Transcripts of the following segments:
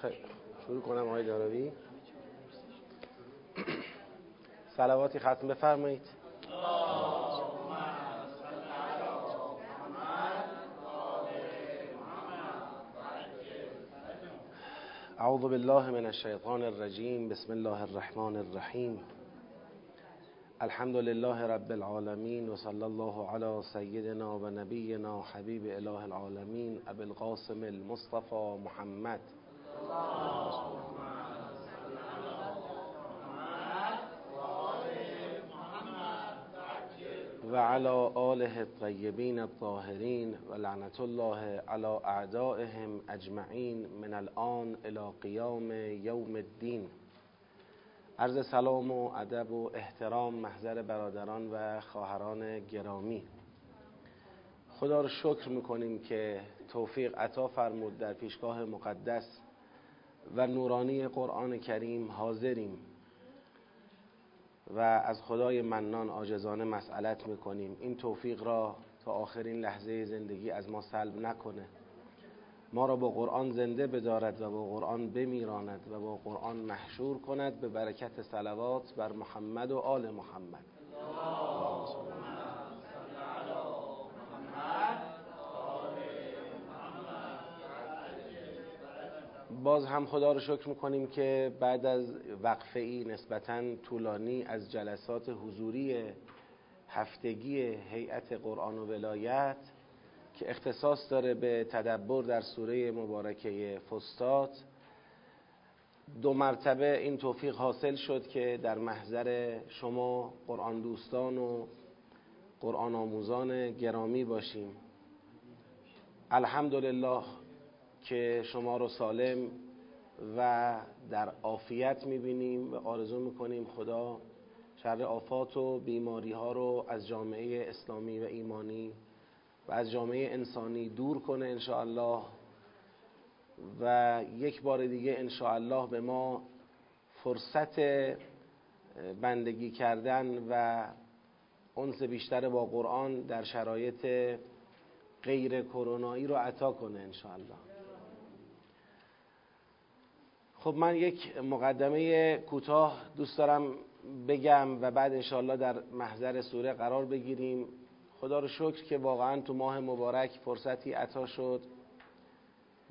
خیلی. شروع کنم آقای داروی سلواتی ختم بفرمایید. اعوذ بالله من الشیطان الرجیم. بسم الله الرحمن الرحیم. الحمد لله رب العالمين وصلى الله على سيدنا ونبينا حبيب اله العالمين ابي القاسم المصطفى محمد. وعلى آله الطيبين الطاهرين ولعنة الله على أعدائهم أجمعين من الآن إلى قيام يوم الدين عرض سلام و ادب و احترام محضر برادران و خواهران گرامی. خدا رو شکر می‌کنیم که توفیق عطا فرمود در پیشگاه مقدس. و نورانی قرآن کریم حاضریم و از خدای منان عاجزانه مسئلت می‌کنیم. این توفیق را تا آخرین لحظه زندگی از ما سلب نکنه. ما را با قرآن زنده بدارد و با قرآن بمیراند و با قرآن محشور کند. به برکت صلوات بر محمد و آل محمد. باز هم خدا رو شکر می‌کنیم که بعد از وقفه ای نسبتا طولانی از جلسات حضوری هفتگی هیئت قرآن و ولایت که اختصاص داره به تدبر در سوره مبارکه فستاد دو مرتبه این توفیق حاصل شد که در محضر شما قرآن دوستان و قرآن آموزان گرامی باشیم. الحمدلله که شما رو سالم و در عافیت می‌بینیم و آرزو می‌کنیم خدا شر آفات و بیماری ها رو از جامعه اسلامی و ایمانی و از جامعه انسانی دور کنه انشاءالله و یک بار دیگه انشاءالله به ما فرصت بندگی کردن و انس بیشتر با قرآن در شرایط غیر کرونایی رو عطا کنه انشاءالله. خب من یک مقدمه کوتاه دوست دارم بگم و بعد انشاءالله در محضر سوره قرار بگیریم. خدا رو شکر که واقعا تو ماه مبارک فرصتی عطا شد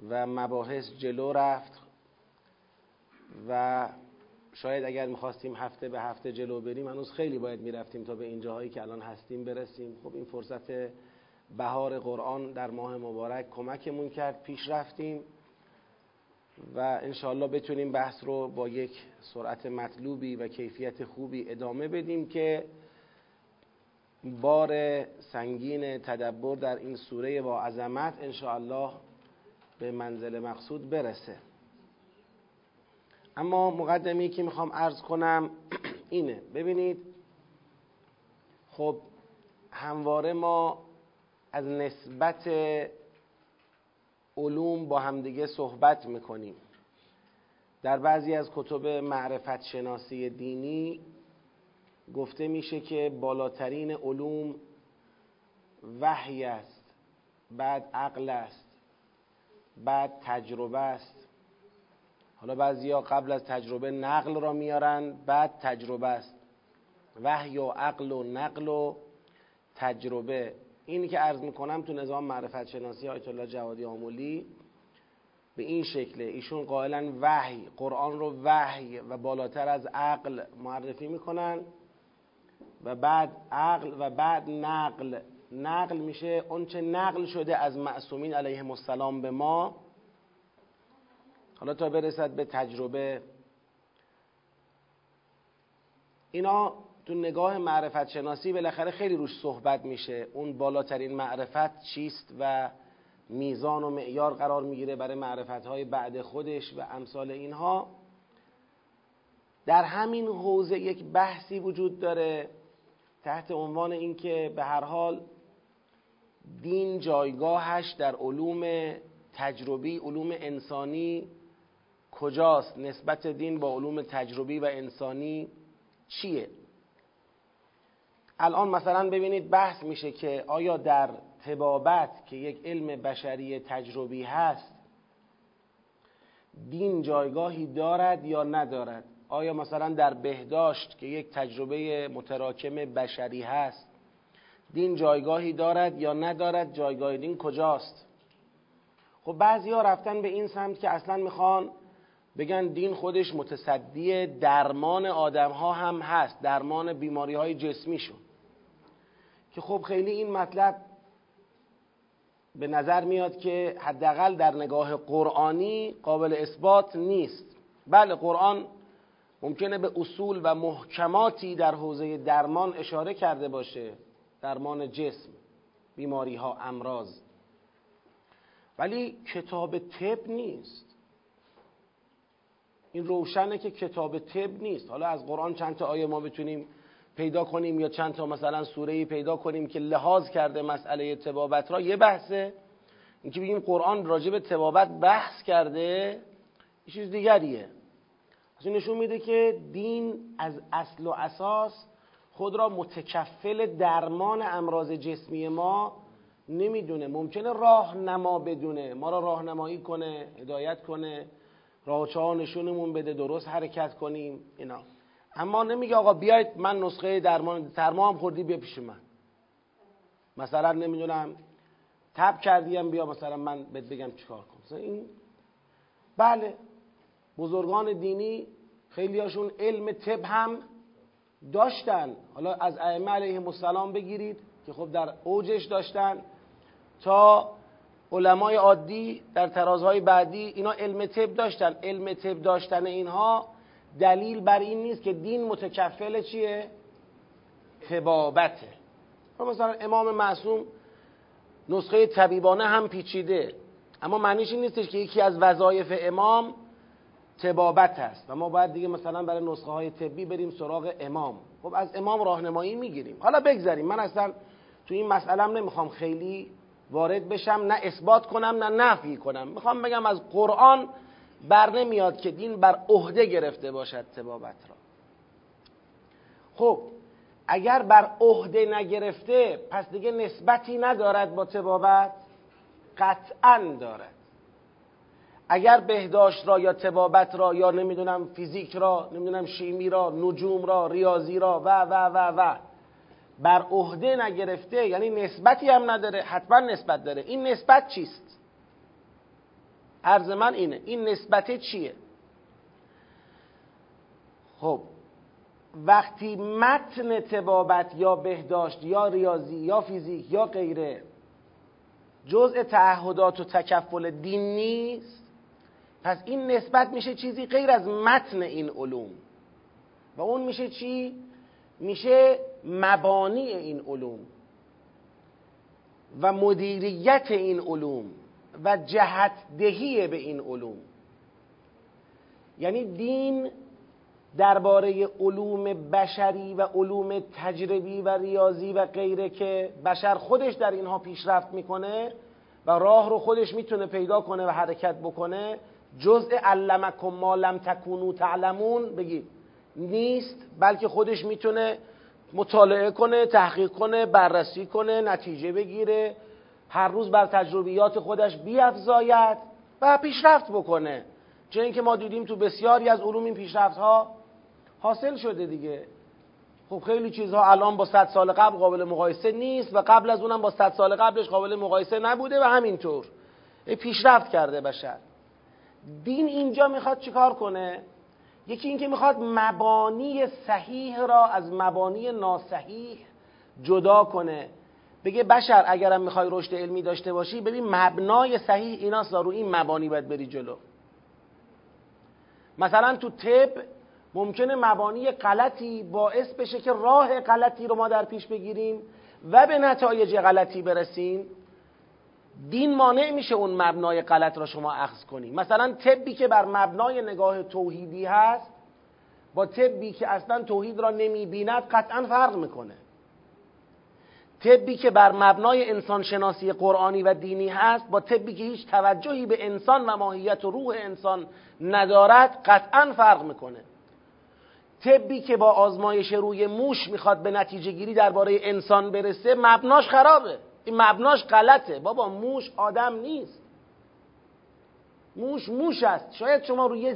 و مباحث جلو رفت و شاید اگر می‌خواستیم هفته به هفته جلو بریم هنوز خیلی باید می‌رفتیم تا به این جاهایی که الان هستیم برسیم. خب این فرصت بهار قرآن در ماه مبارک کمکمون کرد پیش رفتیم. و انشاءالله بتونیم بحث رو با یک سرعت مطلوبی و کیفیت خوبی ادامه بدیم که بار سنگین تدبر در این سوره با عظمت انشاءالله به منزل مقصود برسه. اما مقدمی که می‌خوام عرض کنم اینه. ببینید خب همواره ما از نسبت علوم با همدیگه صحبت می‌کنیم. در بعضی از کتب معرفت شناسی دینی گفته میشه که بالاترین علوم وحی است بعد عقل است بعد تجربه است. حالا بعضیا قبل از تجربه نقل را میارن بعد تجربه است. وحی و عقل و نقل و تجربه. اینی که عرض می‌کنم تو نظام معرفت شناسی آیت الله جوادی آمولی به این شکله ایشون قائلا وحی قرآن رو وحی و بالاتر از عقل معرفی می‌کنن و بعد عقل و بعد نقل. نقل میشه اونچه نقل شده از معصومین علیهم السلام به ما. حالا تا برسد به تجربه. اینا تو نگاه معرفت شناسی بالاخره خیلی روش صحبت میشه. اون بالاترین معرفت چیست و میزان و معیار قرار می‌گیره برای معرفت های بعد خودش و امثال اینها. در همین حوزه یک بحثی وجود داره تحت عنوان اینکه به هر حال دین جایگاهش در علوم تجربی علوم انسانی کجاست؟ نسبت دین با علوم تجربی و انسانی چیه؟ الان مثلا ببینید بحث میشه که آیا در تبابت که یک علم بشری تجربی هست دین جایگاهی دارد یا ندارد؟ آیا مثلا در بهداشت که یک تجربه متراکم بشری هست دین جایگاهی دارد یا ندارد؟ جایگاه دین کجاست؟ خب بعضی ها رفتن به این سمت که اصلا می‌خوان بگن دین خودش متصدی درمان آدم ها هم هست درمان بیماری های جسمیشون. که خب خیلی این مطلب به نظر میاد که حداقل در نگاه قرآنی قابل اثبات نیست. بله قرآن ممکنه به اصول و محکماتی در حوزه درمان اشاره کرده باشه درمان جسم بیماری ها امراض. ولی کتاب طب نیست. این روشنه که کتاب طب نیست. حالا از قرآن چند تا آیه ما بتونیم پیدا کنیم یا چند تا مثلا سوره پیدا کنیم که لحاظ کرده مسئله تبابت را یه بحثه. اینکه بگیم قرآن راجع به تبابت بحث کرده یه چیز دیگریه. این نشون میده که دین از اصل و اساس خود را متکفل درمان امراض جسمی ما نمی‌دونه. ممکنه راهنما بدونه. ما را راهنمایی کنه هدایت کنه راهچه نشونمون بده درست حرکت کنیم اینا. اما نمیگه آقا بیاید من نسخه درمان ترما هم خوردی بیا پیش من. مثلا نمی‌دونم تب کردیم بیا مثلا من بهت بگم چیکار کن این بله بزرگان دینی خیلی هاشون علم طب هم داشتن. حالا از ائمه علیهم السلام بگیرید که خب در اوجش داشتن تا علمای عادی در ترازهای بعدی اینا علم طب داشتن. علم طب داشتن اینها دلیل بر این نیست که دین متکفل چیه؟ تبابته مثلا امام معصوم نسخه طبیبانه هم پیچیده. اما معنیش این نیستش که یکی از وظایف امام تبابت است. و ما باید دیگه مثلا برای نسخه های طبی بریم سراغ امام. خب از امام راهنمایی می‌گیریم. حالا بگذاریم. من اصلا تو این مسئله نمی‌خوام خیلی وارد بشم نه اثبات کنم نه نفی کنم. می‌خوام بگم از قرآن بر نمیاد که دین بر عهده گرفته باشد تبابت را. خب اگر بر عهده نگرفته پس دیگه نسبتی ندارد با تبابت قطعا دارد. اگر بهداشت را یا تبابت را یا نمی‌دونم فیزیک را نمی‌دونم شیمی را نجوم را ریاضی را و و و و بر عهده نگرفته یعنی نسبتی هم نداره حتما نسبت داره. این نسبت چیست؟ عرض من اینه. این نسبت چیه؟ خب وقتی متن تبابت یا بهداشت یا ریاضی یا فیزیک یا غیره جزء تعهدات و تکفل دین نیست پس این نسبت میشه چیزی غیر از متن این علوم. و اون میشه چی؟ میشه مبانی این علوم و مدیریت این علوم. و جهت دهی به این علوم. یعنی دین درباره علوم بشری و علوم تجربی و ریاضی و غیره که بشر خودش در اینها پیشرفت می‌کنه و راه رو خودش می‌تونه پیدا کنه و حرکت بکنه جزء علمکم ما لم تکونو تعلمون بگید نیست بلکه خودش می‌تونه مطالعه کنه تحقیق کنه بررسی کنه نتیجه بگیره هر روز بر تجربیات خودش بیافزاید و پیشرفت بکنه. چه اینکه ما دیدیم تو بسیاری از علوم این پیشرفت ها حاصل شده دیگه. خب خیلی چیزها الان با صد سال قبل قابل مقایسه نیست و قبل از اونم با صد سال قبلش قابل مقایسه نبوده و همینطور. پیشرفت کرده بشر. دین اینجا می‌خواد چیکار کنه؟ یکی اینکه می‌خواد مبانی صحیح را از مبانی ناصحیح جدا کنه. بگه بشر اگرم می‌خوای رشد علمی داشته باشی ببین مبنای صحیح ایناست رو این مبانی باید بری جلو. مثلا تو طب ممکنه مبانی غلطی باعث بشه که راه غلطی رو ما در پیش بگیریم و به نتایج غلطی برسیم. دین مانع میشه اون مبنای غلط را شما اخذ کنی. مثلا طبی که بر مبنای نگاه توحیدی هست با طبی که اصلا توحید را نمی‌بیند قطعا فرق می‌کنه. طبی که بر مبنای انسان شناسی قرآنی و دینی هست با طبی که هیچ توجهی به انسان و ماهیت و روح انسان ندارد قطعا فرق می‌کنه. طبی که با آزمایش روی موش می‌خواد به نتیجه گیری درباره انسان برسه مبناش خرابه. این مبناش غلطه. بابا موش آدم نیست. موش موش است. شاید شما روی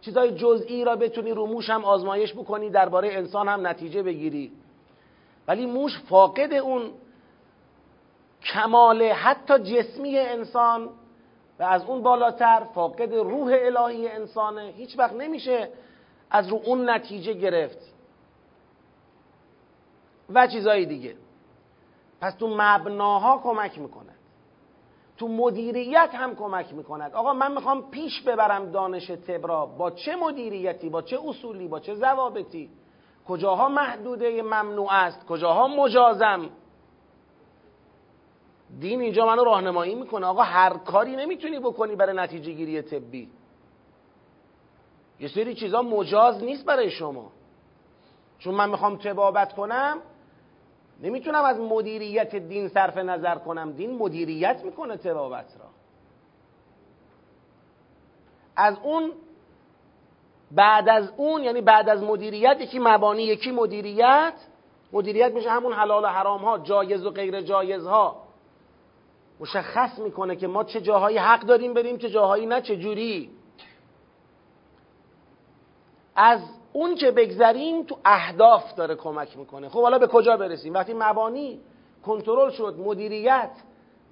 چیزای جزئی را بتونی رو موش هم آزمایش بکنی درباره انسان هم نتیجه بگیری. ولی موش فاقد اون کمال حتی جسمی انسان و از اون بالاتر فاقد روح الهی انسانه. هیچ وقت نمیشه از رو اون نتیجه گرفت. و چیزهای دیگه. پس تو مبناها کمک می‌کند. تو مدیریت هم کمک می‌کند. آقا من می‌خوام پیش ببرم دانش تبرا با چه مدیریتی؟ با چه اصولی؟ با چه ضوابطی؟ کجاها محدوده ممنوع است؟ کجاها مجازم؟ دین اینجا منو راهنمایی می‌کنه. آقا هر کاری نمی‌تونی بکنی برای نتیجه گیری طبی. یه سری چیزا مجاز نیست برای شما. چون من می‌خوام تبابت کنم نمی‌تونم از مدیریت دین صرف نظر کنم. دین مدیریت می‌کنه تبابت را. از اون بعد از اون یعنی بعد از مدیریت یکی مبانی یکی مدیریت. مدیریت میشه همون حلال و حرام ها جایز و غیر جایز ها مشخص می‌کنه که ما چه جاهایی حق داریم بریم چه جاهایی نه چه جوری. از اون که بگذریم تو اهداف داره کمک می‌کنه. خب حالا به کجا برسیم؟ وقتی مبانی کنترل شد مدیریت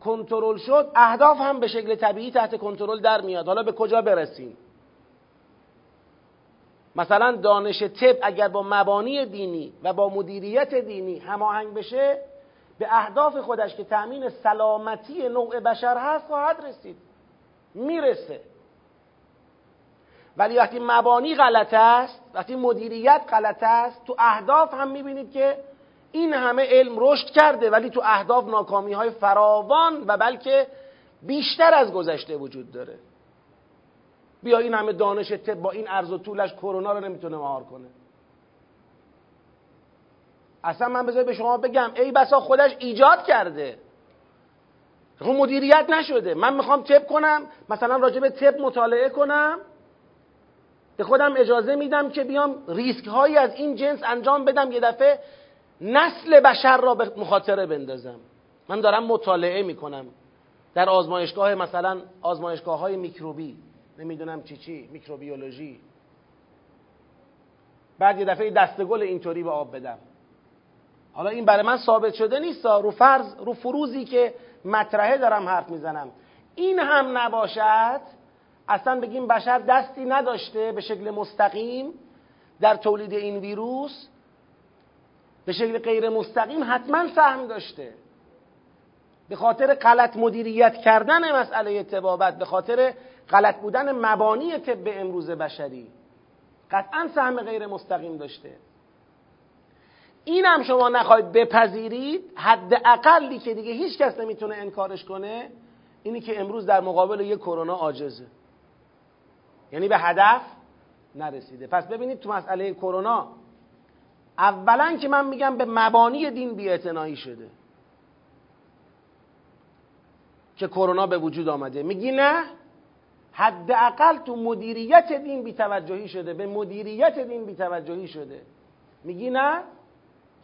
کنترل شد اهداف هم به شکل طبیعی تحت کنترل در میاد. حالا به کجا برسیم؟ مثلا دانش طب اگر با مبانی دینی و با مدیریت دینی هماهنگ بشه به اهداف خودش که تأمین سلامتی نوع بشر هست خواهد رسید. می‌رسه. ولی وقتی مبانی غلط است وقتی مدیریت غلط است تو اهداف هم می‌بینید که این همه علم رشد کرده ولی تو اهداف ناکامی های فراوان و بلکه بیشتر از گذشته وجود داره. بیا این همه دانش طب با این عرض و طولش کرونا رو نمی‌تونه مهار کنه. اصلا من بذار به شما بگم ای بسا خودش ایجاد کرده. خب مدیریت نشده. من می‌خوام تب کنم مثلا راجع به تب مطالعه کنم. به خودم اجازه میدم که بیام ریسک هایی از این جنس انجام بدم یه دفعه نسل بشر را به مخاطره بندازم. من دارم مطالعه می‌کنم در آزمایشگاه مثلا آزمایشگاه های میکروبی. نمی‌دونم چی چی میکروبیولوژی. بعد یه دفعه دستگل اینطوری به آب بدم. حالا این برای من ثابت شده نیست رو فرض رو فروزی که مطرحه دارم حرف می‌زنم. این هم نباشد. اصلا بگیم بشر دستی نداشته به شکل مستقیم در تولید این ویروس. به شکل غیر مستقیم حتما سهم داشته. به خاطر غلط مدیریت کردن مسئله تبابت به خاطر غلط بودن مبانی طب امروز بشری. قطعا سهم غیر مستقیم داشته. این هم شما نخواهید بپذیرید حد اقلی که دیگه هیچ کس نمی‌تونه انکارش کنه اینی که امروز در مقابل یک کرونا عاجزه. یعنی به هدف نرسیده. پس ببینید تو مسئله کرونا اولا که من میگم به مبانی دین بیاعتنایی شده. که کرونا به وجود آمده. میگی نه؟ حداقل تو مدیریت دین بیتوجهی شده به مدیریت دین بیتوجهی شده. میگی نه؟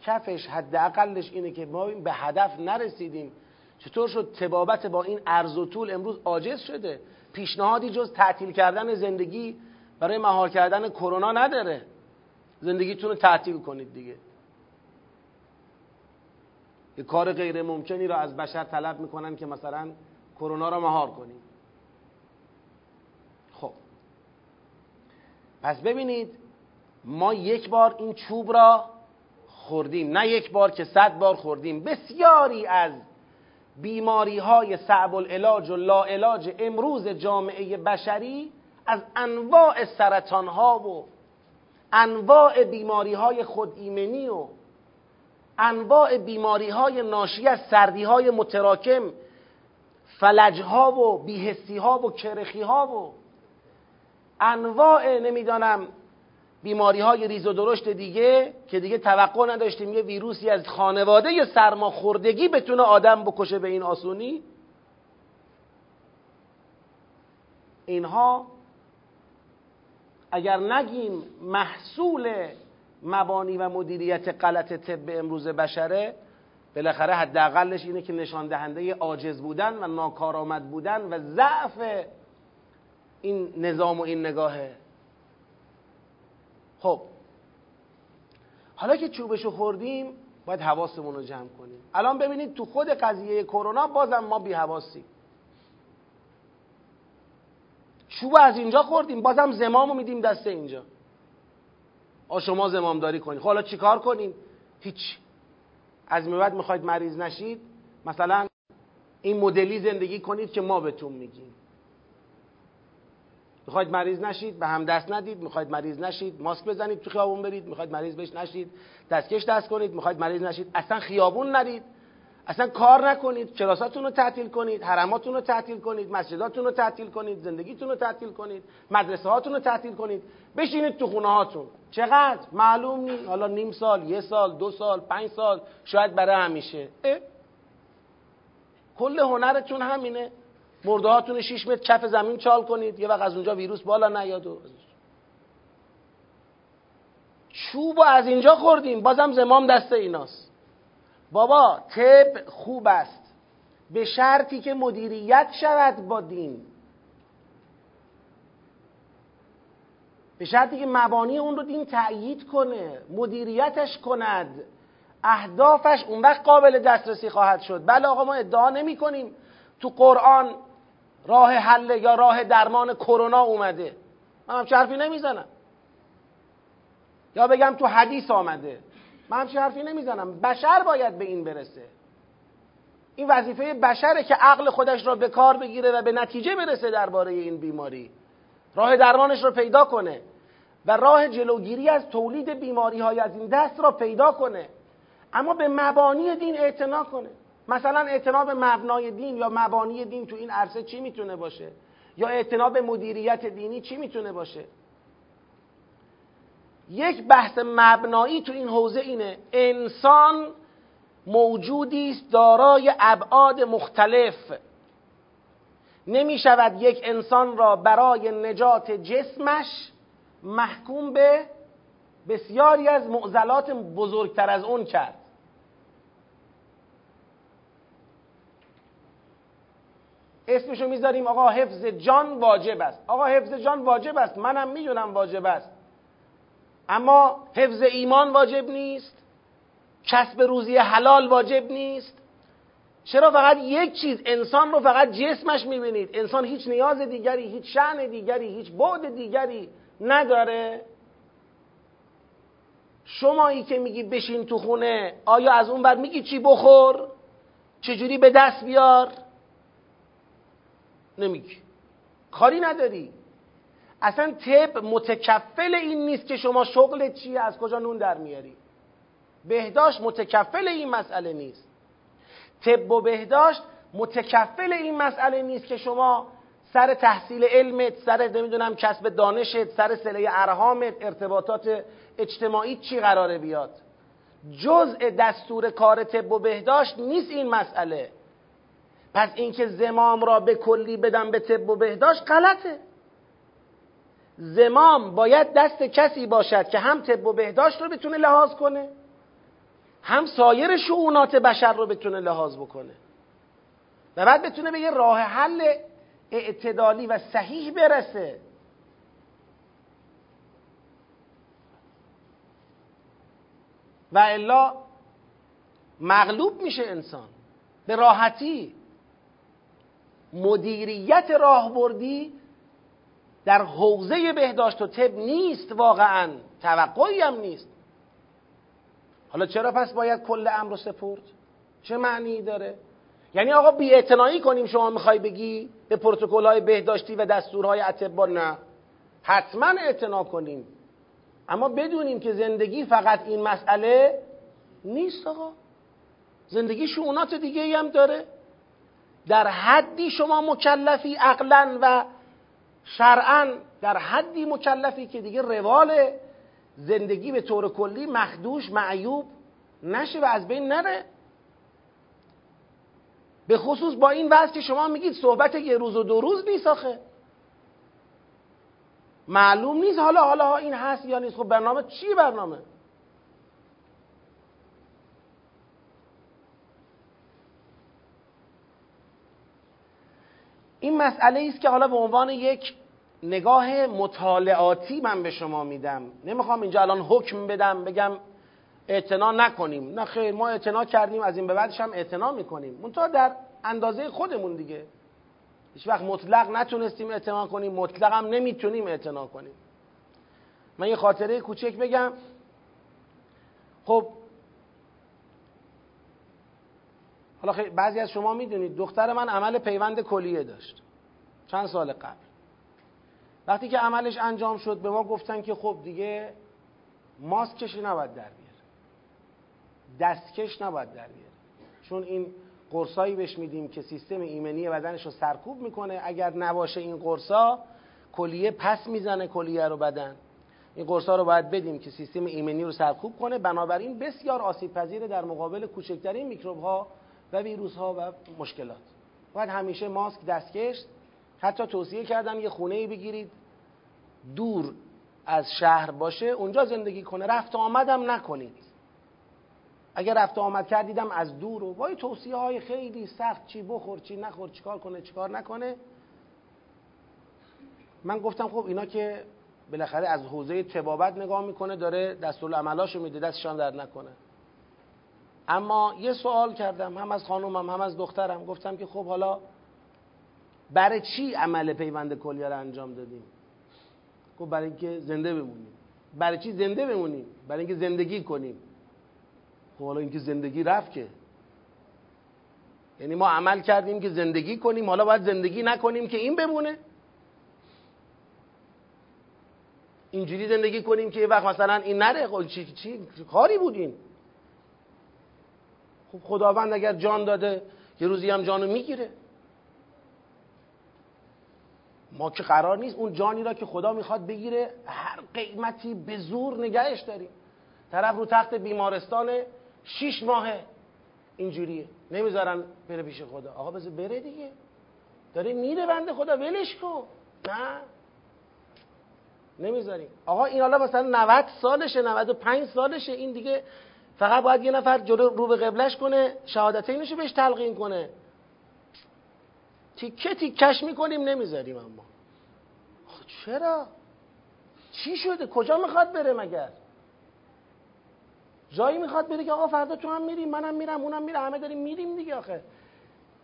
کفش حداقلش اینه که ما به هدف نرسیدیم. چطور شد تبابت با این عرض و طول امروز عاجز شده؟ پیشنهادی جز تعطیل کردن زندگی برای مهار کردن کرونا نداره. زندگیتون رو تعطیل کنید دیگه. یه کار غیر ممکنی را از بشر طلب می‌کنن که مثلا کرونا را مهار کنیم خب پس ببینید ما یک بار این چوب را خوردیم نه یک بار که صد بار خوردیم. بسیاری از بیماری های صعب العلاج و لا علاج امروز جامعه بشری از انواع سرطان ها و انواع بیماری های خود ایمنی و انواع بیماری های ناشی از سردی های متراکم فلج ها و بیهستی ها و کرخی ها و انواع نمی‌دانم بیماری های ریز و درشت دیگه که دیگه توقع نداشتیم یه ویروسی از خانواده سرماخوردگی بتونه آدم بکشه به این آسونی. اینها اگر نگیم محصول مبانی و مدیریت غلط طب امروز بشره بالاخره حداقلش اینه که نشان دهنده عاجز بودن و ناکارآمد بودن و ضعف این نظام و این نگاهه. خب. حالا که چوبشو خوردیم باید حواسمون رو جمع کنیم. الان ببینید تو خود قضیه کرونا بازم ما بی حواسیم چوب از اینجا خوردیم بازم زمام رو میدیم دست اینجا. آ شما زمامداری کنید. خب حالا چیکار کنیم؟ هیچ. از بعد می‌خواید مریض نشید مثلا این مدلی زندگی کنید که ما بهتون میگیم. می‌خواید مریض نشید به هم دست ندید. می‌خواید مریض نشید ماسک بزنید تو خیابون برید. می‌خواید مریض بش نشید دستکش دست کنید. می‌خواید مریض نشید اصلا خیابون نرید. اصلا کار نکنید. کلاساتون رو تعطیل کنید حرماتون رو تعطیل کنید مسجداتون رو تعطیل کنید زندگیتون رو تعطیل کنید مدرسه هاتون رو تعطیل کنید. بشینید تو خونه هاتون. چقدر؟ معلوم نیست. حالا نیم سال یه سال دو سال پنج سال شاید برای همیشه. کل هنرتون همینه. مرده هاتون شیش متر کف زمین چال کنید. یه وقت از اونجا ویروس بالا نیاد و چوب از اینجا خوردیم. بازم زمام دست ایناست. بابا طب خوب است. به شرطی که مدیریت شود با دین. به شرطی که مبانی اون رو دین تأیید کنه مدیریتش کند. اهدافش اون وقت قابل دسترسی خواهد شد. بله آقا ما ادعا نمی کنیم. تو قرآن راه حل یا راه درمان کرونا اومده. من همچه حرفی نمی‌زنم. یا بگم تو حدیث آمده. من همچه حرفی نمی‌زنم. بشر باید به این برسه. این وظیفه بشره که عقل خودش را به کار بگیره و به نتیجه برسه درباره این بیماری. راه درمانش رو پیدا کنه و راه جلوگیری از تولید بیماری های از این دست را پیدا کنه. اما به مبانی دین اعتنا کنه. مثلا اعتنا به مبنای دین یا مبانی دین تو این عرصه چی می‌تونه باشه؟ یا اعتنا به مدیریت دینی چی می‌تونه باشه؟ یک بحث مبنایی تو این حوزه اینه انسان موجودی است دارای ابعاد مختلف. نمی شود یک انسان را برای نجات جسمش محکوم به بسیاری از معضلات بزرگتر از اون کرد. اسمشو می‌ذاریم آقا حفظ جان واجب است. آقا حفظ جان واجب است. منم می‌دونم واجب است. اما حفظ ایمان واجب نیست. کسب روزی حلال واجب نیست. چرا فقط یک چیز؟ انسان رو فقط جسمش می‌بینید. انسان هیچ نیاز دیگری هیچ شعن دیگری هیچ بعد دیگری نداره. شمایی که میگی بشین تو خونه آیا از اون بعد میگی چی بخور؟ چجوری به دست بیار؟ نمیگی. کاری نداری. اصلا طب متکفل این نیست که شما شغل چیه از کجا نون در میاری. بهداشت متکفل این مسئله نیست. طب و بهداشت متکفل این مسئله نیست که شما سر تحصیل علمت سر نمی‌دونم کسب دانشت سر سله ارهامت ارتباطات اجتماعی چی قراره بیاد. جزء دستور کار طب و بهداشت نیست این مسئله. پس اینکه زمام را به کلی بدم به طب و بهداشت غلطه. زمام باید دست کسی باشد که هم طب و بهداشت رو بتونه لحاظ کنه هم سایر شعونات بشر رو بتونه لحاظ بکنه و بعد بتونه به یه راه حل اعتدالی و صحیح برسه. و الا مغلوب میشه انسان به راحتی. مدیریت راهبردی در حوزه بهداشت و طب نیست واقعا. توقعی هم نیست. حالا چرا پس باید کل امر سپرد؟ چه معنی داره؟ یعنی آقا بی کنیم شما می‌خوای بگی به پروتکل های بهداشتی و دستورهای اطبا؟ نه. حتما اعتنا کنیم. اما بدونیم که زندگی فقط این مسئله نیست آقا. زندگی شعونات دیگه هم داره. در حدی شما مکلفی عقلا و شرعا در حدی مکلفی که دیگه روال زندگی به طور کلی مخدوش معیوب نشه و از بین نره. به خصوص با این وضع که شما میگید صحبت یه روز و دو روز نیست آخه. معلوم نیست. حالا حالا این هست یا نیست. خب برنامه چی برنامه؟ این مسئله است که حالا به عنوان یک نگاه مطالعاتی من به شما میدم. نمی‌خوام اینجا الان حکم بدم بگم اعتنا نکنیم. نه خیر ما اعتنا کردیم از این به بعدش هم اعتنا می‌کنیم. منتها در اندازه خودمون دیگه. هیچ وقت مطلق نتونستیم اعتنا کنیم مطلق هم نمی‌تونیم اعتنا کنیم. من یه خاطره کوچک بگم. خب حالا بعضی از شما می‌دونید دختر من عمل پیوند کلیه داشت. چند سال قبل. وقتی که عملش انجام شد به ما گفتن که خب دیگه ماسکش نباید در بیاره. دستکش نباید در بیاره. چون این قرصایی بهش میدیم که سیستم ایمنی بدنش رو سرکوب می‌کنه. اگر نباشه این قرصا کلیه پس می‌زنه کلیه رو بدن. این قرصا رو باید بدیم که سیستم ایمنی رو سرکوب کنه. بنابراین بسیار آسیب پذیره در مقابل کوچکترین میکروب ها و ویروس ها و مشکلات. باید همیشه ماسک دستکش. حتی توصیه کردن یه خونه ای بگیرید. دور از شهر باشه اونجا زندگی کنه. رفت آمدم نکنید. اگر رفت آمد کردیدم از دور و وای توصیه های خیلی سخت. چی بخور چی نخور چیکار کنه چیکار نکنه. من گفتم خب اینا که بالاخره از حوزه تبابت نگاه می‌کنه داره دستور عملاشو میده دستشان در نکنه. اما یه سوال کردم هم از خانومم هم از دخترم. گفتم که خب حالا برای چی عمل پیوند کلیه رو انجام دادیم؟ خب برای اینکه زنده بمونیم. برای چی زنده بمونیم؟ برای اینکه زندگی کنیم. خب حالا اینکه زندگی رفت که. یعنی ما عمل کردیم که زندگی کنیم حالا باید زندگی نکنیم که این بمونه. اینجوری زندگی کنیم که یه وقت مثلا این نره. خب چی, چی, کاری بود خب خداوند اگر جان داده یه روزی هم جانو می‌گیره. ما که قرار نیست اون جانی را که خدا می‌خواد بگیره هر قیمتی به زور نگهش داریم. طرف رو تخت بیمارستان شیش ماهه. اینجوریه. نمی‌ذارن بره پیش خدا. آقا بذار بره دیگه. داره میره بنده خدا ولش کن. نه. نمی‌ذاریم. آقا این حالا مثلا 90 سالشه 95 سالشه. این دیگه فقط باید یه نفر جلو رو به قبلش کنه شهادتینشو بهش تلقین کنه. تیکه تیکش می‌کنیم نمی‌ذاریم اما. چرا؟ چی شده؟ کجا می‌خواد بره مگر؟ جایی می‌خواد بره که آقا فردا تو هم میریم منم میرم اونم میره همه داریم میریم دیگه آخه.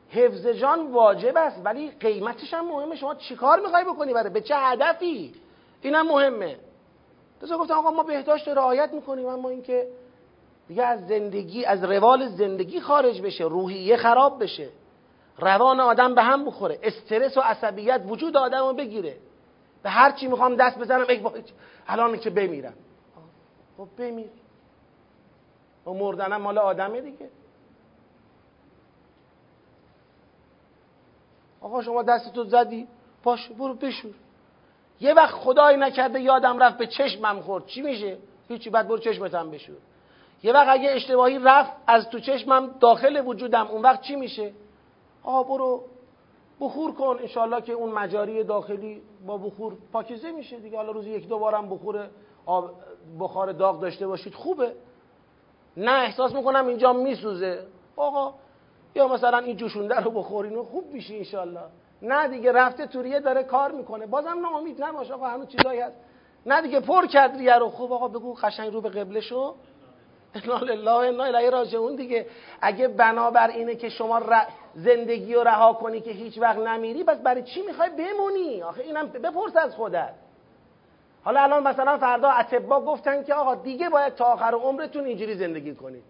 حفظ جان واجب است ولی قیمتش هم مهمه. شما چیکار می‌خوای بکنی برای؟ به چه هدفی؟ اینم مهمه. تو گفتم آقا ما بهداشت رعایت می‌کنیم اما اینکه دیگه از زندگی از روال زندگی خارج بشه روحیه خراب بشه. روان آدم به هم بخوره. استرس و عصبیت وجود آدم رو بگیره. به هر چی می‌خوام دست بزنم ای الان که بمیرم. خب بمیر. و مردنم مال آدمه دیگه. آقا شما دستتو زدی؟ باش برو بشور. یه وقت خدای نکرده یادم رفت به چشمم خورد. چی میشه؟ هیچی بعد برو چشمتم بشور. یه وقت اگه اشتباهی رفت از تو چشمم داخل وجودم اون وقت چی میشه؟ آقا برو بخور کن. انشالله که اون مجاری داخلی با بخور پاکیزه میشه دیگه. حالا روزی یک دو بارم بخور بخار داغ داشته باشید خوبه. نه احساس می‌کنم اینجا میسوزه. آقا یا مثلا این جوشونده رو بخورین و خوب میشه انشالله نه دیگه رفته توریه داره کار می‌کنه. بازم ناامید نباش آقا هنوز چیزایی هست. نه دیگه پر کرد ریه رو. خوب آقا بگو قشنگ رو به قبله شو. انا لله انا الیه راجعون دیگه. اگه بنابر اینه که شما زندگی رو رها کنی که هیچ وقت نمیری بس برای چی می‌خوای بمونی؟ آخه اینم بپرس از خودت. حالا الان مثلا فردا اتبا گفتن که آقا دیگه باید تا آخر عمرتون اینجوری زندگی کنید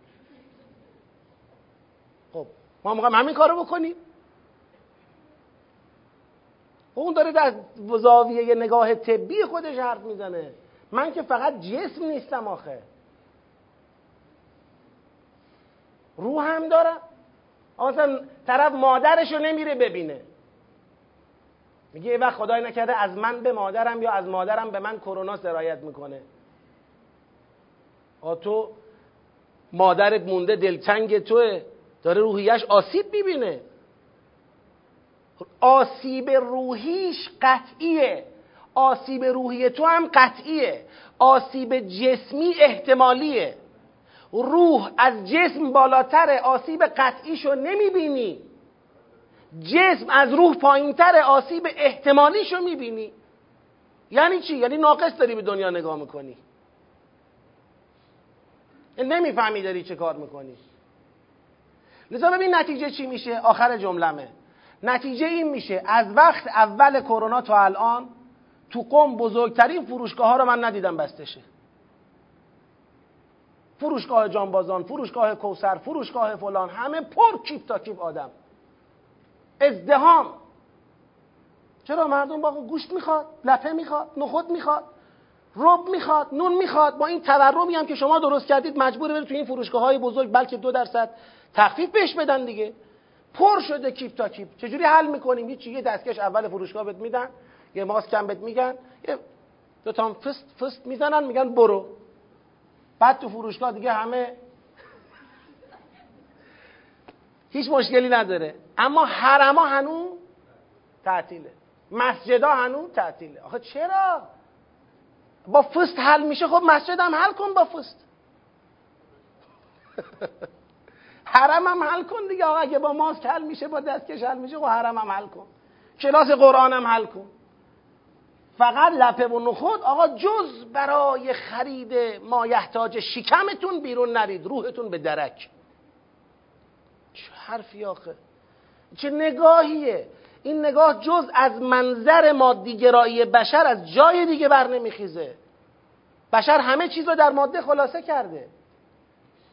خب ما می‌خوایم همین کارو بکنیم. اون داره در زاویه نگاه طبی خودش حرف می‌زنه. من که فقط جسم نیستم آخه. روح هم دارم اصلا طرف مادرش رو نمیره ببینه. میگه یه وقت خدای نکرده از من به مادرم یا از مادرم به من کرونا سرایت می‌کنه. تو مادرت مونده دلتنگ توه. داره روحیش آسیب می‌بینه. آسیب روحیش قطعیه. آسیب روحی تو هم قطعیه. آسیب جسمی احتمالیه. روح از جسم بالاتر آسیب قطعیشو نمی‌بینی. جسم از روح پایینتر آسیب احتمالیشو می‌بینی. یعنی چی؟ یعنی ناقص داری به دنیا نگاه می‌کنی. نمی‌فهمی داری چه کار می‌کنی. لذا ببین نتیجه چی میشه؟ آخر جملمه. نتیجه این میشه از وقت اول کرونا تا الان تو قم بزرگترین فروشگاه ها رو من ندیدم بستشه فروشگاه جانبازان فروشگاه کوسر فروشگاه فلان همه پر کیپ تا کیپ آدم. ازدهام چرا مردم با گوشت می‌خواد لپه می‌خواد نخود می‌خواد رب می‌خواد نون می‌خواد؟ با این تورمی هم که شما درست کردید مجبور برید تو این فروشگاه های بزرگ بلکه دو درصد تخفیف بهش بدن دیگه. پر شده کیپ تا کیپ چجوری حل می‌کنیم؟ هیچ یه دستکش اول فروشگاه بهت میدن یه ماسک هم بهت میگن یه دو تا فست فست می‌زنن میگن برو. بعد تو فروشگاه دیگه همه هیچ مشکلی نداره. اما حرما هنوز تعطیله. مسجدا هنوز تعطیله. آخه چرا؟ با فست حل میشه؟ خب مسجد هم حل کن با فست حرم هم حل کن دیگه. آقا اگه با ماسک حل میشه با دستکش حل میشه خب حرم هم حل کن. کلاس قرآن هم حل کن. فقط لپه و نخود آقا جز برای خرید مایحتاج شکمتون بیرون نرید روحتون به درک. چه حرفی آخه؟ چه نگاهیه؟ این نگاه جز از منظر مادیگرایی بشر از جای دیگه بر نمیخیزه. بشر همه چیز رو در ماده خلاصه کرده.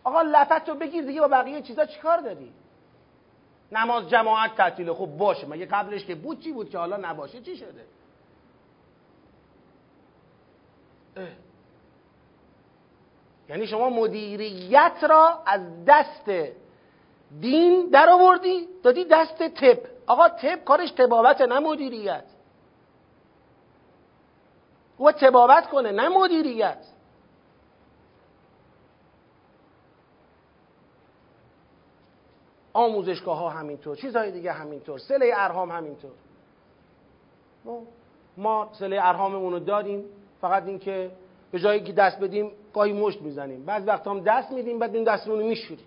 آقا لفت رو بگیر دیگه با بقیه چیزا چیکار داری؟ نماز جماعت تعطیله خب باشه مگه قبلش که بود چی بود که حالا نباشه چی شده؟ یعنی شما مدیریت را از دست دین در آوردی دادی دست تب آقا تب کارش تبابت نه مدیریت. او تبابت کنه نه مدیریت. آموزشگاه ها همینطور چیزهای دیگه همینطور سله ارهام همینطور. ما سله ارهاممون رو داریم فقط اینکه به جایی که دست بدیم گاهی مشت می‌زنیم. بعض وقت هم دست میدیم بعد این دستمون رو میشوریم.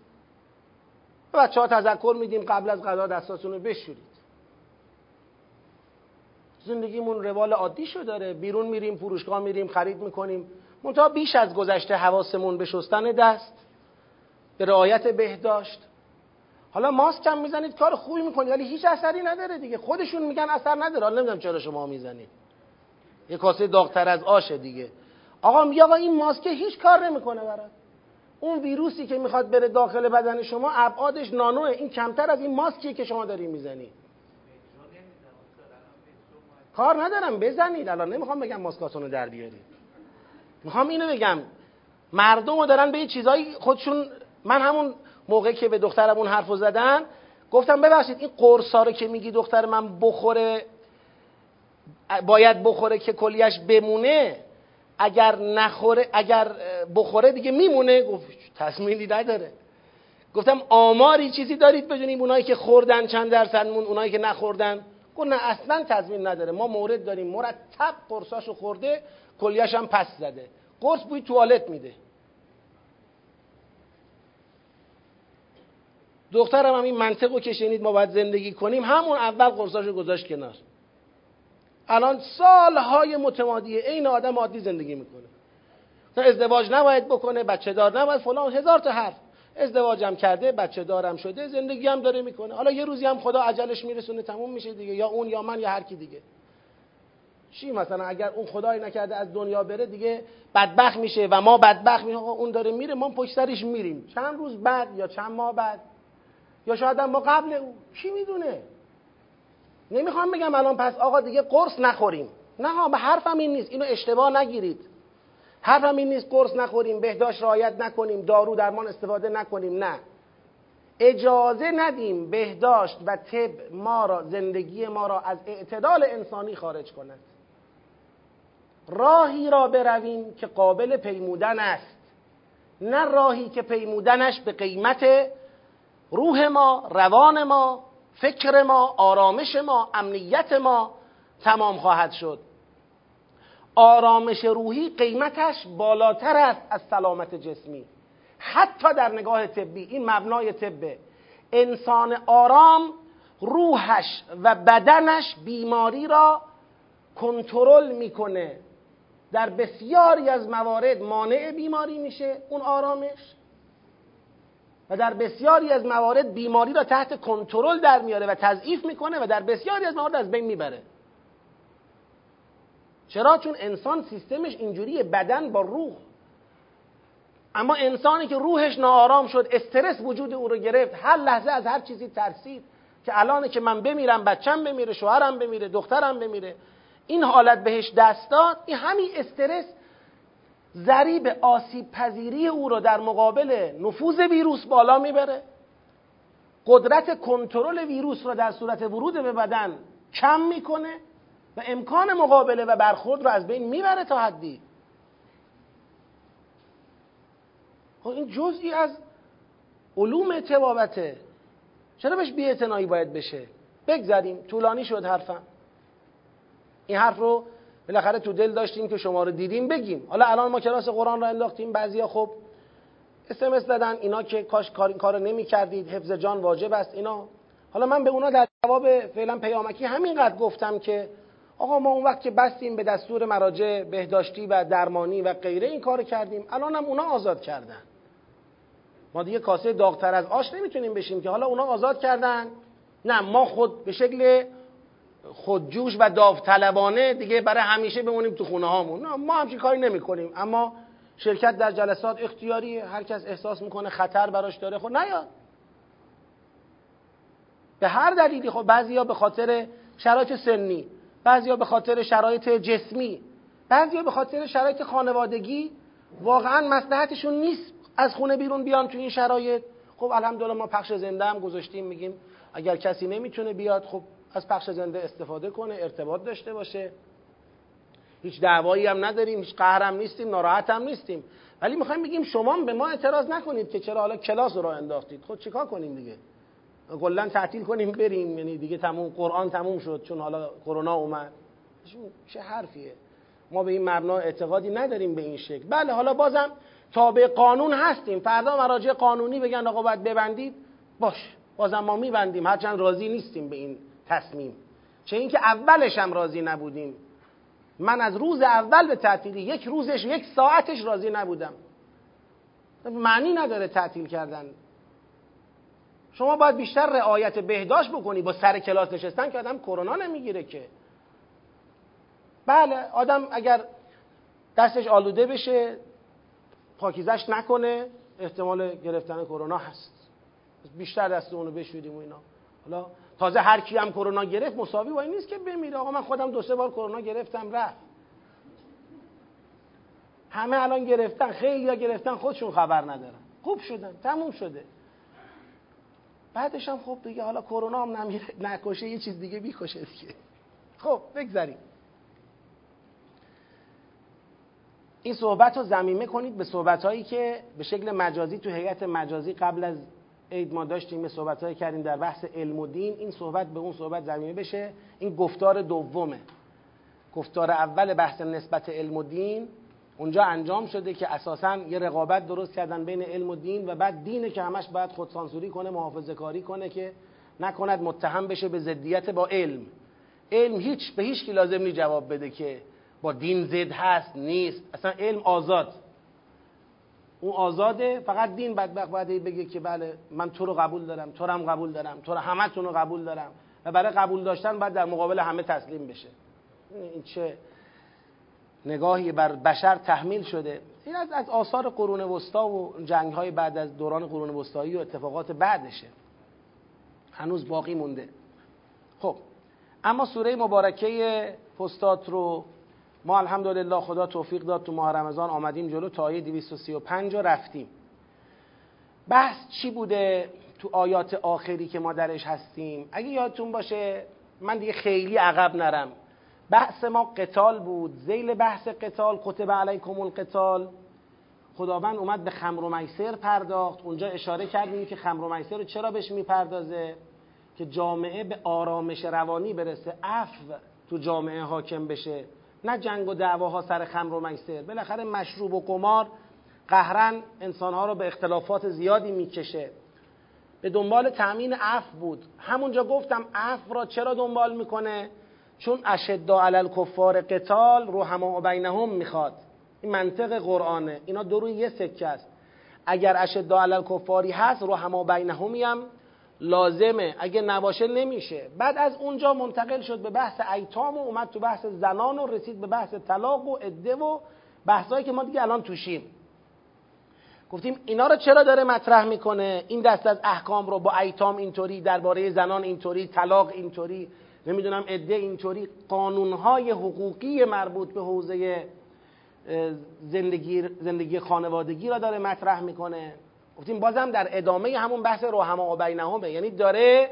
بچه ها تذکر میدیم قبل از غذا دستاتون رو بشورید. زندگیمون روال عادی شو داره. بیرون میریم فروشگاه میریم خرید می‌کنیم. منتها بیش از گذشته حواسمون به شستن دست به رعایت بهداشت. حالا ماسک هم می‌زنید کار خوبی می‌کنید ولی هیچ اثری نداره دیگه. خودشون میگن اثر نداره. حالا نمی‌دونم چرا شما می‌زنید. یه کاسه داغتر از آشه دیگه. آقا میگه آقا این ماسک هیچ کار نمی‌کنه برات. اون ویروسی که می‌خواد بره داخل بدن شما ابعادش نانوه. این کمتر از این ماسکیه که شما داری می‌زنی. کار ندارم بزنید. الان نمی‌خوام بگم ماسکاتون رو در بیارید. می‌خوام اینو بگم. مردم رو دارن به یه چیزایی خودشون من همون موقعی که به دخترم اون حرفو زدن گفتم ببخشید این قرصا رو که میگی دختر من بخوره باید بخوره که کلیش بمونه اگر نخوره اگر بخوره دیگه میمونه. گفت تصمیمی نداره. گفتم آماری چیزی دارید بدونیم اونایی که خوردن چند درصد مون اونایی که نخوردن. گفت نه اصلا تضمین نداره. ما مورد داریم. مرتب قرصاشو خورده کلیش هم پس زده. قرص بوی توالت میده. دخترم هم این منطق که شنید ما باید زندگی کنیم. همون اول قرصاشو گذاشت کنار. الان سالهای متمادیه این آدم عادی زندگی می‌کنه. ازدواج نباید بکنه بچه دار نباید فلان هزار تا حرف. ازدواجم کرده بچه دارم شده زندگی هم داره می‌کنه. حالا یه روزی هم خدا عجلش میرسونه تموم میشه دیگه. یا اون یا من یا هر کی دیگه. چی مثلا اگر اون خدای نکرده از دنیا بره دیگه بدبخت میشه و ما بدبخت میشه اون داره میره ما پشت سرش میریم. چند روز بعد یا چند ماه بعد؟ یا شاید ما قبل او. کی می‌دونه؟ نمی‌خوام بگم الان پس آقا دیگه قرص نخوریم. نه ها به حرفم این نیست. اینو اشتباه نگیرید. حرفم این نیست قرص نخوریم بهداشت رعایت نکنیم دارو درمان استفاده نکنیم. نه. اجازه ندیم بهداشت و طب ما را زندگی ما را از اعتدال انسانی خارج کند. راهی را برویم که قابل پیمودن است. نه راهی که پیمودنش به قیمت روح ما روان ما فکر ما آرامش ما امنیت ما تمام خواهد شد. آرامش روحی قیمتش بالاتر است از سلامت جسمی. حتی در نگاه طبی این مبنای طبه انسان آرام روحش و بدنش بیماری را کنترل می‌کنه. در بسیاری از موارد مانع بیماری میشه اون آرامش. و در بسیاری از موارد بیماری را تحت کنترل در میاره و تضعیف می‌کنه و در بسیاری از موارد از بین می‌بره. چرا؟ چون انسان سیستمش اینجوری بدن با روح. اما انسانی که روحش ناآرام شد استرس وجود او رو گرفت هر لحظه از هر چیزی ترسید که الان که من بمیرم بچم بمیره شوهرم بمیره دخترم بمیره این حالت بهش دست داد این همین استرس ضریب آسیب پذیری او رو در مقابل نفوذ ویروس بالا می‌بره. قدرت کنترل ویروس رو در صورت ورود به بدن کم می‌کنه و امکان مقابله و برخورد رو از بین می‌بره تا حدی. خب این جزئی از علوم تبابته. چرا بهش بیاعتنایی باید بشه؟ بگذاریم طولانی شد حرفم. این حرف رو بالاخره تو دل داشتیم که شما رو دیدیم بگیم. حالا الان ما کلاس قرآن رو انداختیم بعضیا خب اسمس دادن اینا که کاش کار این کارو نمی کردید حفظ جان واجب است اینا. حالا من به اونا در جواب فعلا پیامکی همینقدر گفتم که آقا ما اون وقت که بستیم به دستور مراجع بهداشتی و درمانی و غیره این کار کردیم الان هم اونا آزاد کردن. ما دیگه کاسه داغتر از آش نمی‌تونیم بشیم که حالا اونا آزاد کردن. نه ما خود به شکل خودجوش و داوطلبانه دیگه برای همیشه بمونیم تو خونه هامون. نه ما همچین کاری نمی کنیم اما شرکت در جلسات اختیاری هر کس احساس می‌کنه خطر براش داره خب نیاد به هر دلیلی خب بعضیا به خاطر شرایط سنی بعضیا به خاطر شرایط جسمی بعضیا به خاطر شرایط خانوادگی واقعا مصلحتشون نیست از خونه بیرون بیان تو این شرایط. خب الحمدلله ما پخش زنده هم گذاشتیم میگیم اگر کسی نمی‌تونه بیاد خب از پخش زنده استفاده کنه ارتباط داشته باشه. هیچ دعوایی هم نداریم هیچ قهرم نیستیم ناراحت هم نیستیم. ولی می‌خوایم بگیم شما به ما اعتراض نکنید که چرا حالا کلاس رو انداختید. خود خب چیکار کنیم دیگه؟ کلا تعطیل کنیم بریم. یعنی دیگه تموم قرآن تموم شد چون حالا کرونا اومد. چه حرفیه؟ ما به این مبنا اعتقادی نداریم به این شکل. بله حالا بازم تابع قانون هستیم. فردا مراجع قانونی بگن آقا باید ببندید. باش بازم ما میبندیم. هرچند راضی نیستیم به این تصمیم. چه اینکه اولش هم راضی نبودیم. من از روز اول به تعطیلی یک روزش یک ساعتش راضی نبودم. معنی نداره تعطیل کردن. شما باید بیشتر رعایت بهداشت بکنی. با سر کلاس نشستن که آدم کرونا نمی‌گیره که. بله آدم اگر دستش آلوده بشه پاکیزش نکنه احتمال گرفتن کرونا هست. بیشتر دست اونو بشوریم و اینا. حالا تازه هر کی هم کرونا گرفت مساوی این نیست که بمیره. آقا من خودم دو سه بار کرونا گرفتم رفت. همه الان گرفتن خیلی ها گرفتن خودشون خبر ندارن. خوب شدن تموم شده. بعدش هم خب دیگه حالا کرونا هم نمیره نکشه یه چیز دیگه بیکشه دیگه. خب بگذاریم این صحبت رو زمینه کنید به صحبت هایی که به شکل مجازی تو هیئت مجازی قبل از عید ما داشتیم به صحبت هایی کردیم در بحث علم و دین. این صحبت به اون صحبت زمینه بشه. این گفتار دومه. گفتار اول بحث نسبت علم و دین. اونجا انجام شده که اساسا یه رقابت درست کردن بین علم و دین و بعد دینه که همش باید خودسانسوری کنه محافظه کاری کنه که نکند متهم بشه به ضدیت با علم. علم هیچ به هیچ کی لازم نی جواب بده که با دین زد هست نیست. اصلا علم آزاد. اون آزاده فقط دین بدبخت باید بگه که بله من تو رو قبول دارم تو هم قبول دارم تو رو همه رو قبول دارم. و برای قبول داشتن باید در مقابل همه تسلیم بشه. این چه نگاهی بر بشر تحمیل شده. این از, از آثار قرون وسطا و جنگ های بعد از دوران قرون وسطایی و اتفاقات بعدشه. هنوز باقی مونده. خب اما سوره مبارکه پستات رو ما الحمدلله خدا توفیق داد تو ماه رمضان آمدیم جلو تا آیه 235 رو رفتیم. بحث چی بوده تو آیات آخری که ما درش هستیم؟ اگه یادتون باشه من دیگه خیلی عقب نرم. بحث ما قتال بود زیل بحث قتال کتب علیکم القتال. خداوند اومد به خمر و میسر پرداخت. اونجا اشاره کردیم که خمر و میسر رو چرا بهش می‌پردازه؟ که جامعه به آرامش روانی برسه عفو تو جامعه حاکم بشه. نه جنگ و دعواها سر خمر و میسر. بالاخره مشروب و قمار قهرن انسانها رو به اختلافات زیادی می‌کشه. به دنبال تأمین عفو بود. همونجا گفتم عفو را چرا دنبال می‌کنه؟ چون اشدا علی الکفار قتال و بینهم می‌خواد. این منطق قرآنه. اینا دو روی یه سکه است. اگر اشدا علی الکفاری هست و بینهمی هم لازمه. اگه نباشه نمیشه. بعد از اونجا منتقل شد به بحث ایتام و اومد تو بحث زنان و رسید به بحث طلاق و عده و بحثایی که ما دیگه الان توشیم. گفتیم اینا رو چرا داره مطرح می‌کنه؟ این دست از احکام رو با ایتام اینطوری درباره زنان اینطوری طلاق اینطوری نمی‌دونم عده اینطوری. قانونهای حقوقی مربوط به حوزه زندگی زندگی خانوادگی را داره مطرح می‌کنه. گفتیم بازم در ادامه همون بحث روحما و بینهمه. یعنی داره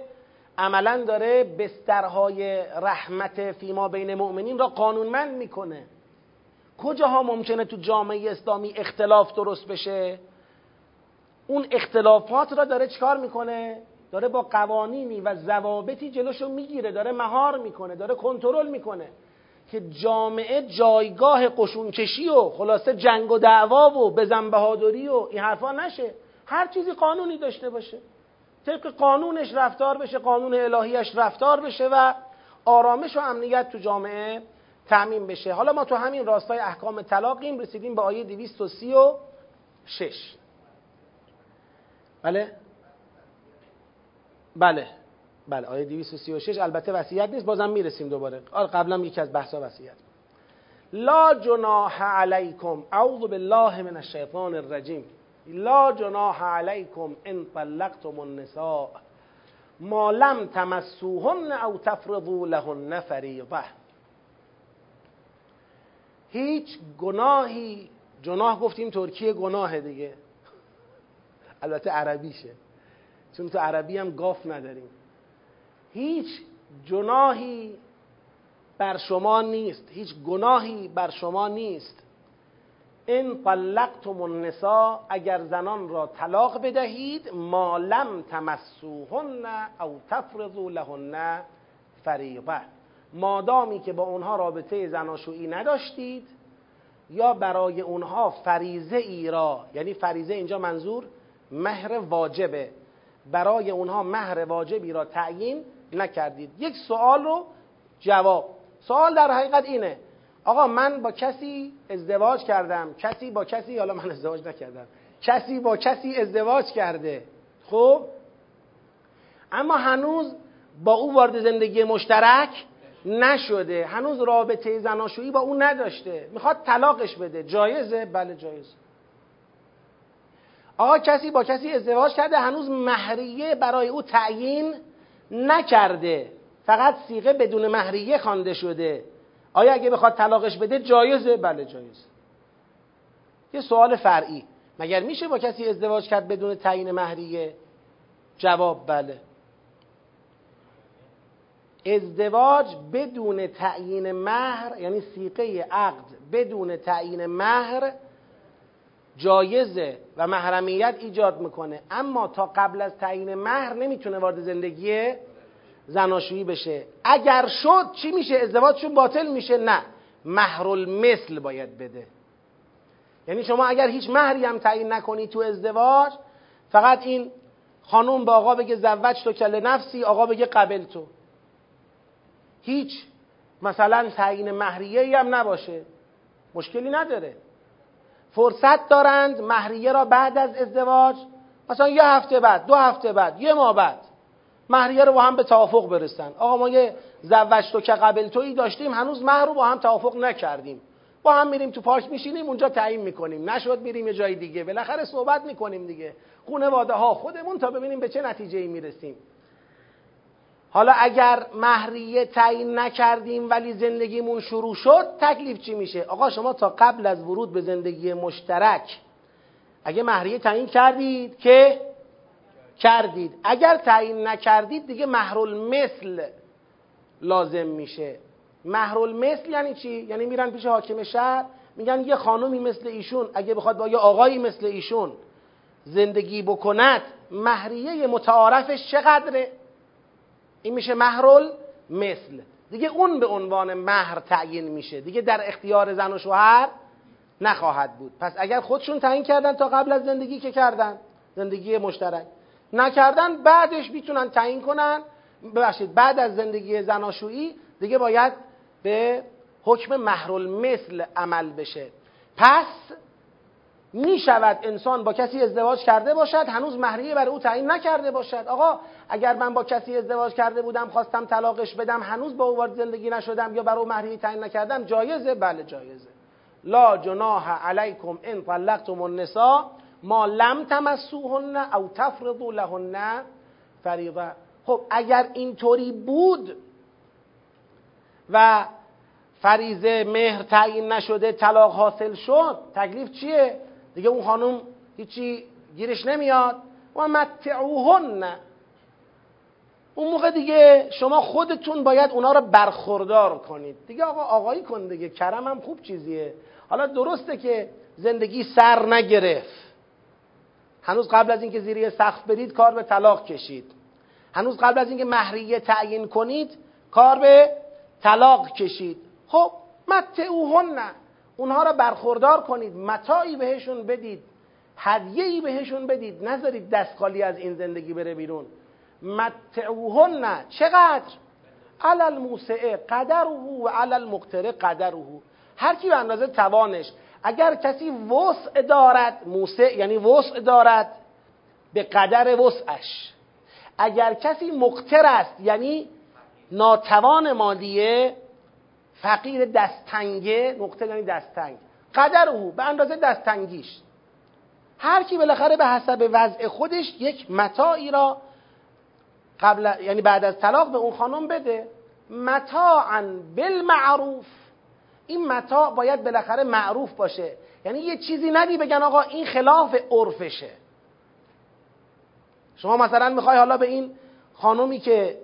عملا داره بسترهای رحمت فیما بین مؤمنین را قانونمند می‌کنه. کجاها ممکنه تو جامعه اسلامی اختلاف درست بشه؟ اون اختلافات را داره چکار می‌کنه؟ داره با قوانینی و ضوابطی جلوشو می‌گیره داره مهار می‌کنه داره کنترل می‌کنه که جامعه جایگاه قشونکشی و خلاصه جنگ و دعوا و بزن بهادری و این حرفا نشه. هر چیزی قانونی داشته باشه. طبق قانونش رفتار بشه قانون الهیش رفتار بشه و آرامش و امنیت تو جامعه تعمین بشه. حالا ما تو همین راستای احکام طلاقیم رسیدیم به آیه 236 بله؟ بله. بله آیه 236 البته وصیت نیست بازم می‌رسیم دوباره. آره قبلا یکی از بحثا وصیت. لا جناح علیکم اعوذ بالله من الشیطان الرجیم. لا جناح علیکم ان طلقتم النساء ما لم تمسوهن او تفرضوا لهن فریضه. هیچ گناهی جناح گفتیم ترکیه گناه دیگه. البته عربیشه. چون تو عربی هم گاف نداریم. هیچ جناهی بر شما نیست. هیچ گناهی بر شما نیست. این طلقتم النساء اگر زنان را طلاق بدهید ما لم تمسوهن او تفرضوا لهن فریضه. مادامی که با اونها رابطه زناشویی نداشتید یا برای اونها فریزه ای را یعنی فریزه اینجا منظور مهر واجبه. برای اونها مهر واجبی را تعیین نکردید. یک سوال رو جواب. سوال در حقیقت اینه. آقا من با کسی ازدواج کردم. کسی با کسی حالا من ازدواج نکردم. کسی با کسی ازدواج کرده. خب؟ اما هنوز با او وارد زندگی مشترک نشده. هنوز رابطه زناشویی با او نداشته. می‌خواد طلاقش بده. جایزه؟ بله جایزه. آقا کسی با کسی ازدواج کرده هنوز مهریه برای او تعیین نکرده. فقط سیغه بدون مهریه خوانده شده. آیا اگه بخواد طلاقش بده جایزه؟ بله جایزه. یه سوال فرعی. مگر میشه با کسی ازدواج کرد بدون تعیین مهریه؟ جواب بله. ازدواج بدون تعیین مهر یعنی سیقه عقد بدون تعیین مهر جایزه و محرمیت ایجاد می‌کنه. اما تا قبل از تعیین مهر نمی‌تونه وارد زندگی زناشویی بشه. اگر شد چی میشه؟ ازدواجشون باطل میشه. نه. مهر المثل باید بده. یعنی شما اگر هیچ مهری هم تعیین نکنی تو ازدواج فقط این خانوم به آقا بگه زوج تو کل نفسی آقا بگه قبل تو. هیچ. مثلا تعیین مهریه هم نباشه. مشکلی نداره. فرصت دارند مهریه را بعد از ازدواج مثلا یه هفته بعد دو هفته بعد یه ماه بعد. مهریه رو با هم به توافق برسن آقا ما یه زوج تو که قبل تویی داشتیم هنوز مهر رو با هم توافق نکردیم. با هم میریم تو پارک میشینیم اونجا تعیین می‌کنیم. نشد میریم یه جای دیگه. بالاخره صحبت می‌کنیم دیگه. خانواده ها خودمون تا ببینیم به چه نتیجه ای می‌رسیم. حالا اگر مهریه تعیین نکردیم ولی زندگیمون شروع شد تکلیف چی میشه؟ آقا شما تا قبل از ورود به زندگی مشترک اگه مهریه تعیین کردید که کردید. اگر تعیین نکردید دیگه مهرال مثل لازم میشه. مهرال مثل یعنی چی؟ یعنی میرن پیش حاکم شهر میگن یه خانومی مثل ایشون اگه بخواد با یه آقایی مثل ایشون زندگی بکند مهریه متعارفش چقدره؟ این میشه مهرل مثل دیگه اون به عنوان مهر تعیین میشه. دیگه در اختیار زن و شوهر نخواهد بود. پس اگر خودشون تعیین کردن تا قبل از زندگی که کردن؟ زندگی مشترک. نکردن بعدش می‌تونن تعیین کنن. ببخشید بعد از زندگی زناشویی دیگه باید به حکم محرول مثل عمل بشه. پس می شود انسان با کسی ازدواج کرده باشد هنوز مهریه برای او تعیین نکرده باشد. آقا اگر من با کسی ازدواج کرده بودم خواستم طلاقش بدم هنوز با او وارد زندگی نشدم یا برای او مهریه تعیین نکردم جایزه؟ بله جایزه. لا جناح علیکم ان طلقتم النساء ما لم تمسوهن او تفرضوا لهن فریضه. خب اگر اینطوری بود و فریزه مهر تعیین نشده طلاق حاصل شد تکلیف چیه؟ دیگه اون خانم هیچی گیرش نمیاد. و متعوهن. اون موقع دیگه شما خودتون باید اونا رو برخوردار کنید. دیگه آقا آقایی کن دیگه کرم هم خوب چیزیه. حالا درسته که زندگی سر نگرفت. هنوز قبل از اینکه زیر سقف برید کار به طلاق کشید. هنوز قبل از اینکه مهریه تعیین کنید کار به طلاق کشید. خب متعوهن. اونها را برخوردار کنید متاعی بهشون بدید هدیه‌ای بهشون بدید. نذارید دست خالی از این زندگی بره بیرون. متعوهن. چقدر؟ علل الموسعه قدره و علل المقتره قدره. هر کی به اندازه توانش اگر کسی وسع دارد موسع یعنی وسع دارد به قدر وسعش. اگر کسی مقتر است یعنی ناتوان مادیه فقیر دستنگه نقطه یعنی دستنگ. قدر او به اندازه دستنگیش. هر کی بالاخره به حسب وضع خودش یک متاعی را قبل یعنی بعد از طلاق به اون خانم بده. متاعا بالمعروف. این متاع باید بالاخره معروف باشه. یعنی یه چیزی ندی بگن آقا این خلاف عرفشه. شما مثلا می‌خوای حالا به این خانومی که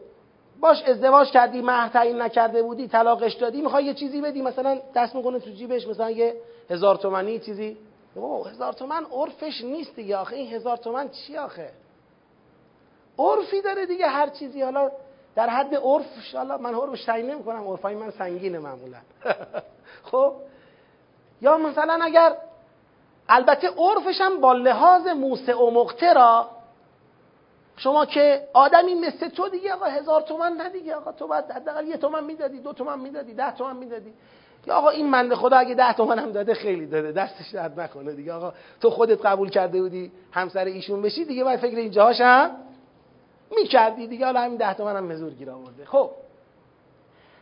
باش ازدواج کردی مهر تعیین نکرده بودی طلاقش دادی می‌خوای یه چیزی بدی؟ مثلا دست می‌کنه تو جیبش مثلا یه هزار تومنی چیزی. او هزار تومن عرفش نیست دیگه آخه. این هزار تومن چی آخه؟ عرفی داره دیگه هر چیزی. حالا در حد عرف حالا من عرف تعیین نمی‌کنم. عرفای من سنگینه معمولا. خب؟ یا مثلا اگر البته عرفش هم با لحاظ موسع و مقترا شما که آدمی مثل تو دیگه آقا هزار تومن نه دیگه آقا. تو باید حداقل یه تومن می‌دادی دو تومن می‌دادی ده تومن می‌دادی. یا آقا این منده خدا اگه ده تومن هم داده خیلی داده. دستش درد نکنه دیگه آقا. تو خودت قبول کرده بودی همسر ایشون بشی دیگه باید فکر اینجاهاش هم می‌کردی دیگه حالا همین ده تومن هم گیر آورده خب.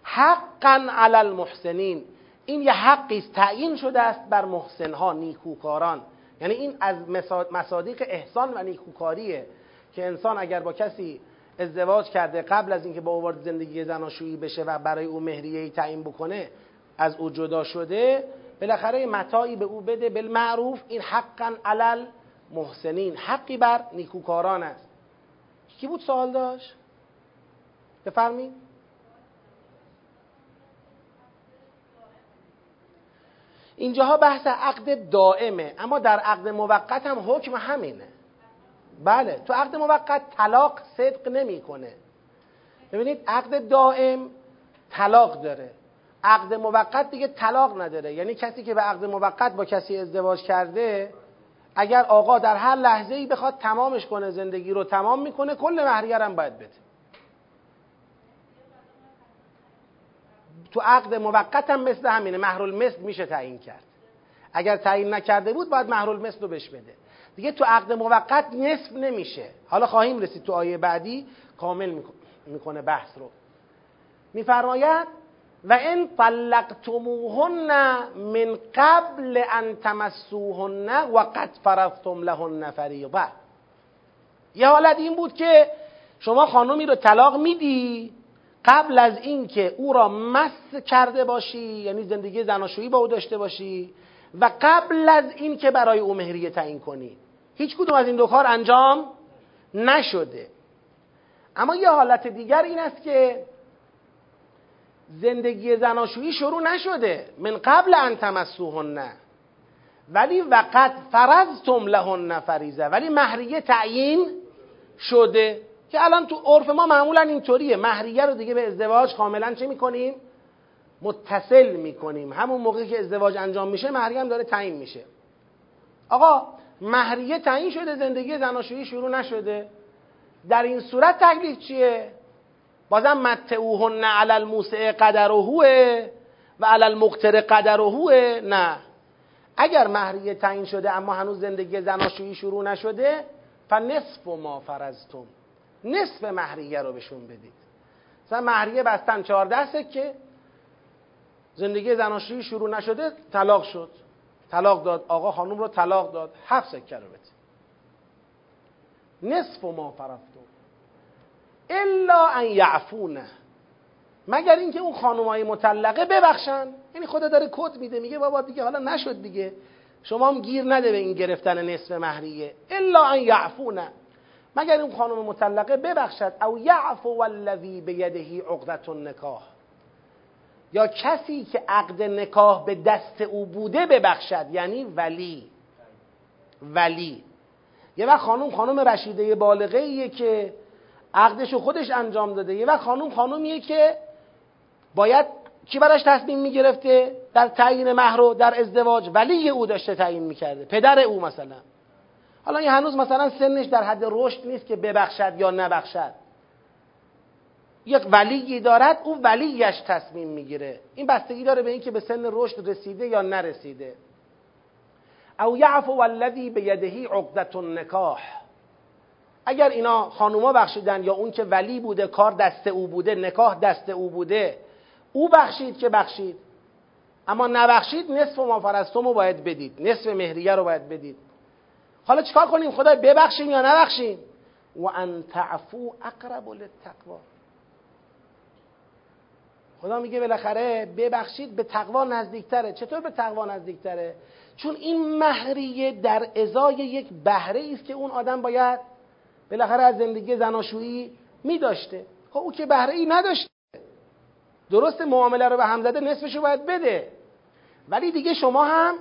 حقا علی المحسنین این یه حقی است تعیین شده است بر محسنها نیکوکاران. یعنی این از مصادیق احسان و نیکوکاریه که انسان اگر با کسی ازدواج کرده قبل از اینکه با او وارد زندگی زناشویی بشه و برای او مهریه تعیین بکنه از او جدا شده بالاخره متاعی به او بده بالمعروف این حقا علل محسنین حقی بر نیکوکاران است. کی بود سوال داشت؟ بفرمین اینجاها بحث عقد دائمه اما در عقد موقت هم حکم همینه. بله تو عقد موقت طلاق صدق نمی‌کنه. ببینید عقد دائم طلاق داره. عقد موقت دیگه طلاق نداره. یعنی کسی که به عقد موقت با کسی ازدواج کرده اگر آقا در هر لحظه ای بخواد تمامش کنه زندگی رو تمام می‌کنه کل مهریه باید بده. تو عقد موقت هم مثل همینه مهر مثل میشه تعیین کرد. اگر تعیین نکرده بود باید مهر مثل رو بهش بده. دیگه تو عقد موقت نصف نمیشه. حالا خواهیم رسید تو آیه بعدی کامل می‌کنه بحث رو. میفرماید و این طلقتموهن من قبل ان تمسوهن و قد فرضتم لهن فریضه. یه حالت این بود که شما خانمی رو طلاق میدی قبل از اینکه او را مس کرده باشی یعنی زندگی زناشویی با او داشته باشی و قبل از اینکه برای او مهریه تعیین کنی. هیچ کدوم از این دو کار انجام نشده. اما یه حالت دیگر این است که زندگی زناشویی شروع نشده. من قبل ان تمسوهن. ولی وقت فرضتم لهن فریزه ولی مهریه تعیین شده که الان تو عرف ما معمولا اینطوریه. مهریه رو دیگه به ازدواج کاملا چه می‌کنیم؟ متصل می‌کنیم. همون موقعی که ازدواج انجام میشه مهریه هم داره تعیین میشه. آقا مهریه تعیین شده زندگی زناشویی شروع نشده. در این صورت تکلیف چیه؟ بازم متعوهن علی الموسع قدرهوه و علی المقتر قدرهوه. نه. اگر مهریه تعیین شده اما هنوز زندگی زناشویی شروع نشده فنصف ما فرزتم نصف مهریه رو بهشون بدید. مثلا مهریه بستن چهارده سکه زندگی زناشویی شروع نشده طلاق شد. طلاق داد. آقا خانم رو طلاق داد. هفت سکه رو بدید نصف ما فرفتم الا ان یعفونه. مگر اینکه اون خانمای مطلقه ببخشن. یعنی خدا داره کد میده میگه بابا دیگه حالا نشد دیگه. شما هم گیر نده به این گرفتن نصف مهریه. الا ان یعفونه. مگر اون خانم مطلقه ببخشد. او یعفو والذی بیده عقدت النکاح. یا کسی که عقد نکاح به دست او بوده ببخشد. یعنی ولی. ولی. یه وقت خانم خانم رشیده بالغه ایه که عقدشو خودش انجام داده. یه وقت خانم خانومیه که باید کی براش تصمیم می‌گرفته؟ در تعیین مهر در ازدواج. ولی او داشته تعیین می‌کرده. پدر او مثلا. حالا این هنوز مثلا سنش در حد رشد نیست که ببخشد یا نبخشد. یک ولی دارد او ولیش تصمیم می‌گیره. این بستگی داره به اینکه به سن رشد رسیده یا نرسیده. او یعفو والذی بیدهی عقدت النکاح. اگر اینا خانوما بخشیدن یا اون که ولی بوده کار دست او بوده نکاح دست او بوده او بخشید که بخشید. اما نبخشید نصف ما فرستم رو باید بدید نصف مهریه رو باید بدید. حالا چیکار کنیم؟ خدای ببخشیم یا نبخشیم؟ و ان تعفو اقرب للتقوا خدا میگه بالاخره ببخشید به تقوا نزدیکتره. چطور به تقوا نزدیکتره؟ چون این مهریه در ازای یک بهره است که اون آدم باید بالاخره از زندگی زناشویی میداشته. خب او که بهره ای نداشته. درست معامله رو به هم زده نصفش رو باید بده. ولی دیگه شما هم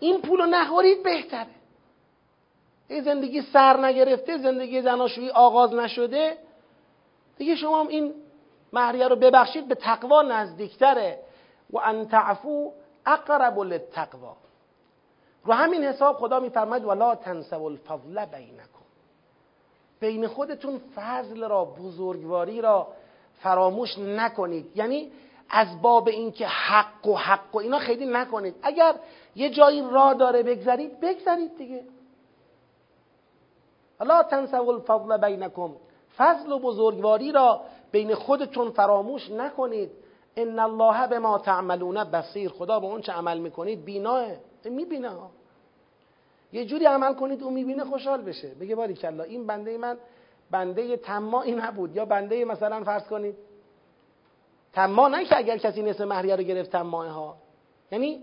این پول رو نخورید بهتره. این زندگی سر نگرفته زندگی زناشویی آغاز نشده دیگه شما هم این مهریه رو ببخشید به تقوا نزدیکتره. و ان تعفو اقرب للتقوا. رو همین حساب خدا میفرماید ولا تنسوا الفضل بینکم. بین خودتون فضل را بزرگواری را فراموش نکنید. یعنی از باب اینکه حق و حق و اینا خیلی نکنید. اگر یه جایی را داره بگذرید بگذرید دیگه. لا تنسوا الفضل بینکم. فضل و بزرگواری را بین خودتون فراموش نکنید. ان الله به ما تعملون بصیر. خدا به اون چه عمل می‌کنید؟ بیناه. می‌بینه. یه جوری عمل کنید اون می‌بینه خوشحال بشه. بگه باری کلا این بنده من بنده تماعی نبود. یا بنده مثلا فرض کنید تما نه که اگر کسی نصف مهریه رو گرفت تماعه ها یعنی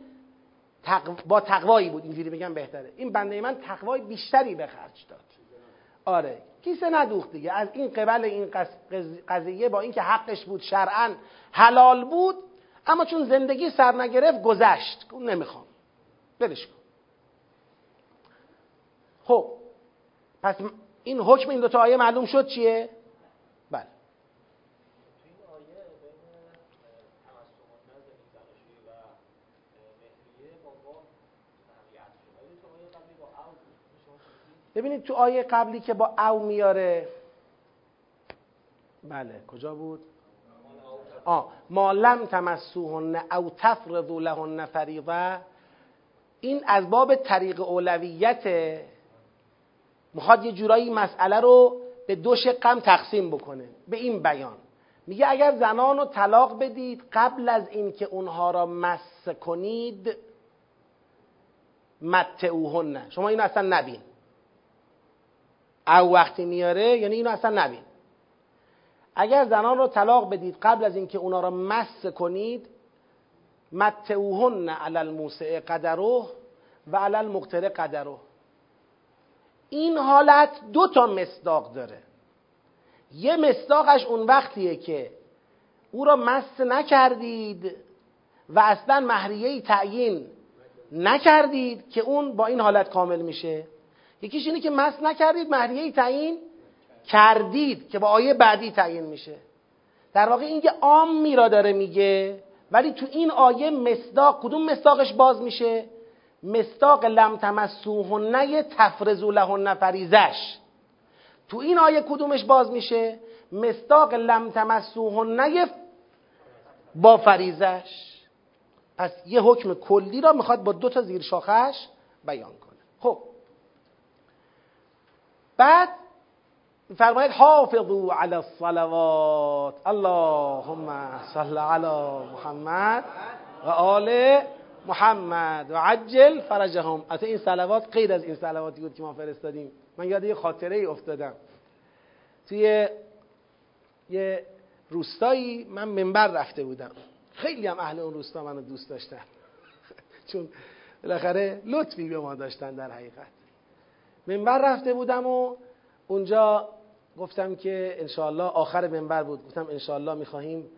با تقوایی بود اینجوری بگم بهتره. این بنده من تقوای بیشتری به خرج داد. آره. کیسه ندوخت دیگه. از این قبل این قضیه با اینکه حقش بود شرعا حلال بود اما چون زندگی سر نگرفت گذشت. نمی‌خوام. ولش کن. خب پس این حکم این دوتا آیه معلوم شد چیه؟ بله. ببینید تو آیه قبلی که با او میاره بله کجا بود؟ آه ما لم تمسوهن او تفرضوا لهن فریضه. این از باب طریق اولویت می‌خواد یه جورایی مسئله رو به دو شقم تقسیم بکنه. به این بیان. میگه اگر زنان رو طلاق بدید قبل از اینکه اونها را مس کنید متعوهن. شما اینو اصلا نبین. او وقتی میاره یعنی اینو اصلا نبین. اگر زنان رو طلاق بدید قبل از اینکه اونا را مس کنید متعوهن علی الموسع قدره و علی المقتر قدره. این حالت دو تا مصداق داره. یه مصداقش اون وقتیه که او را مس نکردید و اصلا مهریه تعیین نکردید که اون با این حالت کامل میشه. یکیش اینه که مس نکردید مهریه تعیین کردید که با آیه بعدی تعیین میشه. در واقع اینکه عام میرا داره میگه ولی تو این آیه مصداق کدوم مصداقش باز میشه؟ مستاق لم تمسوهن تفرزو لهن فریزش. تو این آیه کدومش باز میشه؟ مستاق لم تمسوهن با فریزش. پس یه حکم کلی را می‌خواد با دو تا زیر شاخش بیان کنه. خب. بعد فرماید حافظو علی الصلوات. اللهم صل علی محمد و آل محمد و عجل فرجهم. اصلا این صلوات غیر از این صلواتی بود که ما فرستادیم. من یاد یه خاطره ای افتادم. توی یه روستایی من منبر رفته بودم. خیلی هم اهل اون روستا منو دوست داشتن. چون بالاخره لطفی به ما داشتن در حقیقت. منبر رفته بودم و اونجا گفتم که انشاءالله آخر منبر بود. گفتم انشاءالله می‌خواهیم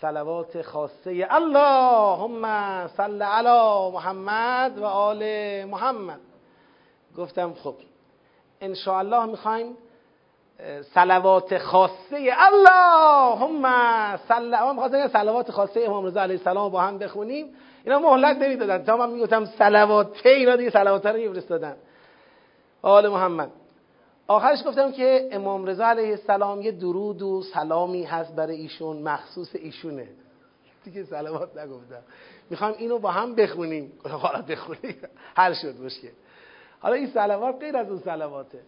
صلوات خاصه اللهم صل علی محمد و آل محمد. گفتم خب انشاءالله می‌خوایم صلوات خاصه اللهم صل ما می‌خواستم صلوات خاصه امام رضا علیه السلام با هم بخونیم. اینا مهلت نمی‌دادن. تا من می‌گفتم صلوات اینا دیگه صلوات رو میفرستادن آل محمد. آخرش گفتم که امام رضا علیه السلام یه درود و سلامی هست برای ایشون مخصوص ایشونه. دیگه سلامات نگفتم. می‌خوام اینو با هم بخونیم. حالا بخونیم. حل شد مشکل. حالا این سلوات غیر از اون سلواته.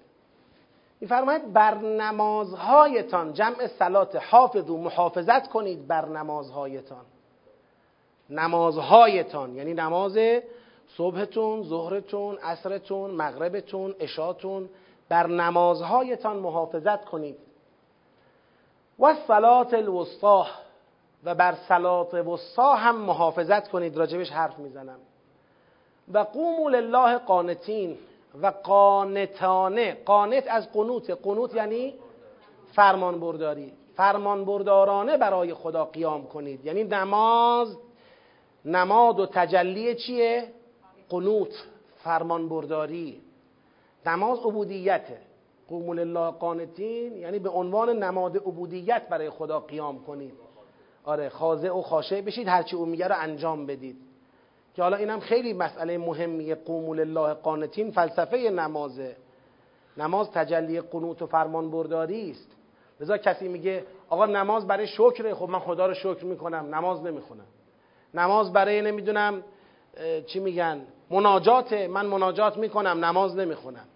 میفرماید بر نمازهایتان جمع سلات حافظ و محافظت کنید بر نمازهایتان نمازهایتان یعنی نماز صبحتون، ظهرتون، عصرتون، مغربتون، اشاتون بر نمازهایتان محافظت کنید. و صلات الوسطا و بر صلات وسطا هم محافظت کنید راجبش حرف می‌زنم. و قوموا لله قانتین و قانتانه قانت از قنوت قنوت یعنی فرمان برداری فرمان بردارانه برای خدا قیام کنید. یعنی نماز نماد و تجلی چیه؟ قنوت فرمان برداری نماز عبودیته. قوم لله قانتین یعنی به عنوان نماد عبودیت برای خدا قیام کنید. آره خاضع و خاشع بشید هرچی او میگه رو انجام بدید. که حالا اینم خیلی مسئله مهمیه قوم لله قانتین فلسفه نمازه. نماز تجلی قنوت و فرمان برداری است. لذا کسی میگه آقا نماز برای شکره خب من خدا رو شکر می‌کنم نماز نمی‌خونم. نماز برای نمی‌دونم چی میگن؟ مناجات من مناجات می‌کنم نماز نمی‌خونم.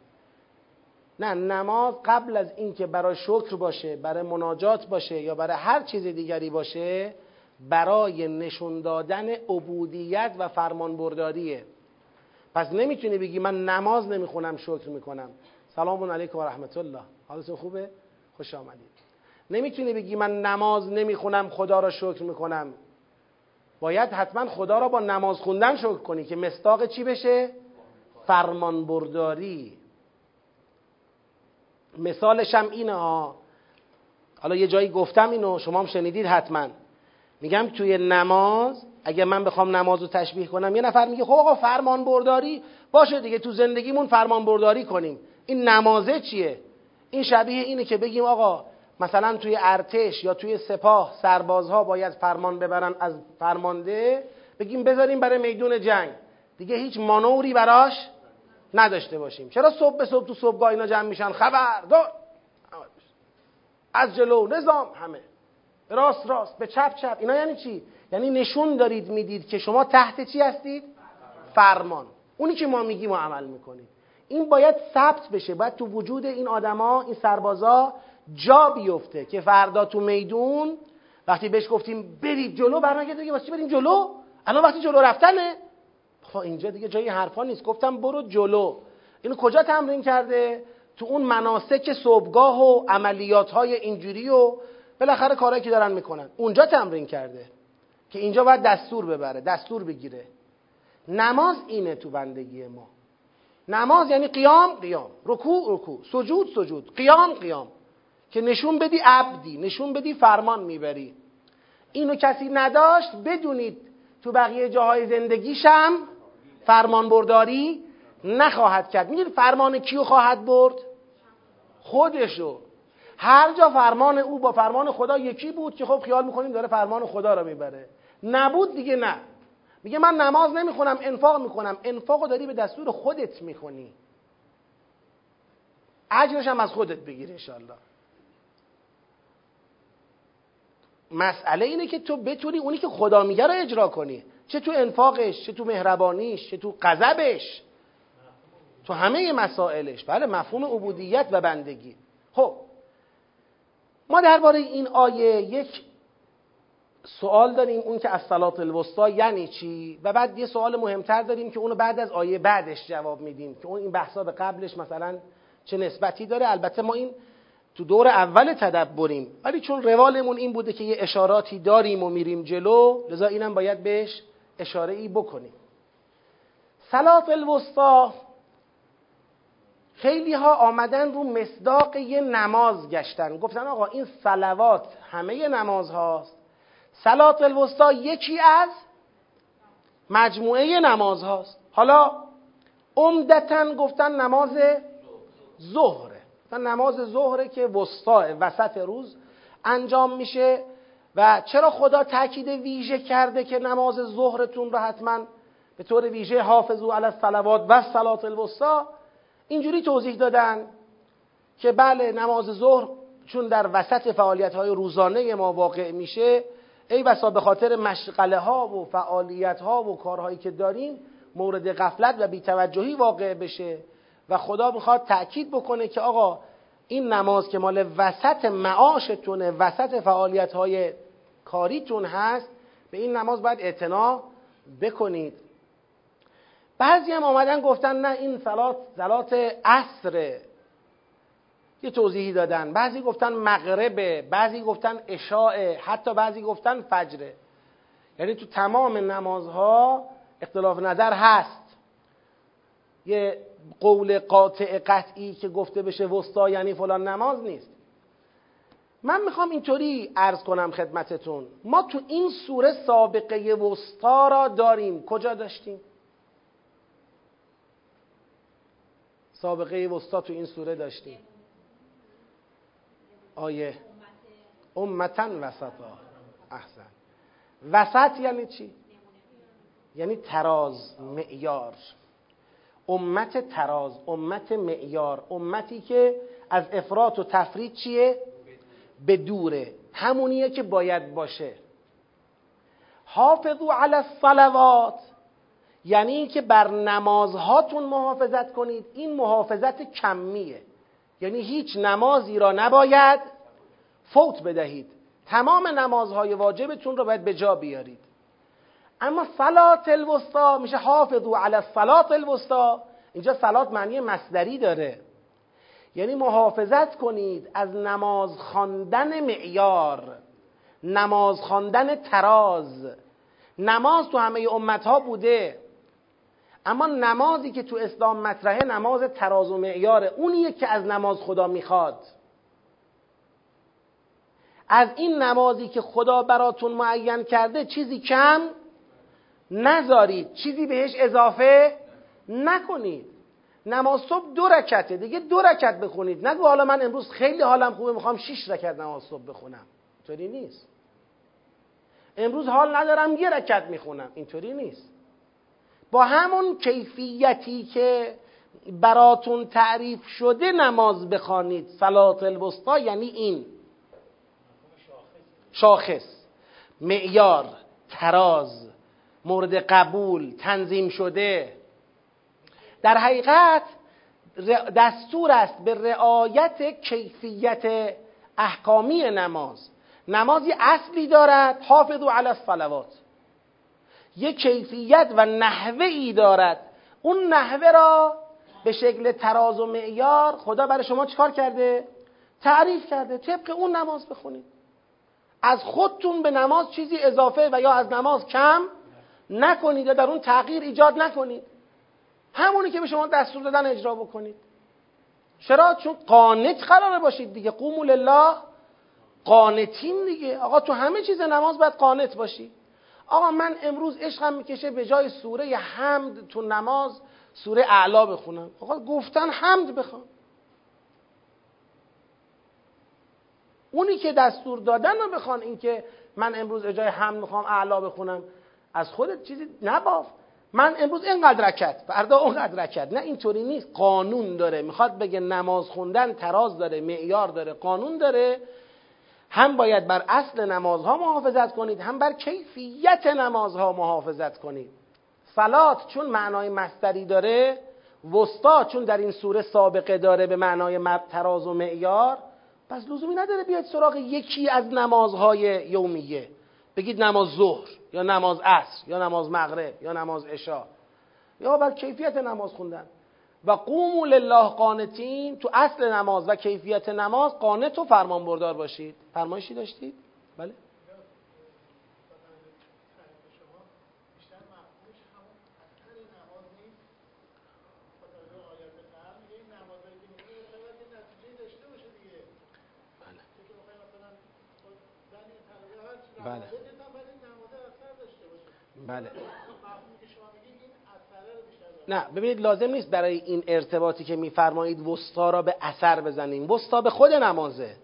نه نماز قبل از اینکه برای شکر باشه برای مناجات باشه یا برای هر چیز دیگری باشه برای نشون دادن عبودیت و فرمان برداریه پس نمی‌تونی بگی من نماز نمی‌خونم شکر می‌کنم. سلام علیکم و رحمت الله. حالتون خوبه؟ خوش آمدید. نمی‌تونی بگی من نماز نمی‌خونم خدا را شکر می‌کنم. باید حتما خدا را با نماز خوندن شکر کنی که مستاق چی بشه؟ فرمان برداری مثالش هم اینه ها حالا یه جایی گفتم اینو شما هم شنیدید حتما. میگم توی نماز اگه من بخوام نماز رو تشبیه کنم یه نفر میگه خب آقا فرمان برداری باشه دیگه تو زندگیمون فرمان برداری کنیم. این نمازه چیه؟ این شبیه اینه که بگیم آقا مثلا توی ارتش یا توی سپاه سربازها باید فرمان ببرن از فرمانده بگیم بذاریم برای میدون جنگ. دیگه هیچ مانوری براش نداشته باشیم. چرا صبح به صبح تو صبحگاه اینا جمع میشن؟ خبر دار از جلو نظام همه. راست راست. به چپ چپ. اینا یعنی چی؟ یعنی نشون دارید می‌دید که شما تحت چی هستید؟ فرمان. اونی که ما میگیم و عمل می‌کنید. این باید ثبت بشه. باید تو وجود این آدما این سربازا جا بیفته که فردا تو میدون وقتی بهش گفتیم برید جلو برنگرده دیگه واسه بریم جلو؟ الان وقتی جلو رفتنه. خب اینجا دیگه جای حرفا نیست. گفتم برو جلو. اینو کجا تمرین کرده؟ تو اون مناسک صبحگاه و عملیات های اینجوری و بالاخره کارهایی که دارن می‌کنن. اونجا تمرین کرده که اینجا باید دستور ببره دستور بگیره. نماز اینه تو بندگی ما. نماز یعنی قیام قیام. رکوع رکوع. سجود سجود. قیام قیام. که نشون بدی عبدی نشون بدی فرمان می‌بری. اینو کسی نداشت بدونید تو بقیه جاهای زندگیشم فرمان برداری نخواهد کرد. می‌دونی فرمان کیو خواهد برد؟ خودشو. هر جا فرمان او با فرمان خدا یکی بود که خب خیال می‌کنیم داره فرمان خدا رو می‌بره. نبود دیگه نه. میگه من نماز نمی‌خونم انفاق می‌کنم. انفاق داری به دستور خودت می‌کنی اجرش هم از خودت بگیر انشالله مسئله اینه که تو بتونی اونی که خدا میگه رو اجرا کنی. چه تو انفاقش چه تو مهربانیش چه تو غضبش تو همه مسائلش. بله مفهوم عبودیت و بندگی. خب ما درباره این آیه یک سوال داریم اون که از صلات الوسطا یعنی چی؟ و بعد یه سوال مهمتر داریم که اونو بعد از آیه بعدش جواب میدیم که اون این بحثا به قبلش مثلا چه نسبتی داره. البته ما این تو دور اول تدبریم. ولی چون روالمون این بوده که یه اشاراتی داریم و میریم جلو لذا اینم باید بهش اشاره ای بکنیم. صلات الوسطا خیلی ها آمدن رو مصداق یه نماز گشتن. گفتن آقا این صلوات همه نماز هاست صلات الوسطا یکی از مجموعه نماز هاست حالا عمدتا گفتن نماز ظهره. نماز ظهره که وسطا وسط روز انجام میشه. و چرا خدا تاکید ویژه کرده که نماز ظهرتون رو حتما به طور ویژه حافظو علی الصلوات و صلات الوسطا اینجوری توضیح دادن که بله نماز ظهر چون در وسط فعالیت های روزانه ما واقع میشه ای بسا به خاطر مشغله ها و فعالیت ها و کارهایی که داریم مورد غفلت و بیتوجهی واقع بشه و خدا می‌خواد تأکید بکنه که آقا این نماز که مال وسط معاشتونه وسط فعالیت های کاریتون هست به این نماز باید اعتنا بکنید. بعضی هم آمدن گفتن نه این صلات صلات عصره یه توضیحی دادن. بعضی گفتن مغربه بعضی گفتن اشاعه حتی بعضی گفتن فجره. یعنی تو تمام نمازها اختلاف نظر هست. یه قول قاطع قطعی که گفته بشه وسطا یعنی فلان نماز نیست. من می‌خوام اینطوری عرض کنم خدمتتون. ما تو این سوره سابقه وسطا را داریم. کجا داشتیم؟ سابقه وسطا تو این سوره داشتیم. آیه. امتن وسطا. احسن. وسط یعنی چی؟ یعنی تراز معیار. امت تراز امت معیار. امتی که از افراط و تفرید چیه؟ به دوره. همونیه که باید باشه. حافظو علی الصلوات. یعنی که بر نمازهاتون محافظت کنید. این محافظت کمیه. یعنی هیچ نمازی را نباید فوت بدهید. تمام نمازهای واجبتون رو باید به جا بیارید. اما صلات الوسطا میشه حافظو علی صلات الوسطا اینجا صلات معنی مصدری داره. یعنی محافظت کنید از نماز خواندن معیار نماز خواندن تراز. نماز تو همه امتها بوده. اما نمازی که تو اسلام مطرحه نماز تراز و معیاره اونیه که از نماز خدا می‌خواد. از این نمازی که خدا براتون معین کرده چیزی کم نذارید. چیزی بهش اضافه نکنید. نماز صبح دو رکته. دیگه دو رکت بخونید. نگو حالا من امروز خیلی حالم خوبه می‌خوام شیش رکت نماز صبح بخونم. اینطوری نیست. امروز حال ندارم یه رکت می‌خونم. اینطوری نیست. با همون کیفیتی که براتون تعریف شده نماز بخوانید صلات الوسطا یعنی این. شاخص. معیار تراز مورد قبول تنظیم شده. در حقیقت دستور است به رعایت کیفیت احکامی نماز. نمازی اصلی دارد حافظو علی الصلوات. یک کیفیت و نحوه ای دارد. اون نحوه را به شکل تراز و معیار خدا برای شما چیکار کرده؟ تعریف کرده. طبق اون نماز بخونید. از خودتون به نماز چیزی اضافه و یا از نماز کم نکنید یا در اون تغییر ایجاد نکنید. همونی که به شما دستور دادن اجرا بکنید. چرا؟ چون قانت قراره باشید دیگه. قوموا لله. قانتین دیگه. آقا تو همه چیز نماز باید قانت باشی. آقا من امروز عشقم می‌کشه به جای سوره حمد تو نماز سوره اعلا بخونم. آقا گفتن حمد بخوام. اونی که دستور دادن رو بخوان اینکه من امروز اجای حمد می‌خوام اعلا بخونم. از خودت چیزی نباف. من امروز اینقدر رکت فردا اونقدر رکت نه اینطوری نیست. قانون داره. می‌خواد بگه نماز خوندن تراز داره معیار داره قانون داره. هم باید بر اصل نمازها محافظت کنید هم بر کیفیت نمازها محافظت کنید. صلات چون معنای مستری داره وسطا چون در این سوره سابقه داره به معنای تراز و معیار پس لزومی نداره بیاید سراغ یکی از نمازهای یومیه. بگید نماز ظهر. یا نماز عصر یا نماز مغرب یا نماز عشا یا بر کیفیت نماز خوندن و قوموا لله قانتین تو اصل نماز و کیفیت نماز قانت و فرمان بردار باشید فرمایشی داشتید؟ بله؟ بله بله. نه ببینید لازم نیست برای این ارتباطی که میفرمایید وسطا را به اثر بزنیم. وسطا به خود نمازه.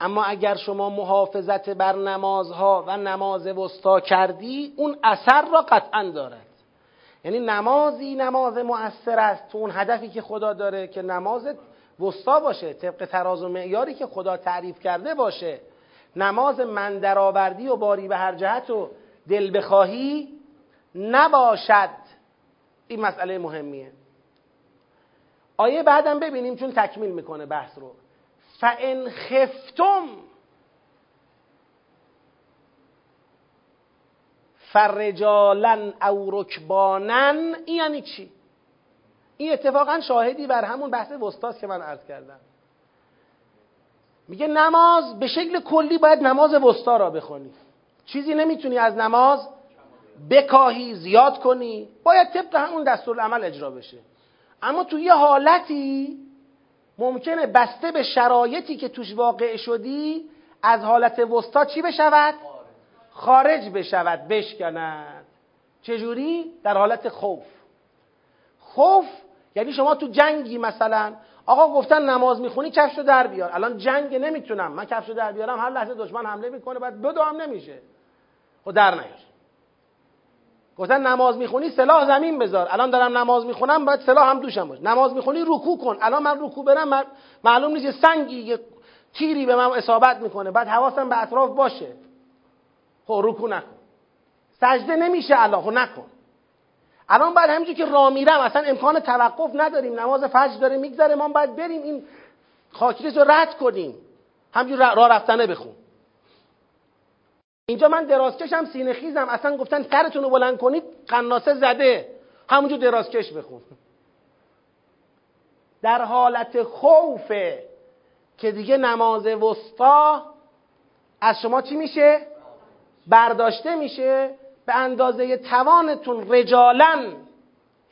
اما اگر شما محافظت بر نمازها و نماز وسطا کردی اون اثر را قطعا دارد. یعنی نمازی نماز مؤثر است تو اون هدفی که خدا داره که نماز وسطا باشه طبق تراز و معیاری که خدا تعریف کرده باشه. نماز من درآوردی و باری به هر جهت و دل بخواهی نباشد. این مسئله مهمیه. آیه بعدم ببینیم چون تکمیل می‌کنه بحث رو. فان خفتم فرجالا او رکبانن این یعنی چی؟ این اتفاقا شاهدی بر همون بحث وستاست که من عرض کردم. میگه نماز به شکل کلی باید نماز وسطا را بخونی. چیزی نمی‌تونی از نماز بکاهی زیاد کنی. باید طبق همون دستور عمل اجرا بشه. اما تو یه حالتی ممکنه بسته به شرایطی که توش واقع شدی از حالت وسطا چی بشود؟ خارج بشود بشکند. چجوری؟ در حالت خوف. خوف یعنی شما تو جنگی مثلا آقا گفتن نماز می‌خونی کفشو در بیار. الان جنگ نمی‌تونم. من کفشو در بیارم هر لحظه دشمن حمله می‌کنه بعد بدو هم نمیشه. خب در نیار. گفتن نماز می‌خونی سلاح زمین بذار. الان دارم نماز می‌خونم باید سلاح هم دوشم باشه. نماز می‌خونی رکوع کن. الان من رکوع برم معلوم نیست یه سنگی یه تیری به من اصابت می‌کنه. بعد حواسم به اطراف باشه. خب رکوع نکن. سجده نمیشه الان خب نکن. الان بعد همینجور که راه میرم اصلا امکان توقف نداریم. نماز فجر داره میگذره ما باید بریم این خاکریز رو رد کنیم. همینجور راه رفتنه بخون. اینجا من درازکشم سینه خیزم. اصلا گفتن سرتون رو بلند کنید قناسه زده. همونجور درازکش بخون. در حالت خوفه که دیگه نماز وسطا از شما چی میشه؟ برداشته میشه. به اندازه توانتون رجالن.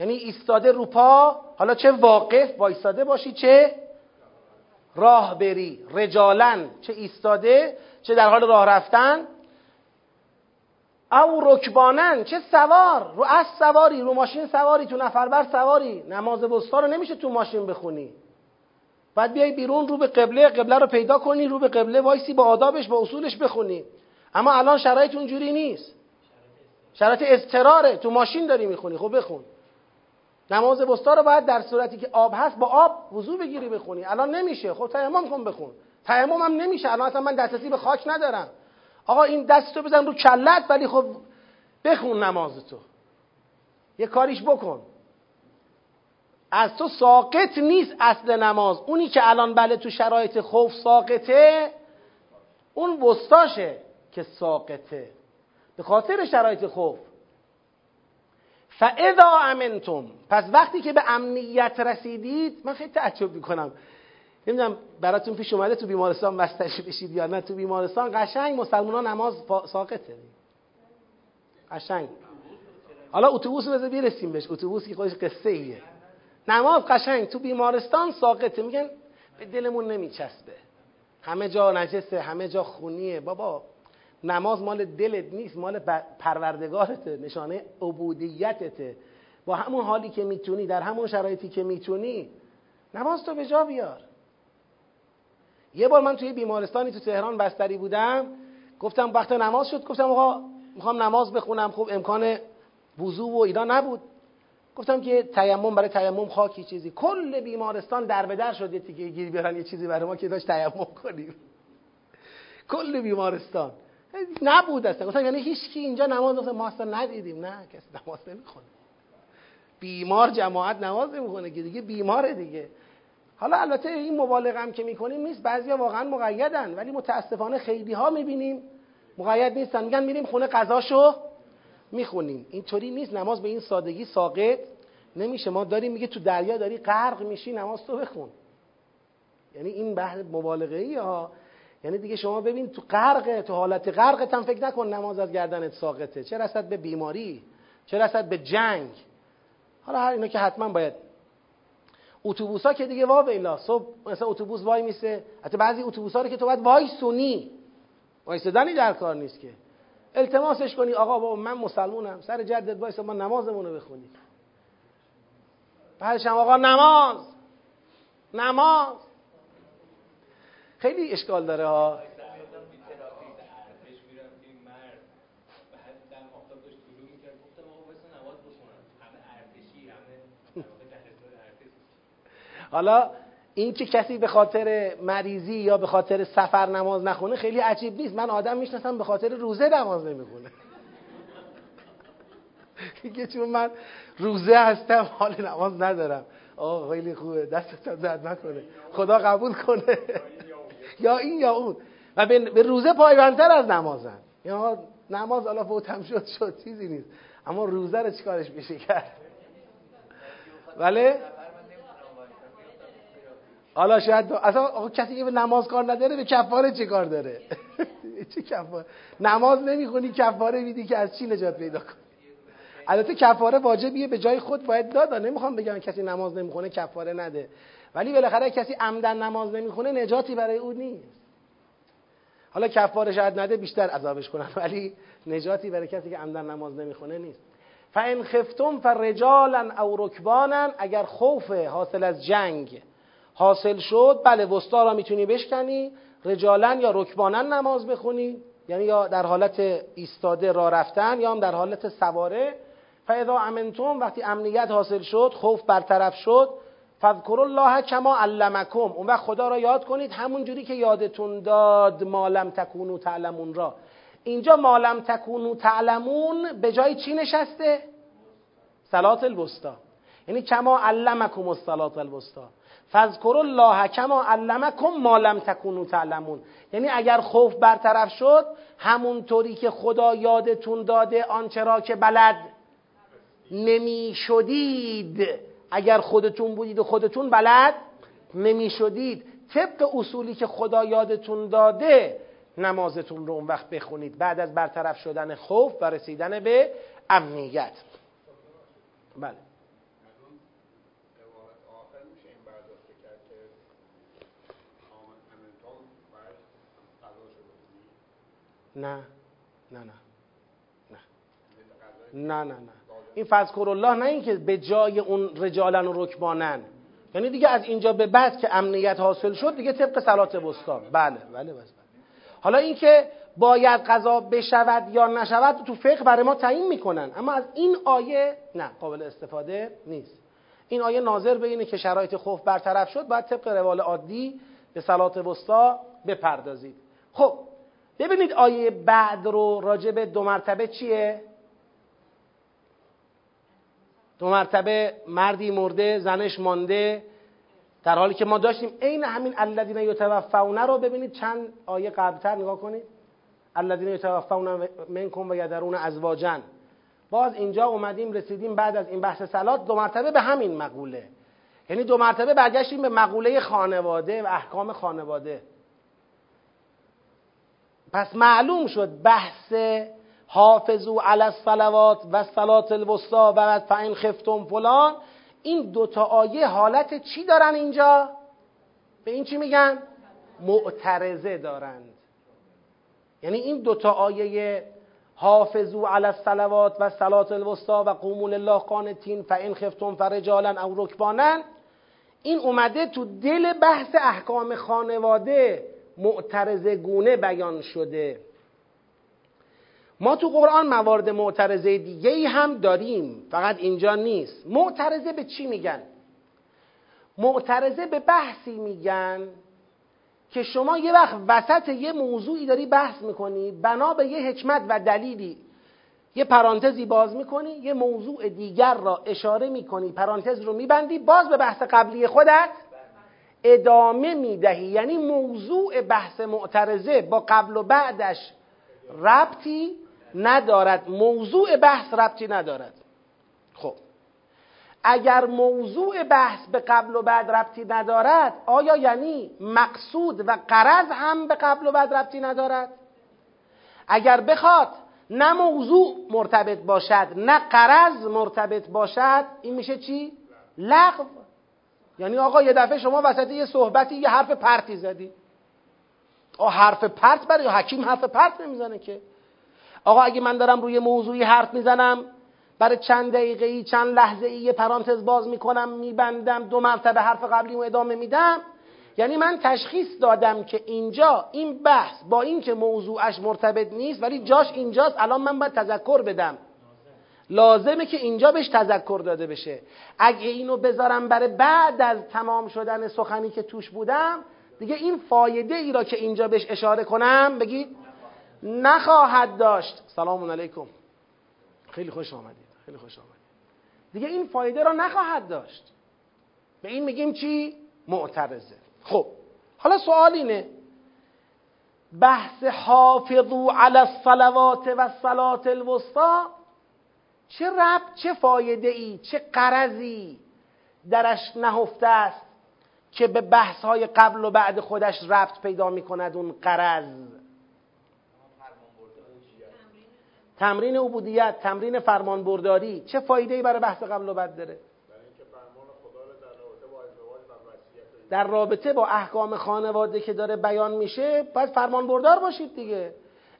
یعنی ایستاده رو پا. حالا چه واقف وایستاده باشی چه راه بری. رجالن. چه ایستاده چه در حال راه رفتن. او رکبانن چه سوار؟ رو از سواری رو ماشین سواری تو نفربر سواری. نماز وسطا رو نمیشه تو ماشین بخونی. بعد بیای بیرون رو به قبله قبله رو پیدا کنی رو به قبله وایسی با آدابش با اصولش بخونی. اما الان شرایط اونجوری نیست. شرایط اضطراره. تو ماشین داری می‌خونی خب بخون. نماز وسطا رو باید در صورتی که آب هست با آب وضو بگیری بخونی. الان نمیشه. خب تیمم کن بخون. تیمم هم نمیشه. الان اصلا من دسترسی به خاک ندارم. آقا این دستتو بزن رو کلت ولی خب بخون نماز تو یه کاریش بکن. از تو ساقط نیست اصل نماز. اونی که الان بله تو شرایط خوف ساقطه اون وستاشه که ساقطه. به خاطر شرایط خوف. فاذا امنتم پس وقتی که به امنیت رسیدید من خیلی تعجب می‌کنم. نمی‌دونم براتون پیش اومده تو بیمارستان بستش بشید یا نه. تو بیمارستان قشنگ مسلمان نماز ساقطه. قشنگ. حالا اتوبوس بذار برسیم بهش. اتوبوس که خودش قصه ایه. نماز قشنگ. تو بیمارستان ساقطه. میگن به دلمون نمیچسبه. همه جا نجسه همه جا خونیه. بابا نماز مال دلت نیست مال پروردگارته نشانه عبودیتته. با همون حالی که می‌تونی در همون شرایطی که می‌تونی نماز تو به جا بیار. یه بار من توی بیمارستانی تو تهران بستری بودم گفتم وقت نماز شد گفتم آقا می‌خوام نماز بخونم خب امکان وضو و اینا نبود. گفتم که تیمم برای تیمم خاکی چیزی. کل بیمارستان در به در شد یه تیکه گیر بیارن یه چیزی برای ما که داشت تیمم کنیم. کل بیمارستان. نبود اصلا. گفتم یعنی هیچ کی اینجا نماز ما اصلا ندیدیم. نه کسی نماز نمی‌خونه. بیمار جماعت نماز نمی‌خونه که دیگه بیماره دیگه. حالا البته این مبالغه هم که می‌کنیم نیست بعضیا واقعا مقیدن ولی متاسفانه خیلی ها می‌بینیم. مقید نیستن میگن میریم خونه قضاشو می‌خونیم. اینطوری نیست نماز به این سادگی ساقط نمیشه. ما داریم میگه تو دریا داری غرق میشی نماز تو بخون. یعنی این بحث مبالغه ای ها. یعنی دیگه شما ببین تو غرق تو حالت غرقت هم فکر نکن نماز از گردنت ساقطه. چه رسد به بیماری چه رسد به جنگ. حالا هر اینا که حتما باید اتوبوس ها که دیگه وا صبح مثلا اتوبوس وای میسه. حتی بعضی اتوبوس ها رو که تو باید وای سونی وایسادنی در کار نیست که. التماسش کنی آقا بابا من مسلمونم. سر جدت وایسا ما نمازمون رو بخونیم. بعدش آقا نماز. نماز. خیلی اشکال داره ها. حالا این که کسی به خاطر مریضی یا به خاطر سفر نماز نخونه خیلی عجیب نیست. من آدم می‌شناسم به خاطر روزه نماز نمی‌خونه. میگه چون من روزه هستم حال نماز ندارم. آه خیلی خوبه. دستت درد نکنه. خدا قبول کنه. یا این یا اون. و به روزه پایبندتر از نمازن. یا نماز حالا فوتم شد شد. چیزی نیست. اما روزه رو چیکارش میشه کرد؟ ولی حالا شاید اصلا آقا کسی که نماز کار نداره به کفاره چه کار داره؟ چه کفاره؟ نماز نمی‌خونی کفاره میدی که از چی نجات پیدا کنی؟ البته کفاره واجبیه به جای خود باید دادا نمی‌خوام بگم کسی نماز نمی‌خونه کفاره نده. ولی بالاخره کسی عمدن نماز نمی‌خونه نجاتی برای او نیست. حالا کفاره شاید نده بیشتر عذابش کنن ولی نجاتی برای کسی که عمدن نماز نمی‌خونه نیست. فان خفتم فرجالا او رکبانا اگر خوف حاصل از جنگ حاصل شد بله وسطا را می‌تونی بشکنی رجالن یا رکبانن نماز بخونی یعنی یا در حالت ایستاده را رفتن یا هم در حالت سواره. فاذا امنتم وقتی امنیت حاصل شد خوف برطرف شد فذکر الله کما علمکم. اون وقت خدا را یاد کنید همون جوری که یادتون داد مالم تکونو تعلمون را. اینجا مالم تکونو تعلمون به جای چی نشسته؟ صلات الوسطا. یعنی کما علمکم الصلات الوسطا. فذکر الله کما علمکم ما لم تکونوا تعلمون. یعنی اگر خوف برطرف شد همونطوری که خدا یادتون داده آنچه را که بلد نمی شدید اگر خودتون بودید و خودتون بلد نمی شدید طبق اصولی که خدا یادتون داده نمازتون رو اون وقت بخونید. بعد از برطرف شدن خوف و رسیدن به امنیت. بله. نه نه نه نه. نه نه این فذکر الله نه اینکه به جای اون رجالن و رکبانن. یعنی دیگه از اینجا به بعد که امنیت حاصل شد دیگه طبق صلات بستا بله بله بله. حالا اینکه باید قضا بشود یا نشود تو فقه برای ما تعیین می‌کنن. اما از این آیه نه قابل استفاده نیست. این آیه ناظر به اینه که شرایط خوف برطرف شد باید طبق روال عادی به صلات وسطا بپردازید. خب ببینید آیه بعد رو راجع دو مرتبه چیه؟ دو مرتبه مردی مرده زنش مانده در حالی که ما داشتیم عین همین الذین یتوفون رو ببینید چند آیه قبلتر نگاه کنید. الذین یتوفون منکم و یدرون ازواجن. باز اینجا اومدیم رسیدیم بعد از این بحث سلات دو مرتبه به همین مقوله. یعنی دو مرتبه برگشتیم به مقوله خانواده و احکام خانواده. پس معلوم شد بحث حافظو علی الصلوات و صلات الوسطا و بعد فاین خفتم فلان این دوتا آیه حالت چی دارن اینجا؟ به این چی میگن؟ معترضه دارند یعنی این دوتا آیه حافظو علی الصلوات و صلات الوسطا و قومون الله قانتین فاین خفتم فرجالا او رکبانن این اومده تو دل بحث احکام خانواده معترضه گونه بیان شده. ما تو قرآن موارد معترضه دیگه ای هم داریم. فقط اینجا نیست. معترضه به چی میگن؟ معترضه به بحثی میگن که شما یه وقت وسط یه موضوعی داری بحث می‌کنی بنا به یه حکمت و دلیلی. یه پرانتزی باز می‌کنی یه موضوع دیگر را اشاره می‌کنی پرانتز رو میبندی باز به بحث قبلی خودت ادامه می‌دهی. یعنی موضوع بحث معترضه با قبل و بعدش ربطی ندارد. موضوع بحث ربطی ندارد. خب. اگر موضوع بحث به قبل و بعد ربطی ندارد آیا یعنی مقصود و قرض هم به قبل و بعد ربطی ندارد؟ اگر بخواد نه موضوع مرتبط باشد نه قرض مرتبط باشد این میشه چی؟ لغو. یعنی آقا یه دفعه شما وسط یه صحبتی یه حرف پرتی زدی. آقا حرف پرت برای حکیم حرف پرت نمی‌زنه که. آقا اگه من دارم روی موضوعی حرف می‌زنم برای چند دقیقه ای چند لحظه ای یه پرانتز باز می‌کنم میبندم دو مرتبه حرف قبلی رو ادامه میدم. یعنی من تشخیص دادم که اینجا این بحث با اینکه موضوعش مرتبط نیست ولی جاش اینجاست الان من باید تذکر بدم. لازمه که اینجا بهش تذکر داده بشه. اگه اینو بذارم برای بعد از تمام شدن سخنی که توش بودم دیگه این فایده ای را که اینجا بهش اشاره کنم بگید نخواهد داشت. سلام علیکم. خیلی خوش آمدید. خیلی خوش آمدید. دیگه این فایده را نخواهد داشت. به این میگیم چی؟ معترضه. خب حالا سوال اینه بحث حافظو علی الصلوات و صلات الوسطا چه رب چه فایده ای چه قرضی درش نهفته است که به بحث های قبل و بعد خودش ربط پیدا می کند اون قرض؟ تمرین عبودیت تمرین فرمانبرداری چه فایده ای برای بحث قبل و بعد داره؟ در رابطه با احکام خانواده که داره بیان میشه باید فرمان بردار باشید دیگه.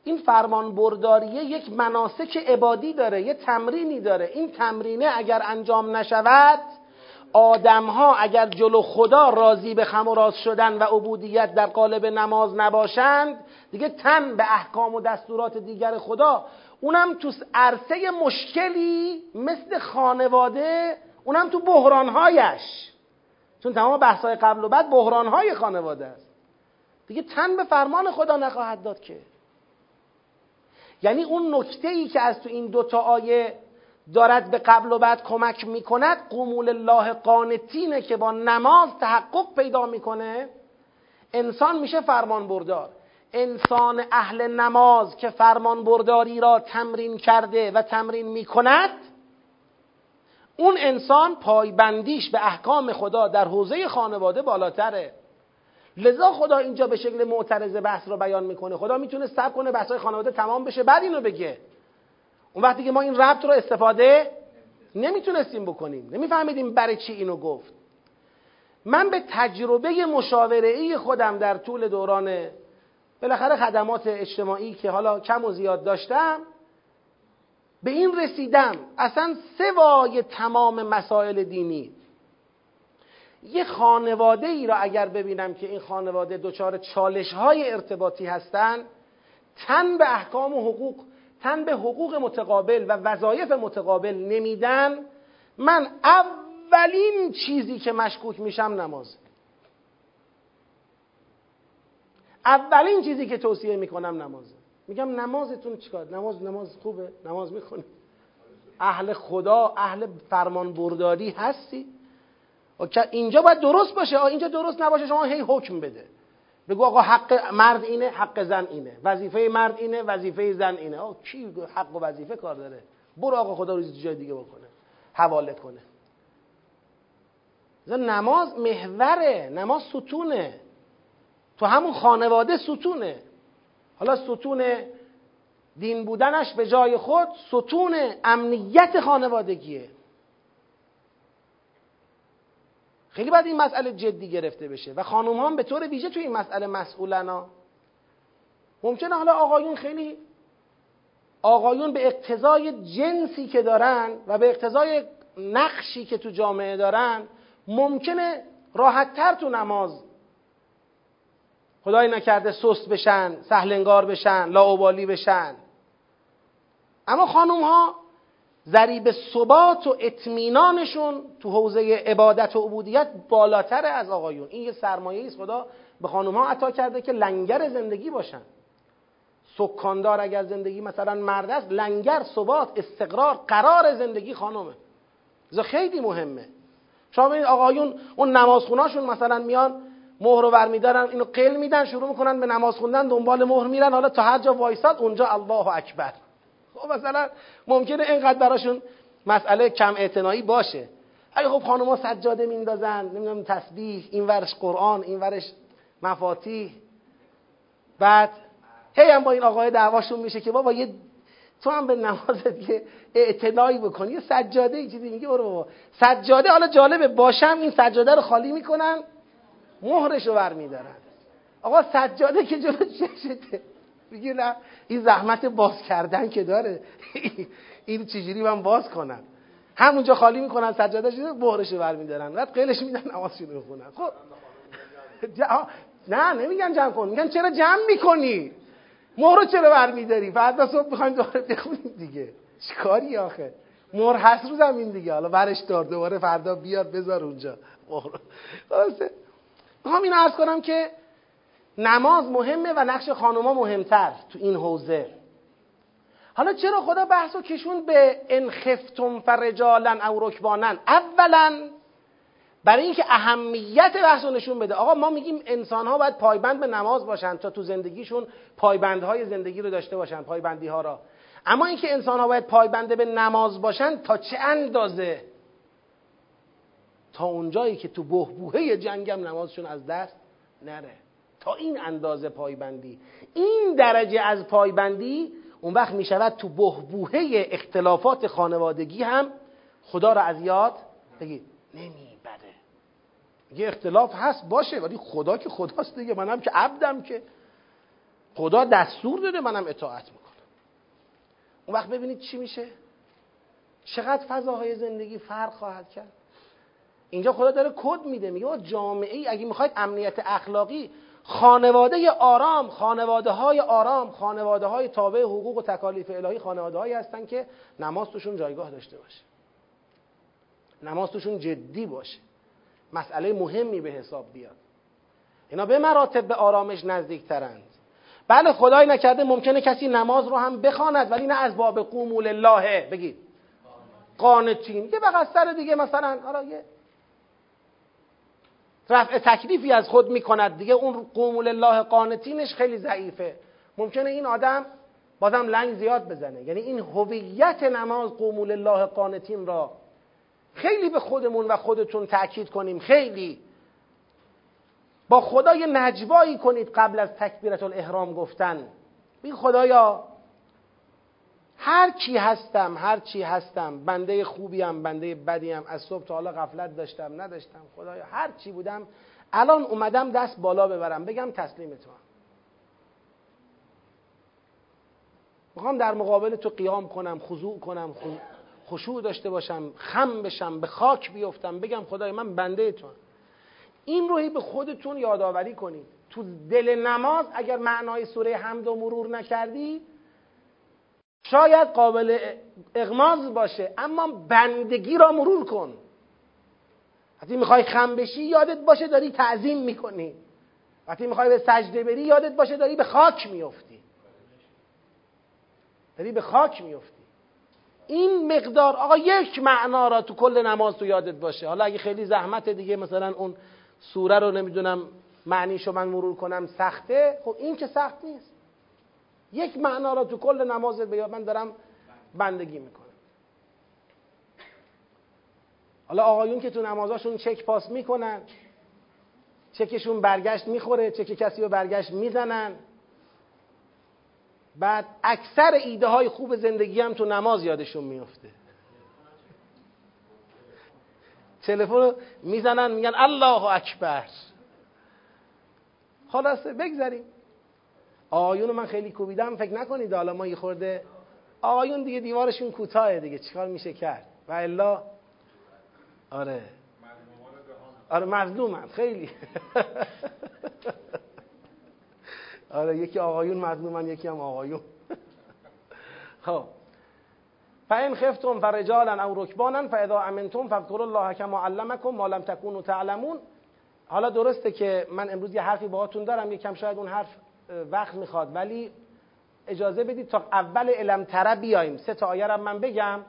این فرمان برداریه یک مناسک عبادی داره یه تمرینی داره. این تمرینه اگر انجام نشود آدم ها اگر جلو خدا راضی به خم و راز شدن و عبودیت در قالب نماز نباشند دیگه تن به احکام و دستورات دیگر خدا. اونم تو عرصه مشکلی مثل خانواده اونم تو بحرانهایش. چون تمام بحثای قبل و بعد بحرانهای خانواده است. دیگه تن به فرمان خدا نخواهد داد که. یعنی اون نکته ای که از تو این دوتا آیه دارد به قبل و بعد کمک می‌کند قمول الله قانتینه که با نماز تحقق پیدا می‌کنه. انسان میشه فرمان بردار انسان اهل نماز که فرمان برداری را تمرین کرده و تمرین می‌کند اون انسان پایبندیش به احکام خدا در حوزه خانواده بالاتره. لذا خدا اینجا به شکل معترض بحث رو بیان می‌کنه. خدا می‌تونه سب کنه بحث خانواده تمام بشه. بعد اینو بگه. اون وقتی که ما این ربط رو استفاده نمی‌تونستیم بکنیم. نمیفهمیدیم برای چی اینو گفت. من به تجربه مشاوره ای خودم در طول دوران بالاخره خدمات اجتماعی که حالا کم و زیاد داشتم به این رسیدم. اصلا سوای تمام مسائل دینی. یه خانواده ای را اگر ببینم که این خانواده دچار چالش های ارتباطی هستند تن به احکام و حقوق تن به حقوق متقابل و وظایف متقابل نمیدن من اولین چیزی که مشکوک میشم نماز. اولین چیزی که توصیه می‌کنم نمازه میگم نمازتون چیکار؟ نماز نماز خوبه؟ نماز می‌خونی؟ اهل خدا اهل فرمان برداری هستی؟ اینجا باید درست باشه. اینجا درست نباشه شما هی حکم بده. بگو آقا حق مرد اینه حق زن اینه. وظیفه مرد اینه وظیفه زن اینه. آقا کی حق و وظیفه کار داره؟ برو آقا خدا روز جای دیگه بکنه. حواله کنه. نماز محوره نماز ستونه. تو همون خانواده ستونه. حالا ستون دین بودنش به جای خود ستون امنیت خانوادگیه. خیلی باید این مسئله جدی گرفته بشه. و خانوم هم به طور ویژه توی این مسئله مسئولن. ها ممکنه حالا آقایون خیلی آقایون به اقتضای جنسی که دارن و به اقتضای نقشی که تو جامعه دارن ممکنه راحتتر تو نماز خدای نکرده سست بشن سهلنگار بشن لاوبالی بشن. اما خانوم ها ذریب ثبات و اطمینانشون تو حوزه عبادت و عبودیت بالاتر از آقایون. این یه سرمایه است خدا به خانوم ها عطا کرده که لنگر زندگی باشن. سکاندار اگر زندگی مثلا مرد است لنگر ثبات استقرار قرار زندگی خانومه این خیلی مهمه. شما ببینید آقایون اون نمازخوناشون مثلا میان مهر رو برمیدارن اینو قل میدن شروع می‌کنن به نماز خوندن دنبال مهر میرن حالا تا هر جا وایساد اونجا الله اکبر. خب مثلا ممکنه اینقدر براشون مسئله کم اعتنایی باشه. اگه خب خانوما سجاده میندازن نمی‌دونم تسبیح این ورش قرآن این ورش مفاتیح. بعد هی هم با این آقای دعواشون میشه که بابا یه تو هم به نمازت یه اعتنایی بکنی یه سجاده ای چیزی میگه برو بابا. سجاده حالا جالبه باشم این سجاده رو خالی می‌کنن مهرش رو برمیدارن. آقا سجاده که جلو چشته. میگه نه. این زحمت باز کردن که داره. این چجوری من باز کنم؟ همونجا خالی می‌کنن سجاده شده مهرش رو برمیدارن. بعد قیلش میدن نمازشون رو می‌خونن خب. نه نمیگن جمع کن. میگن چرا جمع می‌کنی؟ مهر چرا برمیداری؟ فردا صبح می‌خوایم دوباره بخونیم دیگه. چیکاری آخه؟ مهر هست رو زمین دیگه. حالا برش دار دوباره فردا بیار بذار اونجا مهر خلاصه می‌خوام این عرض کنم که نماز مهمه و نقش خانوما مهمتر تو این حوزه. حالا چرا خدا بحث و کشون به انخفتم فرجالن او رکبانن؟ اولا برای اینکه اهمیت بحث نشون بده. آقا ما میگیم انسان ها باید پایبند به نماز باشن تا تو زندگیشون پایبندهای زندگی رو داشته باشن پایبندی ها را. اما اینکه انسان ها باید پایبنده به نماز باشن تا چه اندازه؟ تا اونجایی که تو بهبوهه جنگم نمازشون از دست نره. تا این اندازه پایبندی. این درجه از پایبندی اون وقت می شود تو بهبوهه اختلافات خانوادگی هم خدا را از یاد بگید نمی‌بره. یه اختلاف هست باشه ولی خدا که خداست دیگه. منم که عبدم که. خدا دستور داده منم اطاعت می‌کنم. اون وقت ببینید چی میشه؟ چقدر فضاهای زندگی فرق خواهد کرد؟ اینجا خدا داره کد میده میگه جامعه ای اگه می‌خواید امنیت اخلاقی خانواده آرام خانواده های آرام خانواده های تابع حقوق و تکالیف الهی خانواده هایی هستن که نماز توشون جایگاه داشته باشه. نماز توشون جدی باشه. مسئله مهمی به حساب بیاد. اینا به مراتب به آرامش نزدیکترند. بله خدای نکرده ممکنه کسی نماز رو هم بخواند ولی نه از باب قومول الله بگید. قانتین. یه بغستر دیگه مثلا حالا یه رفع تکلیفی از خود می‌کند. دیگه اون قومول الله قانتینش خیلی ضعیفه. ممکنه این آدم بازم لنگ زیاد بزنه. یعنی این هویت نماز قومول الله قانتین را خیلی به خودمون و خودتون تأکید کنیم. خیلی. با خدا یه نجوایی کنید قبل از تکبیرت الاحرام گفتن. بگید خدایا هر کی هستم هر چی هستم بنده خوبیم بنده بدیم. از صبح تا حالا غفلت داشتم نداشتم. خدایا هر چی بودم الان اومدم دست بالا ببرم. بگم تسلیم تو می‌خوام در مقابل تو قیام کنم خضوع کنم خشوع داشته باشم خم بشم به خاک بیفتم. بگم خدای من بنده تو این روحی به خودتون یادآوری کنید. تو دل نماز اگر معنای سوره حمد و مرور نکردی شاید قابل اغماز باشه اما بندگی را مرور کن. وقتی می‌خوای خم بشی یادت باشه داری تعظیم می‌کنی. وقتی می‌خوای به سجده بری یادت باشه داری به خاک میفتی داری به خاک میفتی این مقدار آقا یک معنا را تو کل نماز تو یادت باشه. حالا اگه خیلی زحمت دیگه مثلا اون سوره رو نمی‌دونم معنیشو من مرور کنم سخته؟ خب این که سخت نیست. یک معنا را تو کل نماز به من دارم بندگی می‌کنم. حالا آقایون که تو نمازاشون چک پاس می‌کنن چکشون برگشت می‌خوره چک کسی رو برگشت می‌زنن. بعد اکثر ایده های خوب زندگی هم تو نماز یادشون میفته تلفن رو می‌زنن میگن الله اکبر خلاصه بگذاریم آقایون من خیلی کوبیدم فکر نکنید حالا ما یه خورده آقایون دیگه دیوارشون کوتاهه دیگه چیکار میشه کرد؟ و الا آره. آره مظلومم خیلی. آره یکی آقایون مظلومن یکی هم آقایون. خب. فان خفتم فرجالا او رکبانا فاذا امنتم فاذكروا الله كما علمكم ما لم تكونوا تعلمون. حالا درسته که من امروز یه حرفی باهاتون دارم یکم شاید اون حرف وقت می‌خواد. ولی اجازه بدید تا اول علم تره بیایم. سه تا آیه من بگم.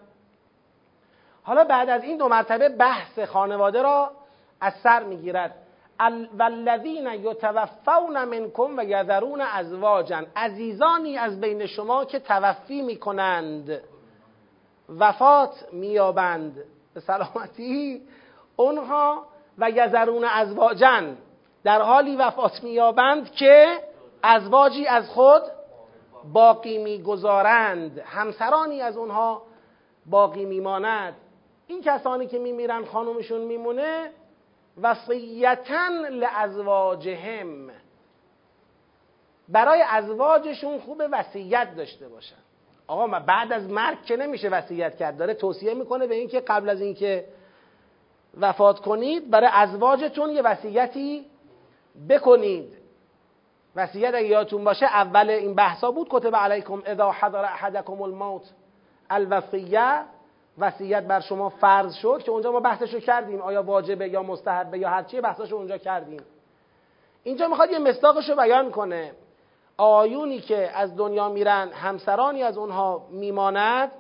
حالا بعد از این دو مرتبه بحث خانواده را از سر می‌گیرد. والذین یتوفون منکم و یذرون ازواجا. عزیزانی از بین شما که توفی می‌کنند. وفات میابند به سلامتی اونها و یذرون ازواجن در حالی وفات میابند که ازواجی از خود باقی می‌گذارند. همسرانی از اونها باقی میماند. این کسانی که میمیرن خانومشون میمونه وصیتا لازواجهم. برای ازواجشون خوب وصیت داشته باشن. آقا ما بعد از مرگ که نمیشه وصیت کرد داره توصیه می‌کنه به اینکه قبل از اینکه وفات کنید برای ازواجتون یه وصیتی بکنید. وصیت اگه یادتون باشه اول این بحثا بود کتب علیکم اذا حضر احدکم الموت الوصیه. وصیت بر شما فرض شد که اونجا ما بحثشو کردیم آیا واجبه یا مستحبه یا هرچیه بحثشو اونجا کردیم. اینجا می‌خواد یه مصداقشو بیان کنه. آیونی که از دنیا میرن همسرانی از اونها میماند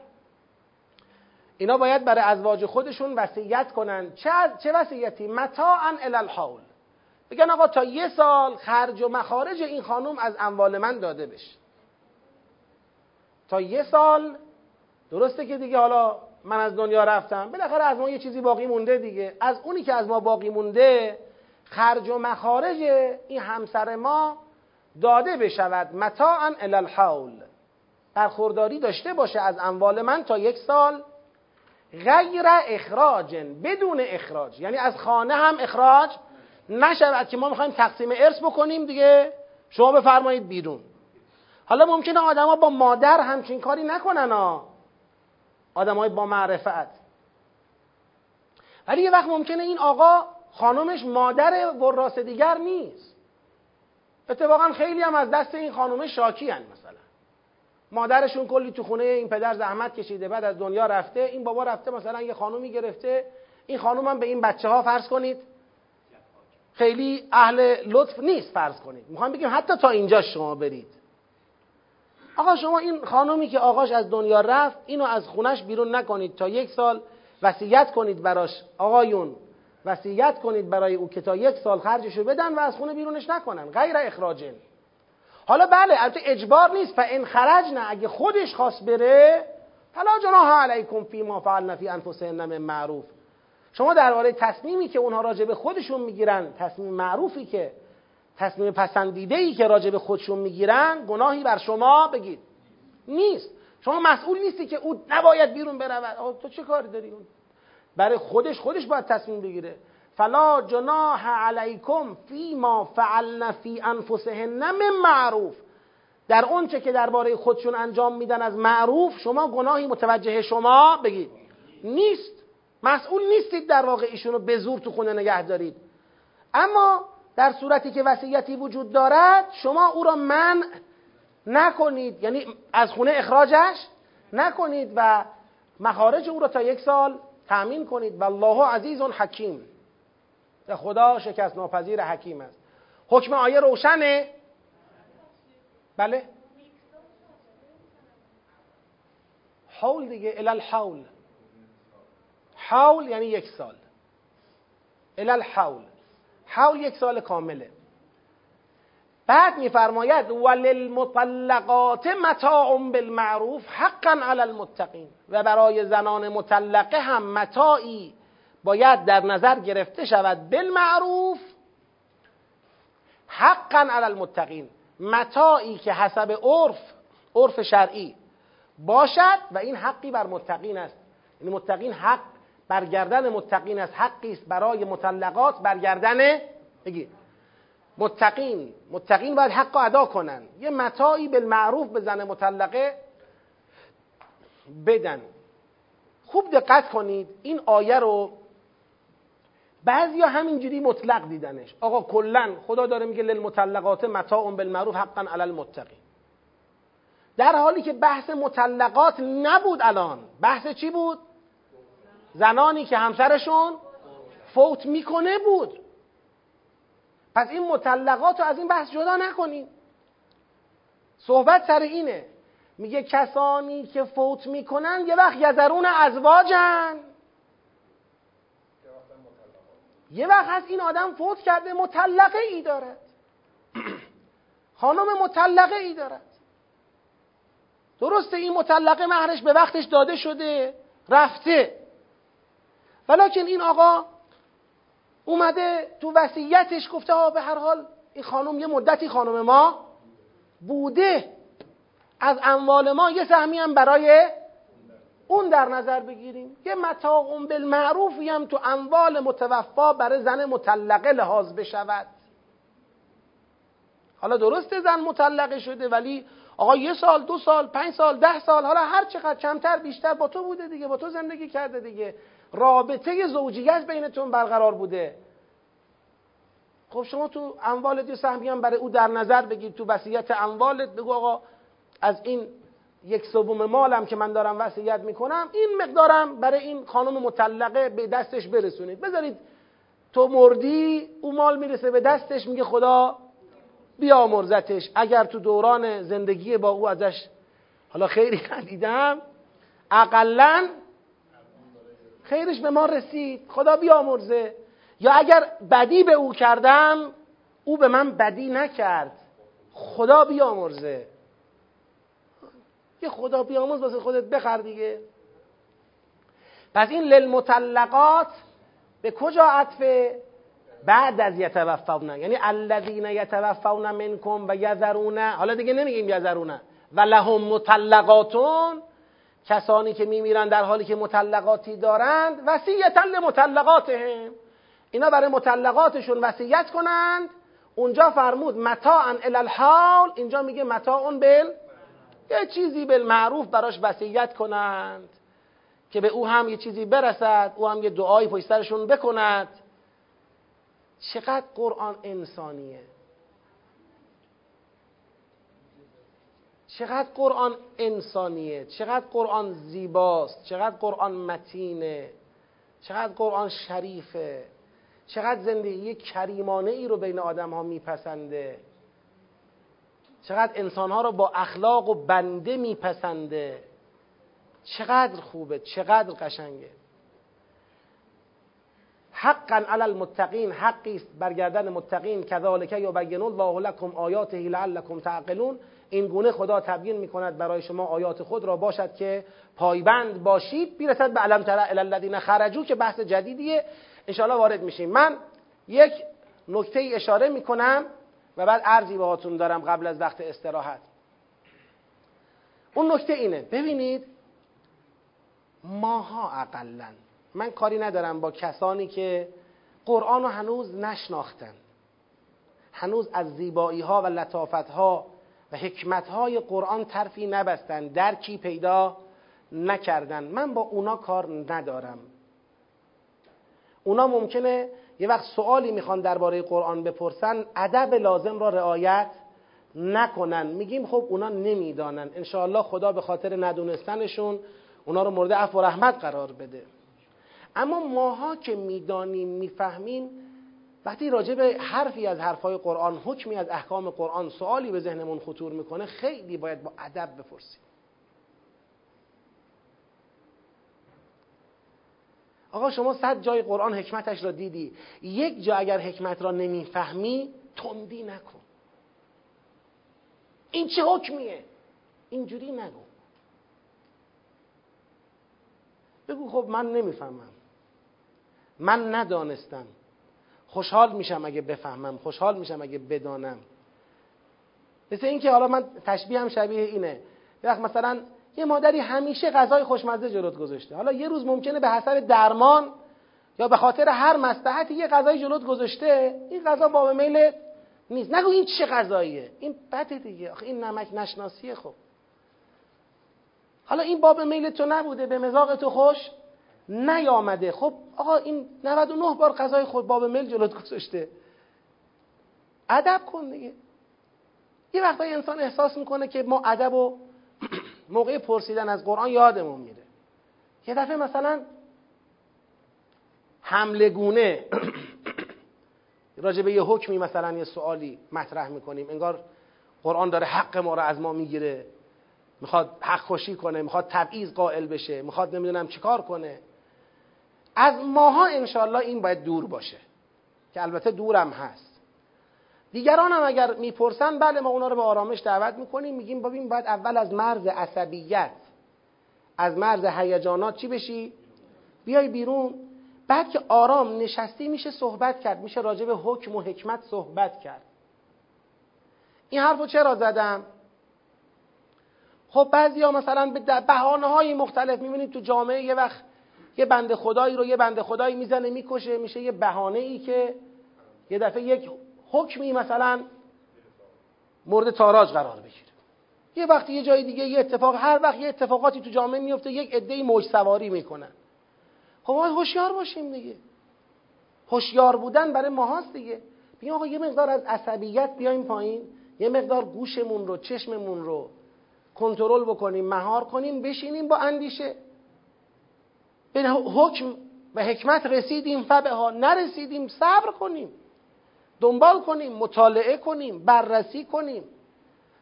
اینا باید برای ازواج خودشون وصیت کنن. چه, چه وصیتی؟ متاعا الی الحول. بگن آقا تا یه سال خرج و مخارج این خانوم از اموال من داده بشه. تا یه سال درسته که دیگه حالا من از دنیا رفتم بالاخره از ما یه چیزی باقی مونده دیگه. از اونی که از ما باقی مونده خرج و مخارج این همسر ما داده بشود. متاعا الی الحول برخورداری داشته باشه از اموال من تا یک سال. غیر اخراج بدون اخراج. یعنی از خانه هم اخراج نشود که ما می‌خوایم تقسیم ارث بکنیم دیگه. شما بفرمایید بیرون. حالا ممکنه آدما با مادر همچین کاری نکنن ها. آدمای با معرفت. ولی یه وقت ممکنه این آقا خانومش مادر وراث دیگر نیست. اتفاقا خیلی هم از دست این خانومه شاکی هن مثلا. مادرشون کلی تو خونه این پدر زحمت کشیده بعد از دنیا رفته. این بابا رفته مثلا یه خانومی گرفته. این خانوم هم به این بچه ها فرض کنید. خیلی اهل لطف نیست فرض کنید. می‌خوام بگیم حتی تا اینجا شما برید. آقا شما این خانومی که آقاش از دنیا رفت اینو از خونش بیرون نکنید تا یک سال وصیت کنید براش. آقایون وصیت کنید برای او که تا یک سال خرجشو بدن و از خونه بیرونش نکنن. غیر اخراجن حالا بله البته اجبار نیست. و این خرج نه. اگه خودش خواست بره فلا جناح علیکم فی ما فعلنا فی انفسهن من معروف. شما درباره تصمیمی که اونها راجع به خودشون می‌گیرن تصمیم معروفی که تصمیم پسندیده ای که راجع به خودشون می‌گیرن گناهی بر شما بگید. نیست. شما مسئول نیستی که او نباید بیرون برود. تو چه کاری داری؟ اون برای خودش خودش باید تصمیم بگیره. فلا جناح علیکم فی ما فعلن فی انفسهن من معروف. در اونچه که درباره خودشون انجام میدن از معروف شما گناهی متوجه شما بگید. نیست. مسئول نیستید در واقع ایشونو به زور تو خونه نگه دارید. اما در صورتی که وصیتی وجود دارد شما او را من نکنید. یعنی از خونه اخراجش نکنید و مخارج او را تا یک سال تأمین کنید. والله عزیز حکیم. خدا شکست ناپذیر حکیم است. حکم آیه روشنه؟ بله. حول دیگه الال حول یعنی یک سال. الال حول حول یک سال کامله. بعد میفرماید وللمطلقات متاع بالمعروف حقا علی المتقین. و برای زنان مطلقه هم متاعی باید در نظر گرفته شود. بالمعروف حقا علی المتقین. متاعی که حسب عرف عرف شرعی باشد و این حقی بر متقین است. یعنی متقین حق برگردن متقین است حقی است برای مطلقات برگردن بگی. متقین متقین باید حق ادا کنن. یه متاعی بالمعروف به زن مطلقه بدن. خوب دقت کنید این آیه رو بعضیا همینجوری مطلق دیدنش. آقا کلا خدا داره میگه للمطلقات متاع بالمعروف حقا علی المتقین. در حالی که بحث مطلقات نبود الان. بحث چی بود؟ زنانی که همسرشون فوت می‌کنه بود. پس این مطلقات رو از این بحث جدا نکنیم. صحبت سر اینه. میگه کسانی که فوت می‌کنن یه وقت یزرون ازواجن. یه وقت هست این آدم فوت کرده مطلقه ای دارد خانم مطلقه ای دارد درسته این مطلقه مهرش به وقتش داده شده رفته. ولیکن این آقا اومده تو وصیتش گفته ها به هر حال این خانم یه مدتی خانم ما بوده. از اموال ما یه سهمی هم برای اون در نظر بگیریم. یه متاع بالمعروفی هم تو اموال متوفا برای زن مطلقه لحاظ بشود. حالا درسته زن مطلقه شده ولی آقا یه سال دو سال پنج سال ده سال حالا هر چقدر کمتر بیشتر با تو بوده دیگه با تو زندگی کرده دیگه. رابطه زوجیت بینتون برقرار بوده. خب شما تو اموالت یه سهمی هم برای او در نظر بگیر تو وصیت اموالت بگو آقا از این یک سوم مالم که من دارم وصیت می‌کنم این مقدارم برای این خانم مطلقه به دستش برسونید. بذارید تو مردی او مال می‌رسه به دستش میگه خدا بیامرزتش. اگر تو دوران زندگی با او ازش حالا خیری ندیدم اقلا خیرش به ما رسید. خدا بیامرزه. یا اگر بدی به او کردم او به من بدی نکرد. خدا بیامرزه. یه خدا بیامرز واسه خودت بخر دیگه. پس این للمطلقات به کجا عطفه؟ بعد از یتوفون. یعنی الذین یتوفون منکم و یذرون. حالا دیگه نمیگیم یذرون. و لهم مطلقاتون کسانی که میمیرن در حالی که مطلقاتی دارند وصیتا لمطلقاتهم. اینا برای مطلقاتشون وصیت کنند. اونجا فرمود متاعا الالحال اینجا میگه متاعون بل یه چیزی بالمعروف براش وصیت کنند که به او هم یه چیزی برسد. او هم یه دعایی پشت سرشون بکند. چقدر قرآن انسانیه. چقدر قرآن انسانیه چقدر قرآن زیباست چقدر قرآن متینه چقدر قرآن شریفه چقدر زندگی کریمانه ای رو بین آدم ها میپسنده. چقدر انسان ها رو با اخلاق و بنده میپسنده. چقدر خوبه چقدر قشنگه. حقا علی المتقین حقی است برگردن متقین کذالک یبین الله لکم آیاته لعلکم تعقلون. این گونه خدا تبیین می‌کند برای شما آیات خود را باشد که پایبند باشید. بیرسد به علم تر الی الذین خرجو که بحث جدیدیه. انشاءالله وارد میشیم. من یک نکته اشاره می‌کنم و بعد عرضی باهاتون دارم قبل از وقت استراحت. اون نکته اینه. ببینید ماها اقلا من کاری ندارم با کسانی که قرآن رو هنوز نشناختن. هنوز از زیبایی ها و لطافت ها و حکمت های قرآن ترفی نبستن درکی پیدا نکردن. من با اونا کار ندارم. اونا ممکنه یه وقت سوالی می‌خوان درباره قرآن بپرسن ادب لازم را رعایت نکنن. میگیم خب اونا نمی‌دانن. انشاءالله خدا به خاطر ندونستنشون اونا رو مورد عفو و رحمت قرار بده. اما ماها که می‌دانیم می‌فهمیم وقتی راجع به حرفی از حرفهای قرآن حکمی از احکام قرآن سوالی به ذهنمون خطور می‌کنه خیلی باید با ادب بپرسیم. آقا شما صد جای قرآن حکمتش را دیدی. یک جا اگر حکمت را نمی‌فهمی تندی نکن. این چه حکمیه؟ اینجوری نگو. بگو خب من نمی‌فهمم. من ندانستم. خوشحال میشم اگه بفهمم خوشحال میشم اگه بدانم. مثل اینکه حالا من تشبیه هم شبیه اینه. وقت مثلا یه مادری همیشه غذای خوشمزه جلوت گذاشته. حالا یه روز ممکنه به حسب درمان یا به خاطر هر مصلحتی یه غذای جلوت گذاشته این غذا باب میل نیست. نگو این چه غذاییه؟ این بده دیگه. آخه این نمک نشناسیه خب. حالا این باب میل تو نبوده به مزاق تو خوش. نیامده. خب آقا این 99 بار غذای خود باب میل جلوت گذاشته. ادب کن دیگه. یه وقتایی انسان احساس می‌کنه که ما ادب و موقع پرسیدن از قرآن یادمون میره. یه دفعه مثلا حمله گونه راجع به یه حکمی مثلا یه سوالی مطرح می‌کنیم. انگار قرآن داره حق ما رو از ما می‌گیره. می‌خواد حق خوشی کنه می‌خواد تبعیض قائل بشه می‌خواد نمی‌دونم چیکار کنه. از ماها انشالله این باید دور باشه که البته دورم هست. دیگران هم اگر می‌پرسن بله ما اونا رو به آرامش دعوت می‌کنیم میگیم ببین باید اول از مرز عصبیت از مرز هیجانات چی بشی؟ بیای بیرون. بعد که آرام نشستی میشه صحبت کرد میشه راجع به حکم و حکمت صحبت کرد. این حرف رو چرا زدم؟ خب بعضی ها مثلا به بحانه های مختلف می‌بینید تو جامعه یه وقت یه بند خدایی رو یه بند خدایی می‌زنه می‌کشه میشه یه بهانه ای که یه دفعه یک حکمی مثلا مورد تاراج قرار بگیره. یه وقتی یه جای دیگه یه اتفاق هر وقت یه اتفاقاتی تو جامعه میفته یک عده‌ای موج سواری می‌کنن. خب باید هوشیار باشیم دیگه. هوشیار بودن برای ماهاست دیگه. بگیم آقا یه مقدار از عصبیت بیایم پایین. یه مقدار گوشمون رو چشممون رو کنترل بکنیم مهار کنیم بشینیم با اندیشه. به حکم و حکمت رسیدیم فبه ها نرسیدیم صبر کنیم دنبال کنیم مطالعه کنیم بررسی کنیم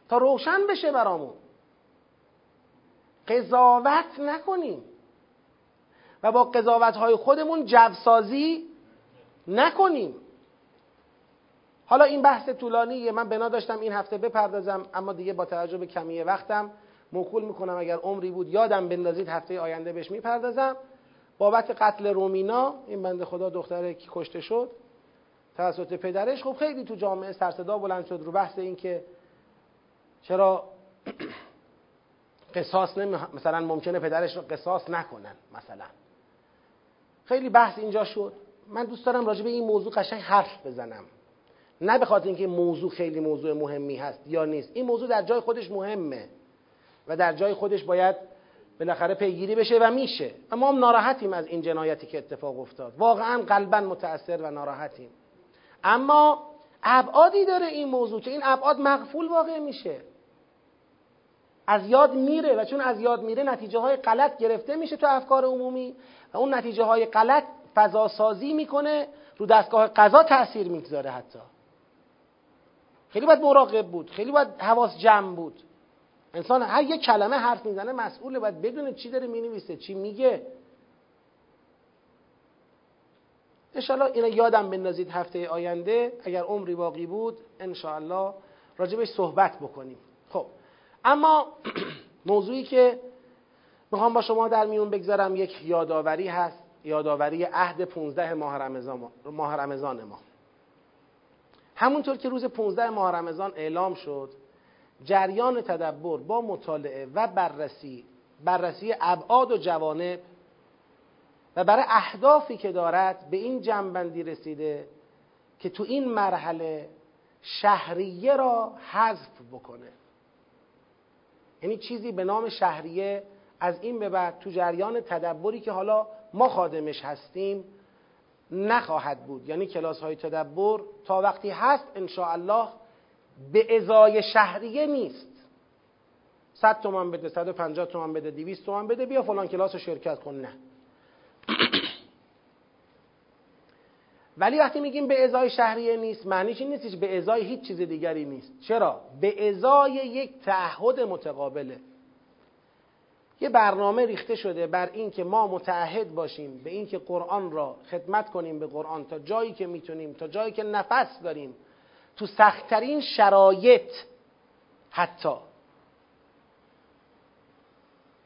تا روشن بشه برامون. قضاوت نکنیم و با قضاوت های خودمون جوسازی نکنیم. حالا این بحث طولانیه من بنا داشتم این هفته بپردازم اما دیگه با توجه به کمی وقتم موکول می‌کنم اگر عمری بود یادم بندازید هفته آینده بهش می‌پردازم. بابت قتل رومینا این بنده خدا دختره که کشته شد توسط پدرش. خب خیلی تو جامعه سرصدا بلند شد رو بحث این که چرا قصاص نمی... مثلا ممکنه پدرش رو قصاص نکنن مثلا. خیلی بحث اینجا شد. من دوست دارم راجع به این موضوع قشنگ حرف بزنم. نه به خاطر اینکه موضوع خیلی موضوع مهمی هست یا نیست. این موضوع در جای خودش مهمه و در جای خودش باید بالاخره پیگیری بشه و میشه. اما هم ناراحتیم از این جنایتی که اتفاق افتاد. واقعا قلبا متاثر و ناراحتیم. اما ابعادی داره این موضوع که این ابعاد مغفول واقع میشه. از یاد میره و چون از یاد میره نتیجه های غلط گرفته میشه تو افکار عمومی و اون نتیجه های غلط فضا سازی می‌کنه رو دستگاه قضا تاثیر می‌گذاره حتی. خیلی باید مراقب بود. خیلی باید حواس جمع بود. انسان هر یک کلمه حرف می‌زنه مسئوله باید بدونه چی داره می‌نویسه چی میگه. انشاءالله اینو یادم بندازید هفته آینده اگر عمری باقی بود انشاءالله راجبش صحبت بکنیم. خب اما موضوعی که می‌خوام با شما در میون بگذارم یک یادآوری هست یادآوری عهد 15 ماه رمضان ماه رمضان ما. همونطور که روز 15 ماه رمضان اعلام شد جریان تدبر با مطالعه و بررسی بررسی ابعاد و جوانب و برای اهدافی که دارد به این جنبندی رسیده که تو این مرحله شهریه را حذف بکنه. یعنی چیزی به نام شهریه از این به بعد تو جریان تدبری که حالا ما خادمش هستیم نخواهد بود. یعنی کلاس های تدبر تا وقتی هست ان الله به ازای شهریه نیست. 100 تومن بده 150 تومن بده 200 تومن بده بیا فلان کلاس رو شرکت کن نه. ولی وقتی میگیم به ازای شهریه نیست معنیش این نیستش به ازای هیچ چیز دیگری نیست. چرا؟ به ازای یک تعهد متقابله. یه برنامه ریخته شده بر اینکه ما متعهد باشیم به اینکه قرآن را خدمت کنیم به قرآن تا جایی که می‌تونیم تا جایی که نفس داریم. تو سختترین شرایط حتی.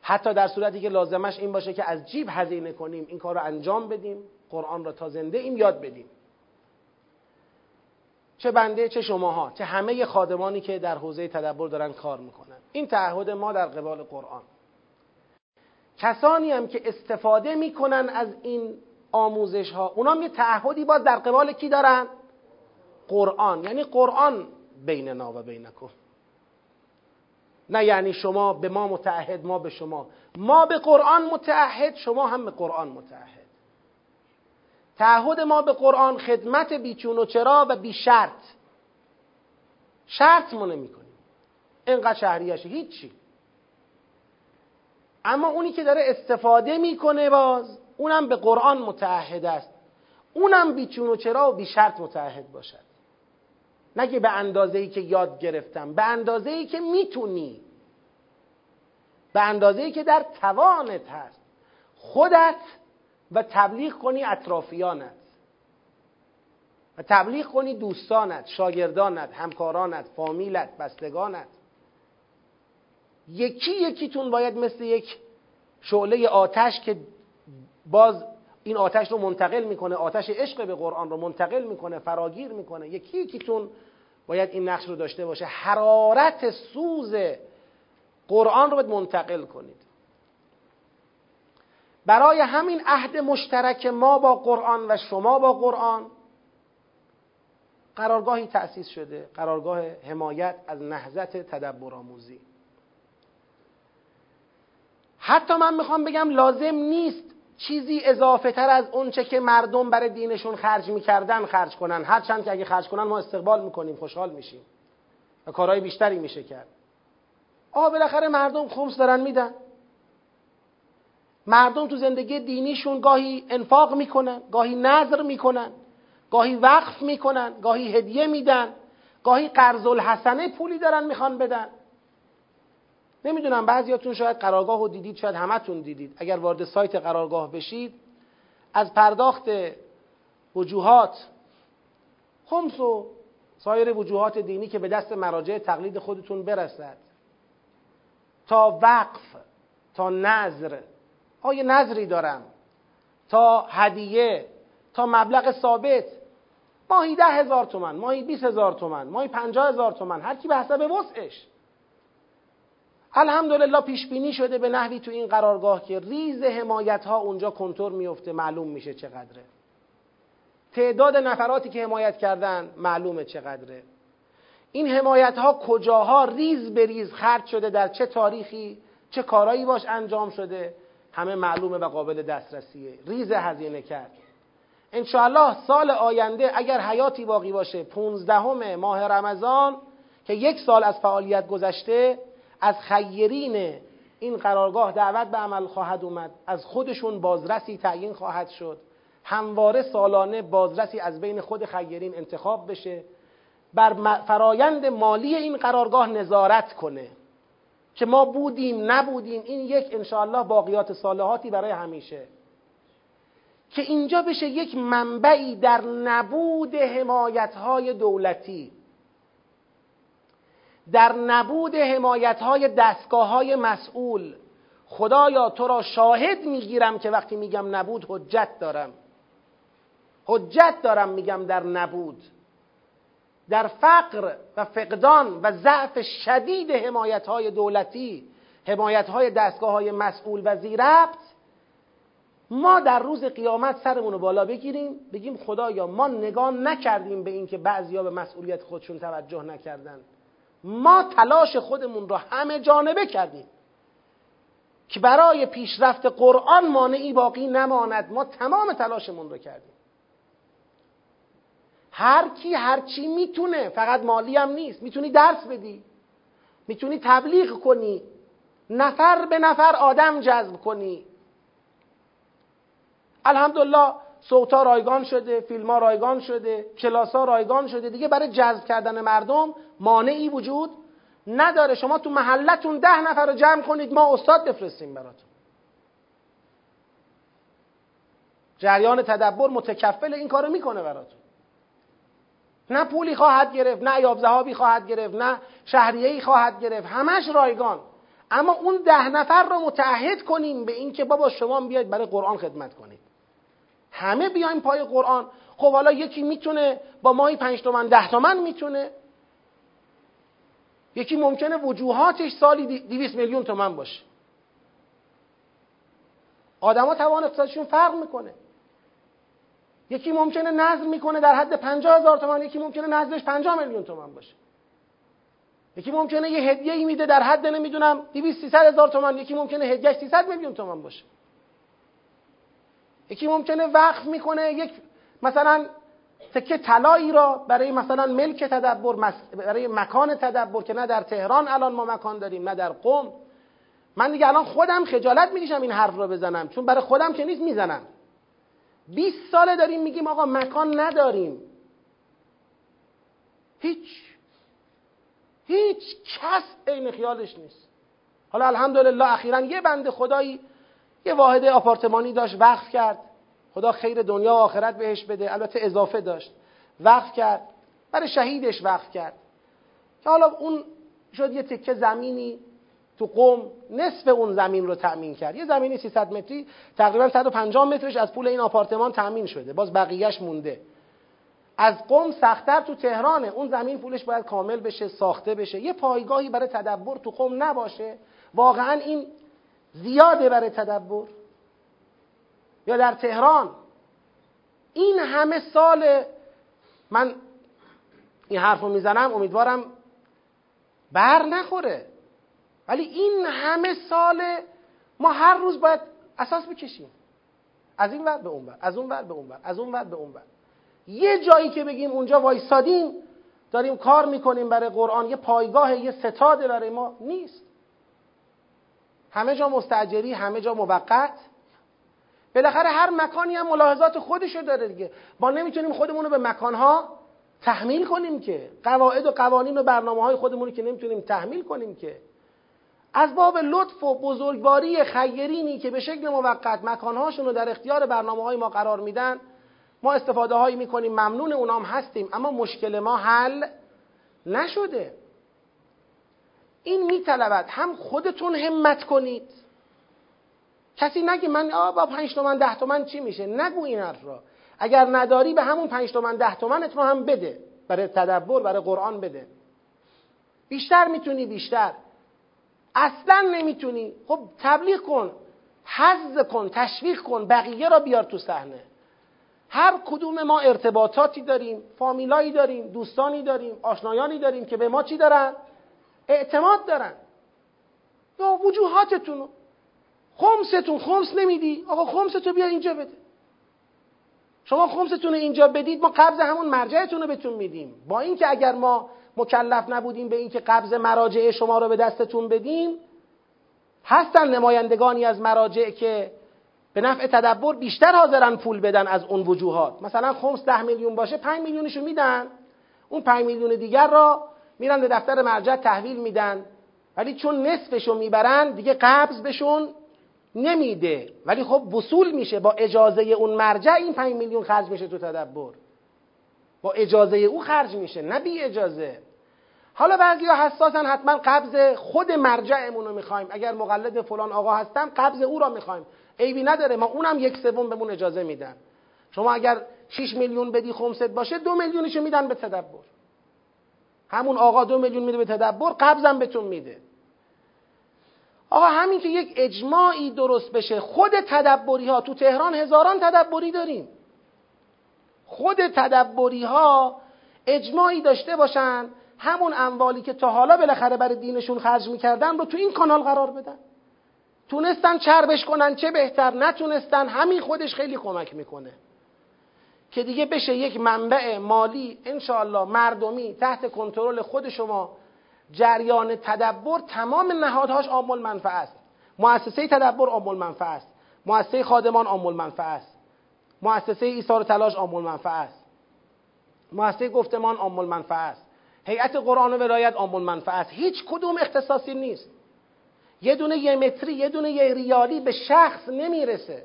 حتی در صورتی که لازمش این باشه که از جیب هزینه کنیم این کار رو انجام بدیم قرآن را تا زنده ایم یاد بدیم. چه بنده چه شماها چه همه خادمانی که در حوزه تدبر دارن کار می‌کنن. این تعهد ما در قبال قرآن. کسانی هم که استفاده می‌کنن از این آموزش ها اونا یه تعهدی باز در قبال کی دارن؟ قرآن یعنی قرآن بیننا و بینکم. نه یعنی شما به ما متعهد ما به شما. ما به قرآن متعهد شما هم به قرآن متعهد. تعهد ما به قرآن خدمت بیچون و چرا و بی شرط. شرط ما نمی کنیم اینقدر شهریشه هیچی. اما اونی که داره استفاده می‌کنه باز اونم به قرآن متعهد است. اونم بیچون و چرا و بی شرط متعهد باشد. نگه به اندازه ای که یاد گرفتم به اندازه ای که می‌تونی. به اندازه ای که در توانت هست. خودت و تبلیغ کنی اطرافیانت. و تبلیغ کنی دوستانت شاگردانت همکارانت فامیلت بستگانت. یکی یکیتون باید مثل یک شعله آتش که باز این آتش رو منتقل می‌کنه آتش عشق به قرآن رو منتقل می‌کنه فراگیر می‌کنه. یکی یکیتون باید این نقش رو داشته باشه. حرارت سوز قرآن رو باید منتقل کنید. برای همین عهد مشترک ما با قرآن و شما با قرآن قرارگاهی تأسیس شده. قرارگاه حمایت از نهزت تدبر آموزی. حتی من می‌خوام بگم لازم نیست چیزی اضافه تر از اونچه که مردم برای دینشون خرج می‌کردن خرج کنن. هرچند که اگه خرج کنن ما استقبال می‌کنیم خوشحال میشیم. و کارهای بیشتری میشه کرد. آه بالاخره مردم خمس دارن میدن. مردم تو زندگی دینیشون گاهی انفاق می‌کنن گاهی نظر می‌کنن گاهی وقف می‌کنن گاهی هدیه میدن گاهی قرض الحسنه پولی دارن می‌خوان بدن. نمی‌دونم بعضیاتون شاید قرارگاه رو دیدید شاید همتون دیدید. اگر وارد سایت قرارگاه بشید از پرداخت وجوهات خمس و سایر وجوهات دینی که به دست مراجع تقلید خودتون برسد تا وقف تا نظر آیا نظری دارم؟ تا هدیه تا مبلغ ثابت. ماهی ده هزار تومن ماهی بیس هزار تومن ماهی پنجاه هزار تومن. هر کی به حسب وسعش. الحمدلله پیش بینی شده به نحوی تو این قرارگاه که ریز حمایت ها اونجا کنتور میفته معلوم میشه چقدره. تعداد نفراتی که حمایت کردن معلومه چقدره. این حمایت ها کجاها ریز به ریز خرج شده در چه تاریخی چه کارایی باش انجام شده همه معلومه و قابل دسترسیه. ریز هزینه کرد. انشاءالله سال آینده اگر حیاتی باقی باشه پونزدهم ماه رمضان که یک سال از فعالیت گذشته از خیرین این قرارگاه دعوت به عمل خواهد اومد. از خودشون بازرسی تعیین خواهد شد. همواره سالانه بازرسی از بین خود خیرین انتخاب بشه. بر فرایند مالی این قرارگاه نظارت کنه. که ما بودیم نبودیم این یک انشاءالله باقیات صالحاتی برای همیشه. که اینجا بشه یک منبعی در نبود حمایت دولتی. در نبود حمایت های دستگاه های مسئول. خدایا تو را شاهد می‌گیرم که وقتی میگم نبود حجت دارم. حجت دارم میگم در نبود. در فقر و فقدان و ضعف شدید حمایت های دولتی حمایت های دستگاه های مسئول و زیربط ما در روز قیامت سرمون رو بالا بگیریم بگیم خدایا ما نگاه نکردیم به اینکه بعضیا به مسئولیت خودشون توجه نکردن. ما تلاش خودمون را همه جانبه کردیم که برای پیشرفت قرآن مانعی باقی نماند. ما تمام تلاشمون رو کردیم. هر کی هر چی می‌تونه فقط مالی هم نیست. می‌تونی درس بدی. می‌تونی تبلیغ کنی. نفر به نفر آدم جذب کنی. الحمدلله صوتا رایگان شده فیلم رایگان شده کلاس ها رایگان شده. دیگه برای جذب کردن مردم مانعی وجود نداره. شما تو محلتون ده نفر رو جمع کنید ما استاد بفرستیم براتون. جریان تدبر متکفل این کارو می‌کنه براتون. نه پولی خواهد گرفت نه یاب زهابی خواهد گرفت نه شهریهی خواهد گرفت. همش رایگان. اما اون ده نفر رو متعهد کنیم به اینکه بابا شما بیاید برای قرآن خدمت کنید. همه بیایم پای قرآن. خب حالا یکی می‌تونه با ماهی پنج تومن ده تومن می‌تونه. یکی ممکنه وجوهاتش سالی دیویس میلیون تومن باشه. آدما توان اقتصادشون فرق می‌کنه. یکی ممکنه نظر می‌کنه در حد پنجاه هزار تومن یکی ممکنه نظرش پنجاه میلیون تومن باشه. یکی ممکنه یه هدیه ای میده در حد نمی‌دونم 200 300 هزار تومن یکی ممکنه هدیهش 300 میلیون تومن باشه. یکی ممکنه وقف می‌کنه یک مثلا تکه طلایی را برای مثلا ملک تدبر برای مکان تدبر که نه در تهران الان ما مکان داریم نه در قم. من دیگه الان خودم خجالت می‌کشم این حرف رو بزنم چون برای خودم که نیست می‌زنم. 20 ساله داریم میگیم آقا مکان نداریم. هیچ هیچ کس عین خیالش نیست. حالا الحمدلله اخیرا یه بند خدایی یه واحد آپارتمانی داشت وقف کرد. خدا خیر دنیا و آخرت بهش بده. البته اضافه داشت. وقف کرد. برای شهیدش وقف کرد. که حالا اون شد یه تکه زمینی تو قوم نصف اون زمین رو تأمین کرد. یه زمینی 300 متری تقریبا 150 مترش از پول این آپارتمان تأمین شده. باز بقیهش مونده. از قوم سختتر تو تهرانه. اون زمین پولش باید کامل بشه ساخته بشه. یه پایگاهی برای تدبر تو قوم نباشه. واقعا این زیاده برای تدبر. یا در تهران. این همه سال من این حرف رو می‌زنم امیدوارم بر نخوره. ولی این همه سال ما هر روز باید اساس بکشیم. از این ور به اون ور از اون ور به اون ور از اون ور به اون ور. یه جایی که بگیم اونجا وایسادیم داریم کار می‌کنیم برای قرآن یه پایگاه یه ستاده برای ما نیست. همه جا مستجری همه جا موقت. بالاخره هر مکانی هم ملاحظات خودشو داره دیگه. ما نمی‌تونیم خودمون رو به مکانها تحمیل کنیم که. قواعد و قوانین و برنامه های خودمون که نمی‌تونیم تحمیل کنیم که. از باب لطف و بزرگواری خیرینی که به شکل موقت مکانهاشون رو در اختیار برنامه های ما قرار میدن ما استفاده هایی می‌کنیم ممنون اونام هستیم اما مشکل ما حل نشده. این میطلبد. هم خودتون همت کنید. کسی نگه من آ با پنج تومن ده تومن چی میشه؟ نگو این حرف را. اگر نداری به همون پنج تومن ده تومنت رو هم بده. برای تدبر برای قرآن بده. بیشتر می‌تونی بیشتر. اصلا نمی‌تونی. خب تبلیغ کن حز کن تشویق کن بقیه را بیار تو صحنه. هر کدوم ما ارتباطاتی داریم فامیلایی داریم دوستانی داریم آشنایانی داریم که به ما چی دارن؟ اعتماد دارن. یا وجوهاتتون خمستون خمس نمیدی. آقا خمستو بیا اینجا بده. شما خمستون اینجا بدید ما قبض همون مرجعتون رو بهتون میدیم. با اینکه اگر ما مکلف نبودیم به اینکه قبض مراجع شما رو به دستتون بدیم هستن نمایندگانی از مراجع که به نفع تدبر بیشتر حاضرن پول بدن از اون وجوهات. مثلا خمس ده میلیون باشه پنج میلیونشو میدن. اون پنج میلیون دیگر را میرن به دفتر مرجع تحویل میدن. ولی چون نصفشو می‌برن دیگه قبض بهشون نمیده. ولی خب وصول میشه. با اجازه اون مرجع این پنج میلیون خرج میشه تو تدبر. با اجازه او خرج میشه نه بی اجازه. حالا بعضی ها حساسن حتما قبض خود مرجعمون رو می‌خوایم. اگر مقلد فلان آقا هستم قبض او را می‌خوایم. عیبی نداره. ما اونم یک سوم بهمون اجازه میدن. شما اگر 6 میلیون بدی خمست باشه دو میلیونشو میدن به تدبر. همون آقا دو میلیون میده به تدبر قبضم بهتون میده. آقا همین که یک اجماعی درست بشه خود تدبری ها تو تهران هزاران تدبری داریم. خود تدبری ها اجماعی داشته باشن همون اموالی که تا حالا بالاخره برای دینشون خرج می‌کردن رو تو این کانال قرار بدن. تونستن چربش کنن چه بهتر نتونستن همین خودش خیلی کمک می‌کنه. که دیگه بشه یک منبع مالی انشاءالله مردمی تحت کنترل خود شما جریان تدبر تمام نهادهاش آمول منفعه است. مؤسسه تدبر آمول منفعه است. مؤسسه خادمان آمول منفعه است. مؤسسه ایثار تلاش آمول منفعه است. مؤسسه گفتمان آمول منفعه است. هیئت قرآن و ولایت آمول منفعه است. هیچ کدوم اختصاصی نیست. یه دونه یه متری یه دونه یه ریالی به شخص نمی‌رسه.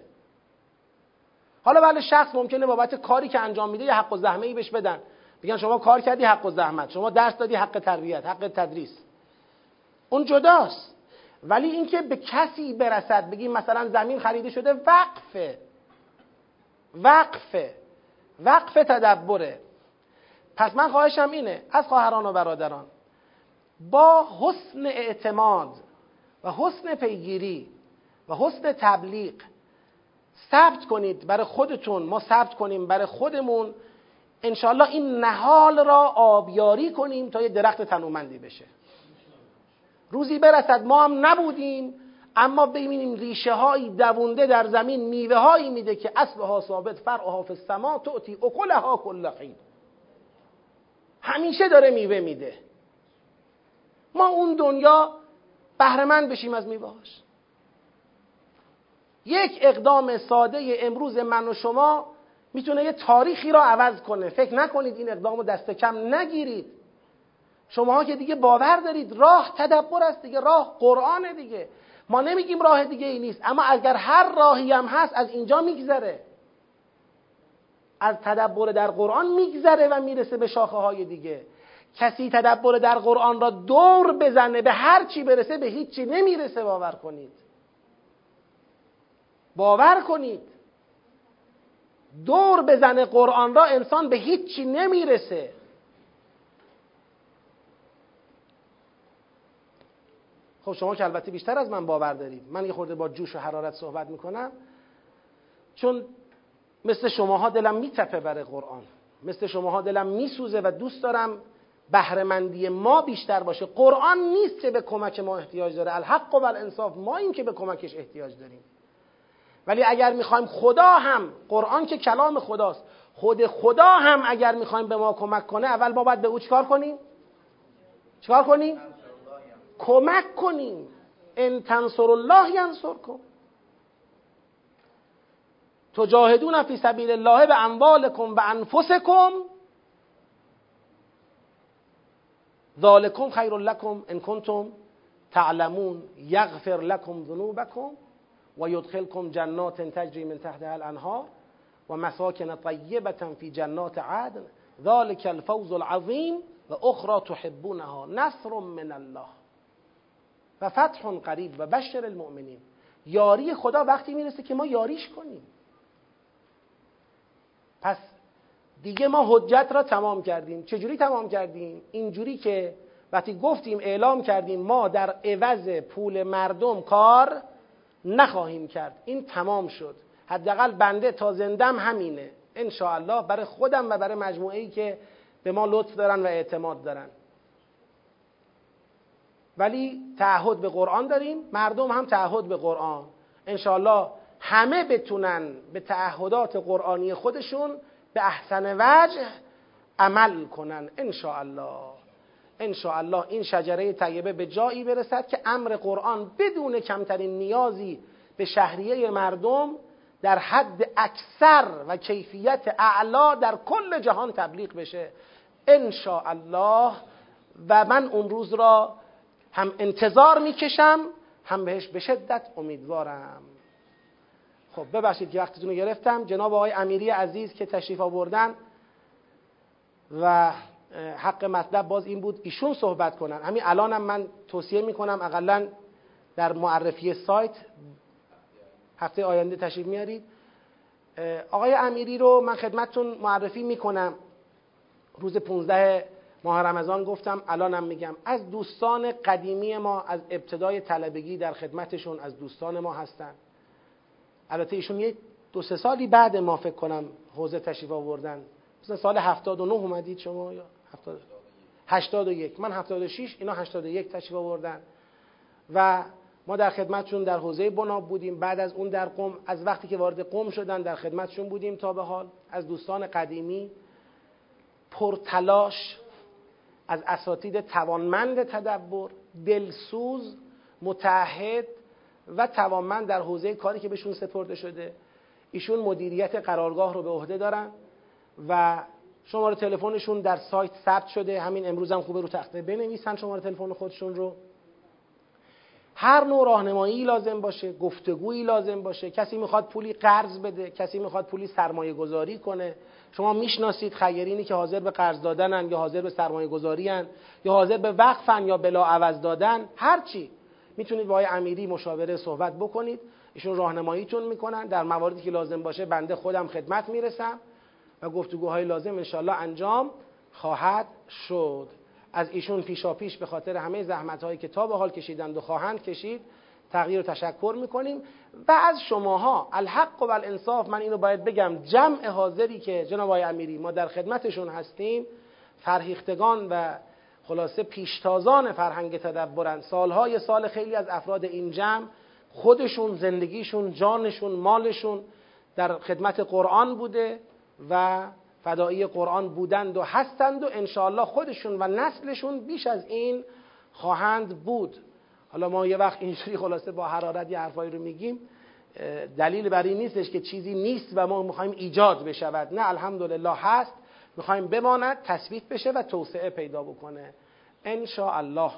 حالا بله شخص ممکنه بابت کاری که انجام میده یه حق و زحمه ای بهش بدن. بگن شما کار کردی حق و زحمت. شما درس دادی حق تربیت حق تدریس. اون جداست. ولی اینکه به کسی برسد بگیم مثلا زمین خریده شده وقفه. وقفه. وقف تدبره. پس من خواهشم اینه از خواهران و برادران با حسن اعتماد و حسن پیگیری و حسن تبلیغ ثبت کنید برای خودتون ما ثبت کنیم برای خودمون. انشالله این نهال را آبیاری کنیم تا یه درخت تنومندی بشه. روزی برسد ما هم نبودیم اما ببینیم ریشه هایی دوونده در زمین میوه هایی میده که اصلها ثابت فرعها فی السما تعطی اکلها کل حین. همیشه داره میوه میده. ما اون دنیا بهرهمند بشیم از میوهاش یک اقدام ساده امروز من و شما می‌تونه یه تاریخی را عوض کنه. فکر نکنید این اقدام رو دست کم نگیرید. شماها که دیگه باور دارید راه تدبر است دیگه راه قرآن دیگه. ما نمیگیم راه دیگه ای نیست اما اگر هر راهی هم هست از اینجا میگذره. از تدبر در قرآن میگذره و می‌رسه به شاخه های دیگه. کسی تدبر در قرآن را دور بزنه به هر چی برسه به هیچی نمی‌رسه باور کنید. باور کنید. دور بزنه قرآن را انسان به هیچی نمی‌رسه. خب شما که البته بیشتر از من باور دارید. من یه خورده با جوش و حرارت صحبت می‌کنم. چون مثل شماها دلم میتپه برای قرآن. مثل شماها دلم میسوزه و دوست دارم بهرهمندی ما بیشتر باشه. قرآن نیست که به کمک ما احتیاج داره. الحق و الانصاف ما این که به کمکش احتیاج داریم. ولی اگر می‌خوایم خدا هم قرآن که کلام خداست خود خدا هم اگر می‌خوایم به ما کمک کنه اول ما باید به او چکار کنیم؟ چکار کنیم؟ کمک کنیم. ان تنصر الله ینصرکم. تجاهدون فی سبیل الله به اموالکم و انفسکم. ذالکم خیر لکم ان کنتم تعلمون. یغفر لکم ذنوبکم. و یدخلکم جنات تجری من تحتها الانهار و مساکن طیبة فی جنات عدن. ذالک الفوز العظیم و اخرى تحبونها. نصر من الله. و فتح قریب و بشر المؤمنین. یاری خدا وقتی می‌رسه که ما یاریش کنیم. پس دیگه ما حجت را تمام کردیم. چجوری تمام کردیم؟ اینجوری که وقتی گفتیم اعلام کردیم ما در عوض پول مردم کار نخواهیم کرد. این تمام شد. حداقل بنده تا زندم همینه. ان الله برای خودم و برای مجموعه ای که به ما لطف دارن و اعتماد دارن. ولی تعهد به قرآن داریم. مردم هم تعهد به قرآن. الله همه بتونن به تعهدات قرآنی خودشون به احسن وجه عمل کنن. ان الله ان الله این شجره طیبه به جایی برسد که امر قرآن بدون کمترین نیازی به شهریه مردم در حد اکثر و کیفیت اعلا در کل جهان تبلیغ بشه. ان الله و من اون روز را هم انتظار می‌کشم هم بهش به شدت امیدوارم. خب ببخشید که وقتتون رو گرفتم. جناب آقای امیری عزیز که تشریف آوردن و حق مطلب باز این بود ایشون صحبت کنن. همین الانم من توصیه می‌کنم اقلا در معرفی سایت هفته آینده تشریف میارید. آقای امیری رو من خدمتتون معرفی می‌کنم. روز 15 ماه رمضان گفتم الانم میگم. از دوستان قدیمی ما از ابتدای طلبگی در خدمتشون از دوستان ما هستن. البته ایشون یه دو سه سالی بعد ما فکر کنم حوزه تشریف آوردن. مثلا سال 79 اومدید شما یا؟ 70 81 من 86 اینا 81 تشریف آوردن. و ما در خدمتشون در حوزه بناب بودیم. بعد از اون در قم از وقتی که وارد قم شدن در خدمتشون بودیم تا به حال. از دوستان قدیمی. پرتلاش از اساتید توانمند تدبر دلسوز متحد و توانمند در حوزه کاری که بهشون سپرده شده. ایشون مدیریت قرارگاه رو به عهده دارن و شماره تلفنشون در سایت ثبت شده. همین امروز هم خوبه رو تخته بنویسن شماره تلفن خودشون رو. هر نوع راهنمایی لازم باشه گفتگویی لازم باشه. کسی می‌خواد پولی قرض بده کسی می‌خواد پولی سرمایه گذاری کنه. شما می‌شناسید خیرینی که حاضر به قرض دادنن یا حاضر به سرمایه گذاری یا حاضر به وقفن یا بلا عوض دادن هر چی. می‌تونید با آقای امیری مشاوره صحبت بکنید. ایشون راهنماییتون می‌کنن. در مواردی که لازم باشه بنده خودم خدمت می‌رسم. و گفتگوهای لازم انشالله انجام خواهد شد. از ایشون پیشا پیش به خاطر همه زحمت هایی که تا به حال کشیدند و خواهند کشید تغییر و تشکر می‌کنیم. و از شماها الحق و الانصاف من اینو باید بگم جمع حاضری که جناب آقای امیری ما در خدمتشون هستیم فرهیختگان و خلاصه پیشتازان فرهنگ تدبرن. سالهای سال خیلی از افراد این جمع خودشون زندگیشون جانشون مالشون در خدمت قرآن بوده. و فدایی قرآن بودند و هستند و انشاءالله خودشون و نسلشون بیش از این خواهند بود. حالا ما یه وقت اینجوری خلاصه با حرارت یه حرفایی رو میگیم دلیل بر این نیستش که چیزی نیست و ما می‌خوایم ایجاد بشود. نه الحمدلله هست. می‌خوایم بماند تثبیت بشه و توسعه پیدا بکنه. ان الله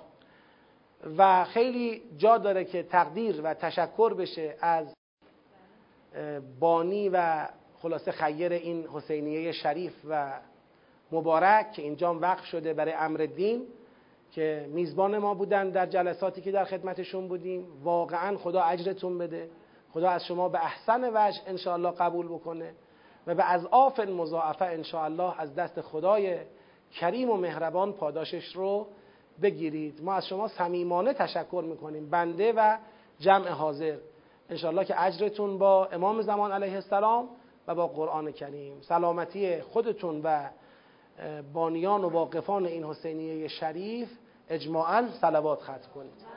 و خیلی جا داره که تقدیر و تشکر بشه از بانی و خلاصه خیر این حسینیه شریف و مبارک که اینجا وقف شده برای امر دین که میزبان ما بودن در جلساتی که در خدمتشون بودیم. واقعا خدا اجرتون بده. خدا از شما به احسن وجه انشاءالله قبول بکنه و به از آف مضاعفه انشاءالله از دست خدای کریم و مهربان پاداشش رو بگیرید. ما از شما صمیمانه تشکر می‌کنیم. بنده و جمع حاضر. انشاءالله که اجرتون با امام زمان علیه السلام و با قرآن کریم. سلامتی خودتون و بانیان و واقفان این حسینیه شریف اجماعا صلوات ختم کنید.